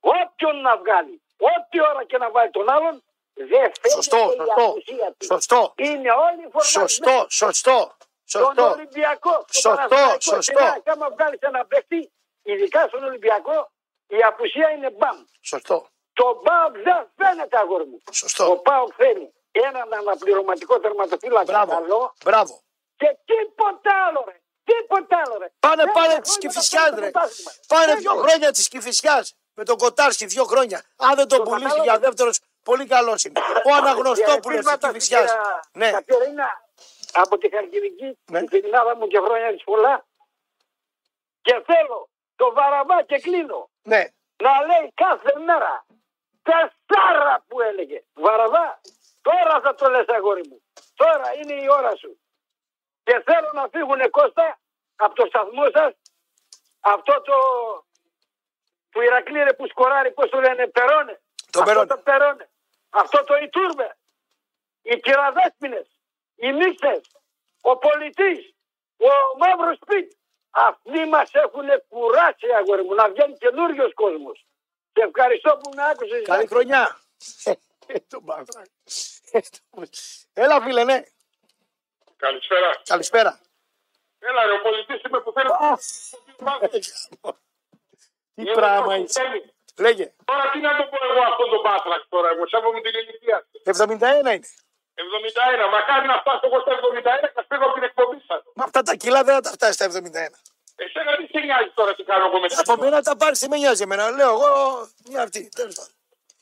Speaker 12: Όποιον να βγάλει, όποια ώρα και να βάλει τον άλλον, δεν φαίνεται
Speaker 2: Σωστό,
Speaker 12: η
Speaker 2: σωστό.
Speaker 12: απουσία του.
Speaker 2: Σωστό.
Speaker 12: Είναι όλοι φορμασμένοι.
Speaker 2: Σωστό, σωστό.
Speaker 12: Τον
Speaker 2: Σωστό.
Speaker 12: Ολυμπιακό. τον
Speaker 2: Σωστό,
Speaker 12: Παναθηναϊκός,
Speaker 2: σωστό.
Speaker 12: σε ένα, άμα βγάλεις ένα παίχτη, ειδικά στον Ολυμπιακό, η απουσία είναι μπαμ.
Speaker 2: Σωστό.
Speaker 12: Το Πάοκ δεν φαίνεται αγόρι μου.
Speaker 2: Σωστό.
Speaker 12: Ο Πάοκ θέλει έναν αναπληρωματικό τερματοφύλακα
Speaker 2: Μπράβο.
Speaker 12: καλό
Speaker 2: Μπράβο.
Speaker 12: και τίποτα άλλο ρε. Τίποτα άλλο ρε.
Speaker 2: Πάνε
Speaker 12: Δέκα
Speaker 2: πάνε
Speaker 12: χρόνια
Speaker 2: τη
Speaker 12: θα
Speaker 2: Κυφυσιά,
Speaker 12: πάρει το
Speaker 2: ρε.
Speaker 12: πρωτάθλημα.
Speaker 2: Πάνε
Speaker 12: Δέκα.
Speaker 2: δύο χρόνια τη Κυφυσιά. Με τον Κοτάρσκι δύο χρόνια. Αν δεν τον
Speaker 12: Το
Speaker 2: πουλήσει
Speaker 12: κατάλαβα.
Speaker 2: για δεύτερος, πολύ καλός είναι. Ο Αναγνωστόπουλος της
Speaker 12: Χαιρετίσματα
Speaker 2: Κυφυσιά.
Speaker 12: στην
Speaker 2: Ναι.
Speaker 12: Κατερίνα από τη Χαρκιδική,
Speaker 2: Ναι.
Speaker 12: την Ελληνάδα μου και χρόνια της πολλά. Και θέλω το βαραβά και κλείνω
Speaker 2: Ναι.
Speaker 12: να λέει κάθε μέρα τεσσάρα που έλεγε. Βαραβά, τώρα θα το λες αγόρι μου. Τώρα είναι η ώρα σου. Και θέλω να φύγουνε Κώστα από το σταθμό σας αυτό το που Ηρακλή ρε που σκοράρει, πώς το λένε, Περώνε.
Speaker 2: Το
Speaker 12: αυτό
Speaker 2: Περώνε.
Speaker 12: το Περώνε. Αυτό το Ιτούρμε. Οι κυραδέσποινες, οι μίξες, ο πολιτής, ο μαύρος σπίτ. Αυτοί μας έχουν κουράσει αγόρι μου να βγαίνει καινούριος κόσμος. Και ευχαριστώ που με άκουσες.
Speaker 2: Καλή χρονιά. Ε, τον Παναθηναϊκό. Ε, τον- Έλα φίλε, ναι.
Speaker 13: Καλησπέρα.
Speaker 2: Καλησπέρα.
Speaker 13: Έλα ρε, ο πολιτής είμαι που θέλει.
Speaker 2: Τι
Speaker 13: Είμαι
Speaker 2: πράγμα
Speaker 13: το
Speaker 2: είσαι.
Speaker 13: Σουκέλη.
Speaker 2: Λέγε.
Speaker 13: Τώρα τι να το πω εγώ αυτόν τον Πάτρακ τώρα, εγώ σέβομαι την ηλικία.
Speaker 2: 71 είναι.
Speaker 13: 71, μακάρι να φτάσω εγώ στα 71 και να φύγω από την εκπομπή σας.
Speaker 2: Μα αυτά τα κιλά δεν θα τα φτάσει στα 71.
Speaker 13: Εσένα τι σε νοιάζει τώρα τι κάνω εγώ με την
Speaker 2: Από μένα τα πάρεις, τι με νοιάζει εμένα. Λέω εγώ μια αυτή. Τέλος πάντων.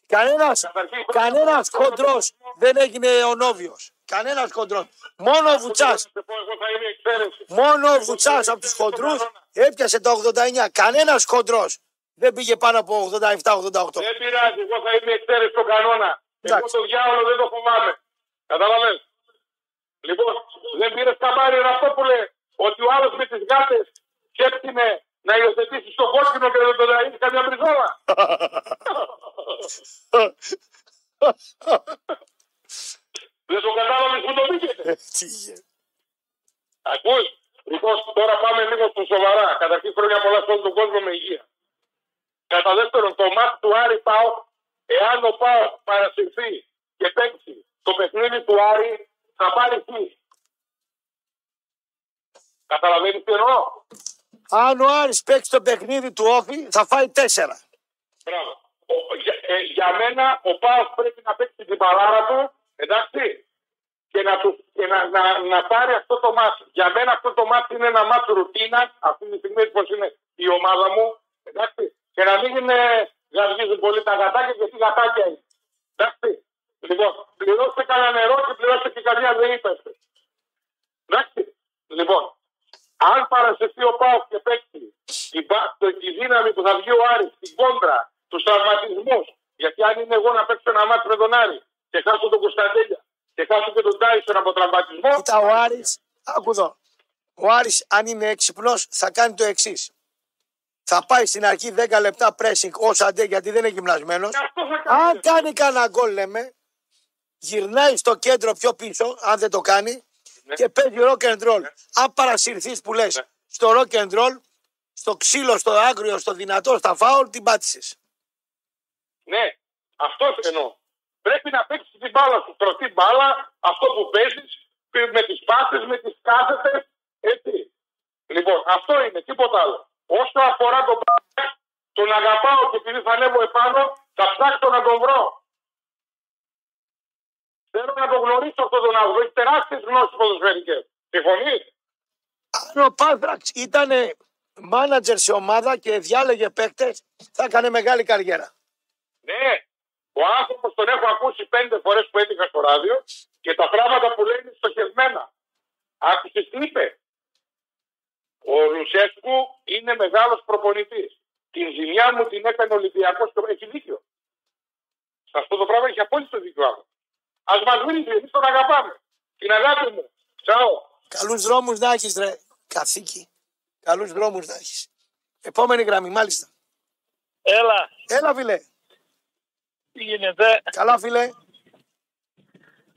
Speaker 2: Κανένας, κανένας χοντρός δεν έγινε ο Νόβιος. Κανένας χοντρός. Μόνο ο Βουτσάς.
Speaker 13: Εγώ θα είμαι εξαίρεση.
Speaker 2: Μόνο ο Βουτσάς από τους χοντρούς έπιασε το 89. Κανένας χοντρός δεν πήγε πάνω από 87-88.
Speaker 13: Δεν πειράζει, εγώ θα είμαι εξαίρεση στον κανόνα. Εγώ
Speaker 2: Εντάξει.
Speaker 13: το διάβολο δεν το φοβάμαι. Κατάλαβες; Λοιπόν, δεν πήρες καμπάρι Ραπτόπουλε ότι ο άλλος με τις γάτες σκέφτηνε να υιοθετήσει στο κόκκινο και δεν τον ραΐσει καμιά μπριζόλα. δεν το κατάλαβες που το πήγαινε.
Speaker 2: Τι είχε.
Speaker 13: Ακούς. Λοιπόν, τώρα πάμε λίγο στο σοβαρά. Καταρχήν χρόνια πολλά σε όλο τον κόσμο με υγεία. Κατά δεύτερον, το μάτι του Άρη Πάο, εάν ο Πάος παρασυρθεί και παίξει το παιχνίδι του Άρη, θα πάρει τι. Καταλαβαίνεις τι εννοώ;
Speaker 2: Αν ο Άρης παίξει το παιχνίδι του Όφη θα φάει τέσσερα.
Speaker 13: Μπράβο. Ο- για, ε, για μένα ο Πάος πρέπει να παίξει την παλάρα του, εντάξει, και να, του, και να, να, να πάρει αυτό το μάτι. Για μένα αυτό το μάτι είναι ένα μάτι ρουτίνα, αυτή τη στιγμή πως είναι η ομάδα μου, εντάξει, και να μην είναι, γαργίζουν πολύ τα γατάκια γιατί γατάκια είναι. Εντάξει. Λοιπόν, πληρώστε κανένα νερό και πληρώστε και καμιά δεν είπαστε. Εντάξει. Λοιπόν, αν παρασυρθεί ο Πάος και παίξει την, πα- το- τη δύναμη που θα βγει ο Άρης στην κόντρα, του τραυματισμού, γιατί αν είναι εγώ να παίξω ένα μάτι με τον Άρη και χάσω τον Κωνσταντέλια και χάσω και τον Τάισον από τραυματισμό,
Speaker 2: Κοίτα ο Άρης, άκου εδώ. Ο Άρης αν είναι έξυπνος θα κάνει το εξής. θα πάει στην αρχή 10 λεπτά pressing όσο αντέ γιατί δεν είναι γυμνασμένο.
Speaker 13: Αυτό θα κάνει.
Speaker 2: Αν κάνει κανένα γκολ, λέμε, γυρνάει στο κέντρο πιο πίσω, αν δεν το κάνει,
Speaker 13: Ναι.
Speaker 2: Και παίζει rock and roll. Αν παρασυρθείς που λες στο rock and roll, στο ξύλο, στο άγριο, στο δυνατό, στα φάουλ, την πάτησες.
Speaker 13: Ναι, αυτός εννοώ. Πρέπει να παίξεις την μπάλα σου. Τροτή μπάλα, αυτό που παίζεις, με τις πάσε, με τις κάθετες. Έτσι. Λοιπόν, αυτό είναι, τίποτα άλλο. Όσο αφορά τον μπάλα, τον αγαπάω και επειδή θα ανέβω επάνω, θα ψάξω να τον βρω. Θέλω να τον γνωρίσω αυτόν τον άνθρωπο. Έχει τεράστιες γνώσεις ποδοσφαιρικές. Συμφωνείς;
Speaker 2: Αν ο Πάνθραξ ήταν μάνατζερ σε ομάδα και διάλεγε παίκτες, θα έκανε μεγάλη καριέρα.
Speaker 13: Ναι, ο άνθρωπος τον έχω ακούσει πέντε φορές που έτυχα στο ράδιο και τα πράγματα που λέει είναι στοχευμένα. Άκουσες τι είπε; Ο Λουσέσκου είναι μεγάλος προπονητής. Την ζημιά μου την έκανε ο Ολυμπιακός και έχει δίκιο. Σε αυτό το πράγμα έχει απόλυτο δίκιο άνθρωπος. Α μας βρει, εμεί τον αγαπάμε. Την αγάπη μου. Τσαό.
Speaker 2: Καλούς δρόμους να έχεις, ρε. Καθήκη. Καλούς δρόμους να έχεις. Επόμενη γραμμή, μάλιστα.
Speaker 14: Έλα,
Speaker 2: Έλα, φιλέ.
Speaker 14: τι γίνεται;
Speaker 2: Καλά, φιλέ.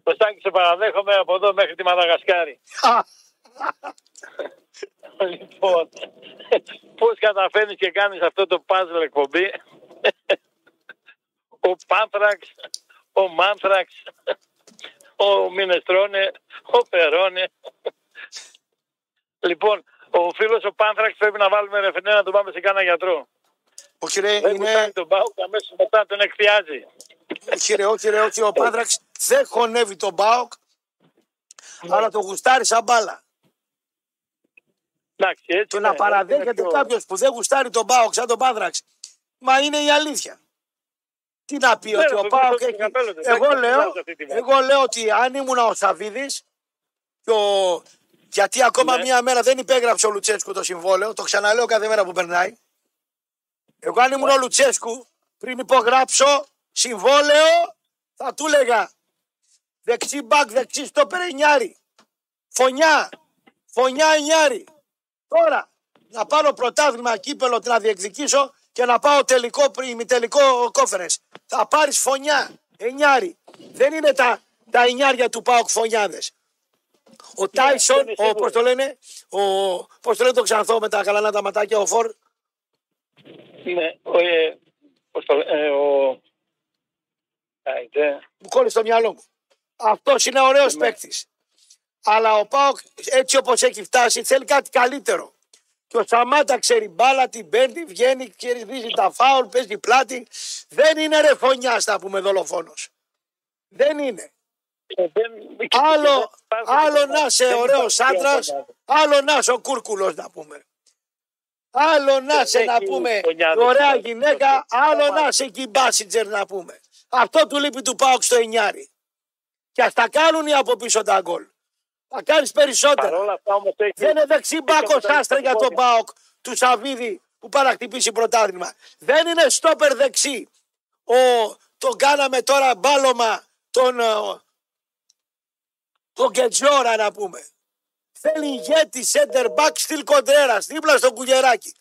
Speaker 14: Κωστάκη, σε παραδέχομαι από εδώ μέχρι τη Μαδαγασκάρη. λοιπόν, πώς καταφέρνεις και κάνεις αυτό το puzzle εκπομπή; ο Πάνθραξ, ο Μάνθραξ, ο Μινεστρόνε, ο Περόνε. λοιπόν, ο φίλος ο Πάνθραξ πρέπει να βάλουμε ρεφενέ να τον πάμε σε κάνα γιατρό.
Speaker 2: Όχι, ρε,
Speaker 14: Δεν
Speaker 2: είναι.
Speaker 14: κουτάει τον πάω και αμέσως μετά τον εκθιάζει.
Speaker 2: Όχι, ρε, όχι, ρε, όχι. Ο Πάνθραξ δεν χωνεύει τον Μπάοκ, αλλά το γουστάρει σαν μπάλα.
Speaker 14: Εντάξει, έτσι
Speaker 2: Το
Speaker 14: είναι,
Speaker 2: να
Speaker 14: έτσι
Speaker 2: παραδέχεται
Speaker 14: είναι πιο-
Speaker 2: κάποιος που δεν γουστάρει τον Μπάοκ σαν τον Πάνθραξ, μα είναι η αλήθεια. Τι να πει
Speaker 14: Ναι,
Speaker 2: ότι
Speaker 14: ρε,
Speaker 2: ο
Speaker 14: το
Speaker 2: Πάοκ
Speaker 14: βρίσκω
Speaker 2: έχει.
Speaker 14: στο καπέλο του,
Speaker 2: Εγώ
Speaker 14: εντάξει,
Speaker 2: λέω,
Speaker 14: βάζω αυτή τη μέρα.
Speaker 2: εγώ λέω ότι αν ήμουν ο Σαββίδης, και ο- γιατί ακόμα
Speaker 14: Ναι.
Speaker 2: μία μέρα δεν υπέγραψε ο Λουτσέσκου το συμβόλαιο, το ξαναλέω κάθε μέρα που περνάει. Εγώ αν
Speaker 14: Ναι.
Speaker 2: ήμουν ο Λουτσέσκου, πριν υπογράψω συμβόλαιο, θα του έλεγα δεξί μπακ, δεξί στο περενιάρι. Φωνιά, φωνιά εννιάρι. Τώρα να πάρω πρωτάθλημα κύπελο να διεκδικήσω και να πάω τελικό πριν τελικό κόφερες. Θα πάρεις φωνιά, εννιάρι. Δεν είναι τα, τα εννιάρια του ΠΑΟΚ φωνιάδες. Ο Τάισον,
Speaker 14: είναι
Speaker 2: ο,
Speaker 14: σίγουρο.
Speaker 2: πώς το λένε, ο, πώς το λένε το ξανθό με τα καλανά τα ματάκια, ο Φορ,
Speaker 14: Ναι, ο, ε, πώς το λέ- ε, ο... Άιντε.
Speaker 2: μου κόλλησε στο μυαλό μου. Αυτός είναι ωραίος
Speaker 14: Ναι.
Speaker 2: παίκτης. Αλλά ο Πάοκ έτσι όπως έχει φτάσει θέλει κάτι καλύτερο. Και ο Σαμάτα ξέρει μπάλα, την παίρνει, βγαίνει, κερδίζει τα φάουλ, παίζει πλάτη. Δεν είναι ρε φωνιά, να πούμε δολοφόνος. Δεν είναι.
Speaker 14: Ε, δεν-
Speaker 2: Άλλο,
Speaker 14: δεν-
Speaker 2: άλλο να είσαι
Speaker 14: δεν
Speaker 2: ωραίος
Speaker 14: υπάρχει
Speaker 2: άντρας,
Speaker 14: φωνιά.
Speaker 2: άλλο να είσαι ο κούρκουλος να πούμε. Άλλο να είσαι
Speaker 14: Δεν
Speaker 2: να
Speaker 14: έχει
Speaker 2: πούμε
Speaker 14: φωνιά,
Speaker 2: η
Speaker 14: δεν
Speaker 2: ωραία
Speaker 14: υπάρχει.
Speaker 2: γυναίκα, άλλο
Speaker 14: Σταμάτα.
Speaker 2: να είσαι εκεί η μπάσιτζερ να πούμε. Αυτό του λείπει του Πάουκ στο εννιάρι. Και ας τα κάνουν οι από πίσω τα γκολ. Θα κάνεις περισσότερα.
Speaker 14: Παρ' όλα αυτά όμως έχει...
Speaker 2: Δεν είναι δεξί μπάκος
Speaker 14: έχει
Speaker 2: άστρα για τον
Speaker 14: αποτέλεσμα.
Speaker 2: Πάοκ του Σαββίδη που πάει να χτυπήσει πρωτάθλημα. Δεν είναι στόπερ δεξί. Ο, τον κάναμε τώρα μπάλωμα τον, ε, τον Κετζόρα να πούμε. Θέλει ηγέτη center back στυλ κοντρέρας δίπλα στο κουγεράκι.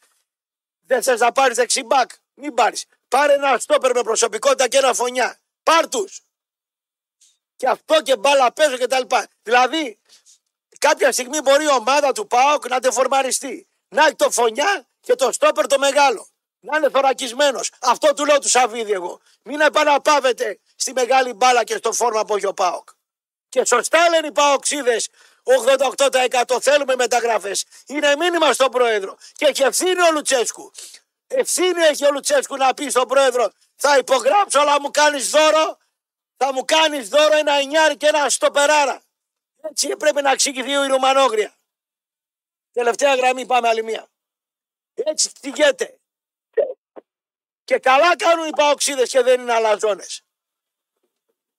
Speaker 2: Δεν θες να πάρεις δεξί μπακ; Μην πάρεις. Πάρε ένα στόπερ με προσωπικότητα και ένα φωνιά. Πάρ τους. Και αυτό και μπάλα παίζω και τα λοιπά. Δηλαδή, κάποια στιγμή μπορεί η ομάδα του ΠΑΟΚ να τεφορμαριστεί. Να έχει το φωνιά και το στόπερ το μεγάλο. Να είναι θωρακισμένος. Αυτό του λέω του Σαββίδη εγώ. Μην επαναπάβετε στη μεγάλη μπάλα και στο φόρμα που έχει ο ΠΑΟΚ. Και σωστά λένε οι ΠΑΟΚΣίδες 88% θέλουμε μεταγραφές. Είναι μήνυμα στον πρόεδρο. Και έχει ευθύνη ο Λουτσέσκου. Ευθύνη έχει ο Λουτσέσκου να πει στον πρόεδρο θα υπογράψω αλλά μου κάνεις δώρο. Θα μου κάνεις δώρο ένα εννιάρι και ένα στοπεράρα. Έτσι πρέπει να εξηγηθεί η Ρουμανόγρια. Τελευταία γραμμή πάμε άλλη μία. Έτσι χτυγέται. Και καλά κάνουν οι παοξίδες και δεν είναι αλαζόνες.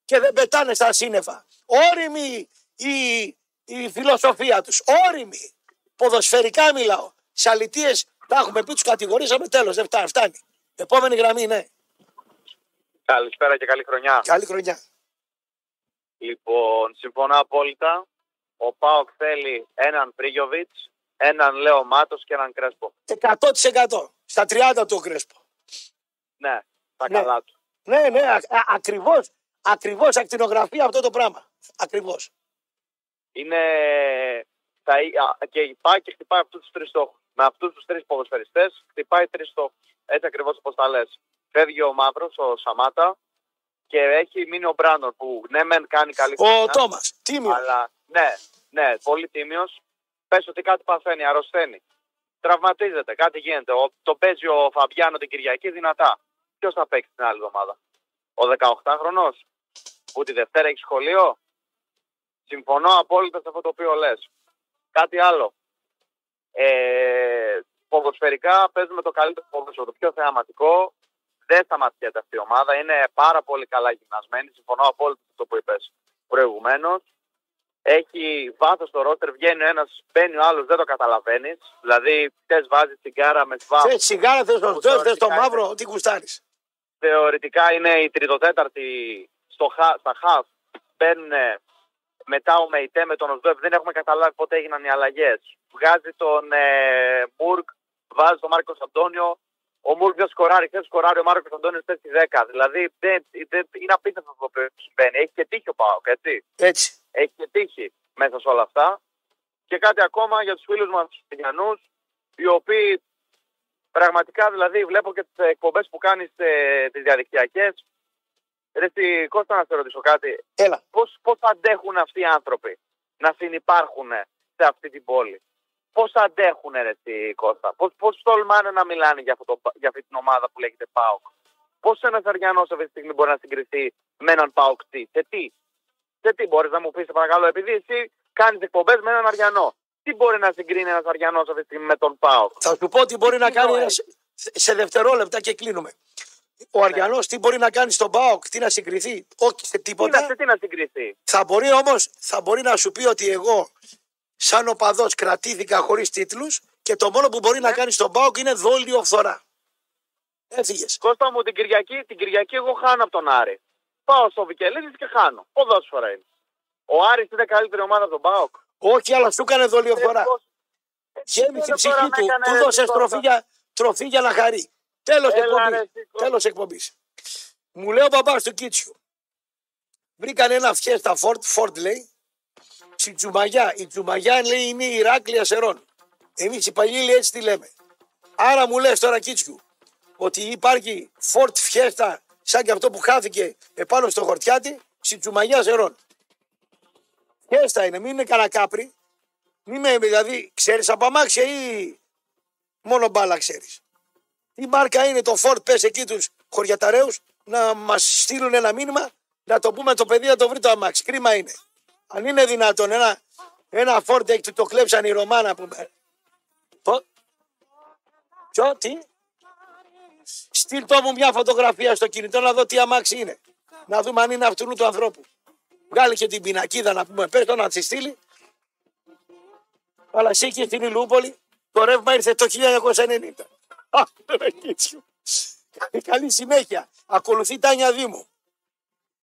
Speaker 2: Και δεν πετάνε στα σύννεφα. Όριμη η, η φιλοσοφία τους. Όριμη. Ποδοσφαιρικά μιλάω. Σε αλητίες τα έχουμε πει, τους κατηγορήσαμε τέλος. Δεν φτάνει. φτάνει. Επόμενη γραμμή, ναι.
Speaker 15: Καλησπέρα και καλή χρονιά.
Speaker 2: Καλή χρονιά.
Speaker 15: Λοιπόν, συμφωνώ απόλυτα. Ο Πάοκ θέλει έναν Πρίγιοβιτς, έναν Λέο Μάτος και έναν Κρέσπο.
Speaker 2: 100%. Στα 30 του ο Κρέσπο.
Speaker 15: Ναι, τα
Speaker 2: Ναι.
Speaker 15: καλά του.
Speaker 2: Ναι, ναι, α, α, ακριβώς, ακριβώς ακτινογραφία αυτό το πράγμα. Ακριβώς.
Speaker 15: Είναι. Θα, α, και πάει και χτυπάει αυτούς τους τρεις στόχους. Με αυτούς τους τρεις ποδοσφαιριστές χτυπάει τρεις στόχους. Έτσι ακριβώς όπως τα λες. Φεύγει ο Μαύρος, ο Σαμάτα και έχει μείνει ο Μπράνορ που ναι, μεν κάνει καλή
Speaker 2: Ο
Speaker 15: χρονιά,
Speaker 2: Τόμας, τίμιο.
Speaker 15: Αλλά ναι, ναι, πολύ τίμιος. Πες ότι κάτι παθαίνει, αρρωσταίνει. Τραυματίζεται, κάτι γίνεται. Ο, το παίζει ο Φαμπιάνο την Κυριακή δυνατά. Ποιος θα παίξει την άλλη εβδομάδα; Ο 18χρονο που τη Δευτέρα έχει σχολείο; Συμφωνώ απόλυτα σε αυτό το οποίο λες. Κάτι άλλο. Ε, ποδοσφαιρικά παίζουμε το καλύτερο ποδόσφαιρο, το πιο θεαματικό. Δεν σταματιέται αυτή η ομάδα. Είναι πάρα πολύ καλά γυμνασμένη. Συμφωνώ απόλυτα με αυτό που είπες προηγουμένως. Έχει βάθος στο ρόστερ, βγαίνει ο ένας, μπαίνει ο άλλος, δεν το καταλαβαίνεις. Δηλαδή, θες βάζεις τσιγάρα με σβά.
Speaker 2: Θες σιγάρα, θες το σδέρ, θες το μαύρο, ό,τι κουστάρεις.
Speaker 15: Θεωρητικά είναι η τριτοτέταρτη στο, χα- στα χαφ. Μπαίνουν μετά ο Μεϊτέ με τον Οσδόεφ. Δεν έχουμε καταλάβει πότε έγιναν οι αλλαγές. Βγάζει τον ε, Μουρκ, βάζει τον Μάρκος Αντώνιο. Ο Μουρκ δεν σκοράρει, δεν σκοράρει ο Μάρκος Αντώνιος στη 10. Δηλαδή δεν, δεν, είναι απίστευτο αυτό που συμβαίνει. Έχει και τύχει ο Πάοκ, έτσι.
Speaker 2: Έτσι.
Speaker 15: Έχει και τύχει μέσα σε όλα αυτά. Και κάτι ακόμα για τους φίλους μας τους Πινιανού, οι οποίοι πραγματικά δηλαδή βλέπω και τις εκπομπές που κάνεις ε, τις διαδικτυακές. Ρε στη Κώστα να σε ρωτήσω κάτι.
Speaker 2: Έλα.
Speaker 15: Πώς, πώς αντέχουν αυτοί οι άνθρωποι να συνεπάρχουν σε αυτή την πόλη; Πώς αντέχουν ρε στη Κώστα; Πώς, πώς τολμάνε να μιλάνε για, αυτό το, για αυτή την ομάδα που λέγεται ΠΑΟΚ; Πώς ένας Αριανός αυτή τη στιγμή μπορεί να συγκριθεί με έναν ΠΑΟΚ τι; Σε τι; Σε τι μπορείς να μου πεις παρακαλώ. Επειδή εσύ κάνεις εκπομπές με έναν Αριανό. Τι μπορεί να συγκρίνει ένας Αριανός αυτή τη στιγμή με τον ΠΑΟΚ;
Speaker 2: Θα σου πω τι μπορεί να κάνει
Speaker 15: νόημα
Speaker 2: ένας, σε δευτερόλεπτα και κλείνουμε. Ο Αριανός τι μπορεί να κάνει στον Πάοκ, τι να συγκριθεί, όχι σε
Speaker 15: Τι να,
Speaker 2: τίποτα.
Speaker 15: σε τι να συγκριθεί;
Speaker 2: Θα μπορεί όμως θα μπορεί να σου πει ότι εγώ, σαν οπαδός, κρατήθηκα χωρίς τίτλους και το μόνο που μπορεί να κάνεις στον Πάοκ είναι δόλιο φθορά. Έφυγες.
Speaker 15: Κώστα μου την Κυριακή, την Κυριακή εγώ χάνω από τον Άρη. Πάω στο Βικελίδης και χάνω. Ποδόσφαιρα είναι. Ο Άρης είναι καλύτερη ομάδα από τον Πάοκ.
Speaker 2: Όχι, αλλά σου έκανε δόλιο φθορά. Γέμισε την
Speaker 15: τώρα
Speaker 2: ψυχή
Speaker 15: με
Speaker 2: του,
Speaker 15: έκανε
Speaker 2: του
Speaker 15: ρε,
Speaker 2: δώσες
Speaker 15: τι
Speaker 2: τροφή
Speaker 15: Κώστα.
Speaker 2: για, τροφή για να χαρεί. Τέλος
Speaker 15: Έλα,
Speaker 2: εκπομπής.
Speaker 15: ρε, τι Κώστα.
Speaker 2: Τέλος εκπομπής. Μου λέει ο παπάς του Κίτσιου. Βρήκαν ένα φιέστα Ford, Ford λέει. Στη Τσουμαγιά. Η Τσουμαγιά λέει είναι η Ηράκλεια Σερών. Εμείς οι παλιοί έτσι τη λέμε. Άρα μου λες τώρα Κίτσιου ότι υπάρχει Ford Fiesta σαν και αυτό που χάθηκε επάνω στο χορτιάτι στη Τσουμαγιά Σερών. Fiesta είναι, μην είναι κανένα κάπρι. Μην με, δηλαδή, ξέρεις από αμάξια ή μόνο μπάλα ξέρεις. Τι μάρκα είναι το Ford, πες εκεί τους χωριαταρέους να μας στείλουν ένα μήνυμα να το πούμε το παιδί να το βρει το αμάξι. Κρίμα είναι. Αν είναι δυνατόν ένα, ένα Ford έχει το κλέψαν οι Ρωμάνα που με... Πο... Ποιο, τι; Στείλ το μου μια φωτογραφία στο κινητό να δω τι αμάξι είναι. Να δούμε αν είναι αυτού του ανθρώπου. Βγάλει και την πινακίδα να πούμε, πες το να τη στείλει. Αλλά εσύ και στην Ηλούπολη το ρεύμα ήρθε το 1990. Α, ρε Κίτσιο. Καλή συνέχεια. Ακολουθεί Τάνια Δήμου.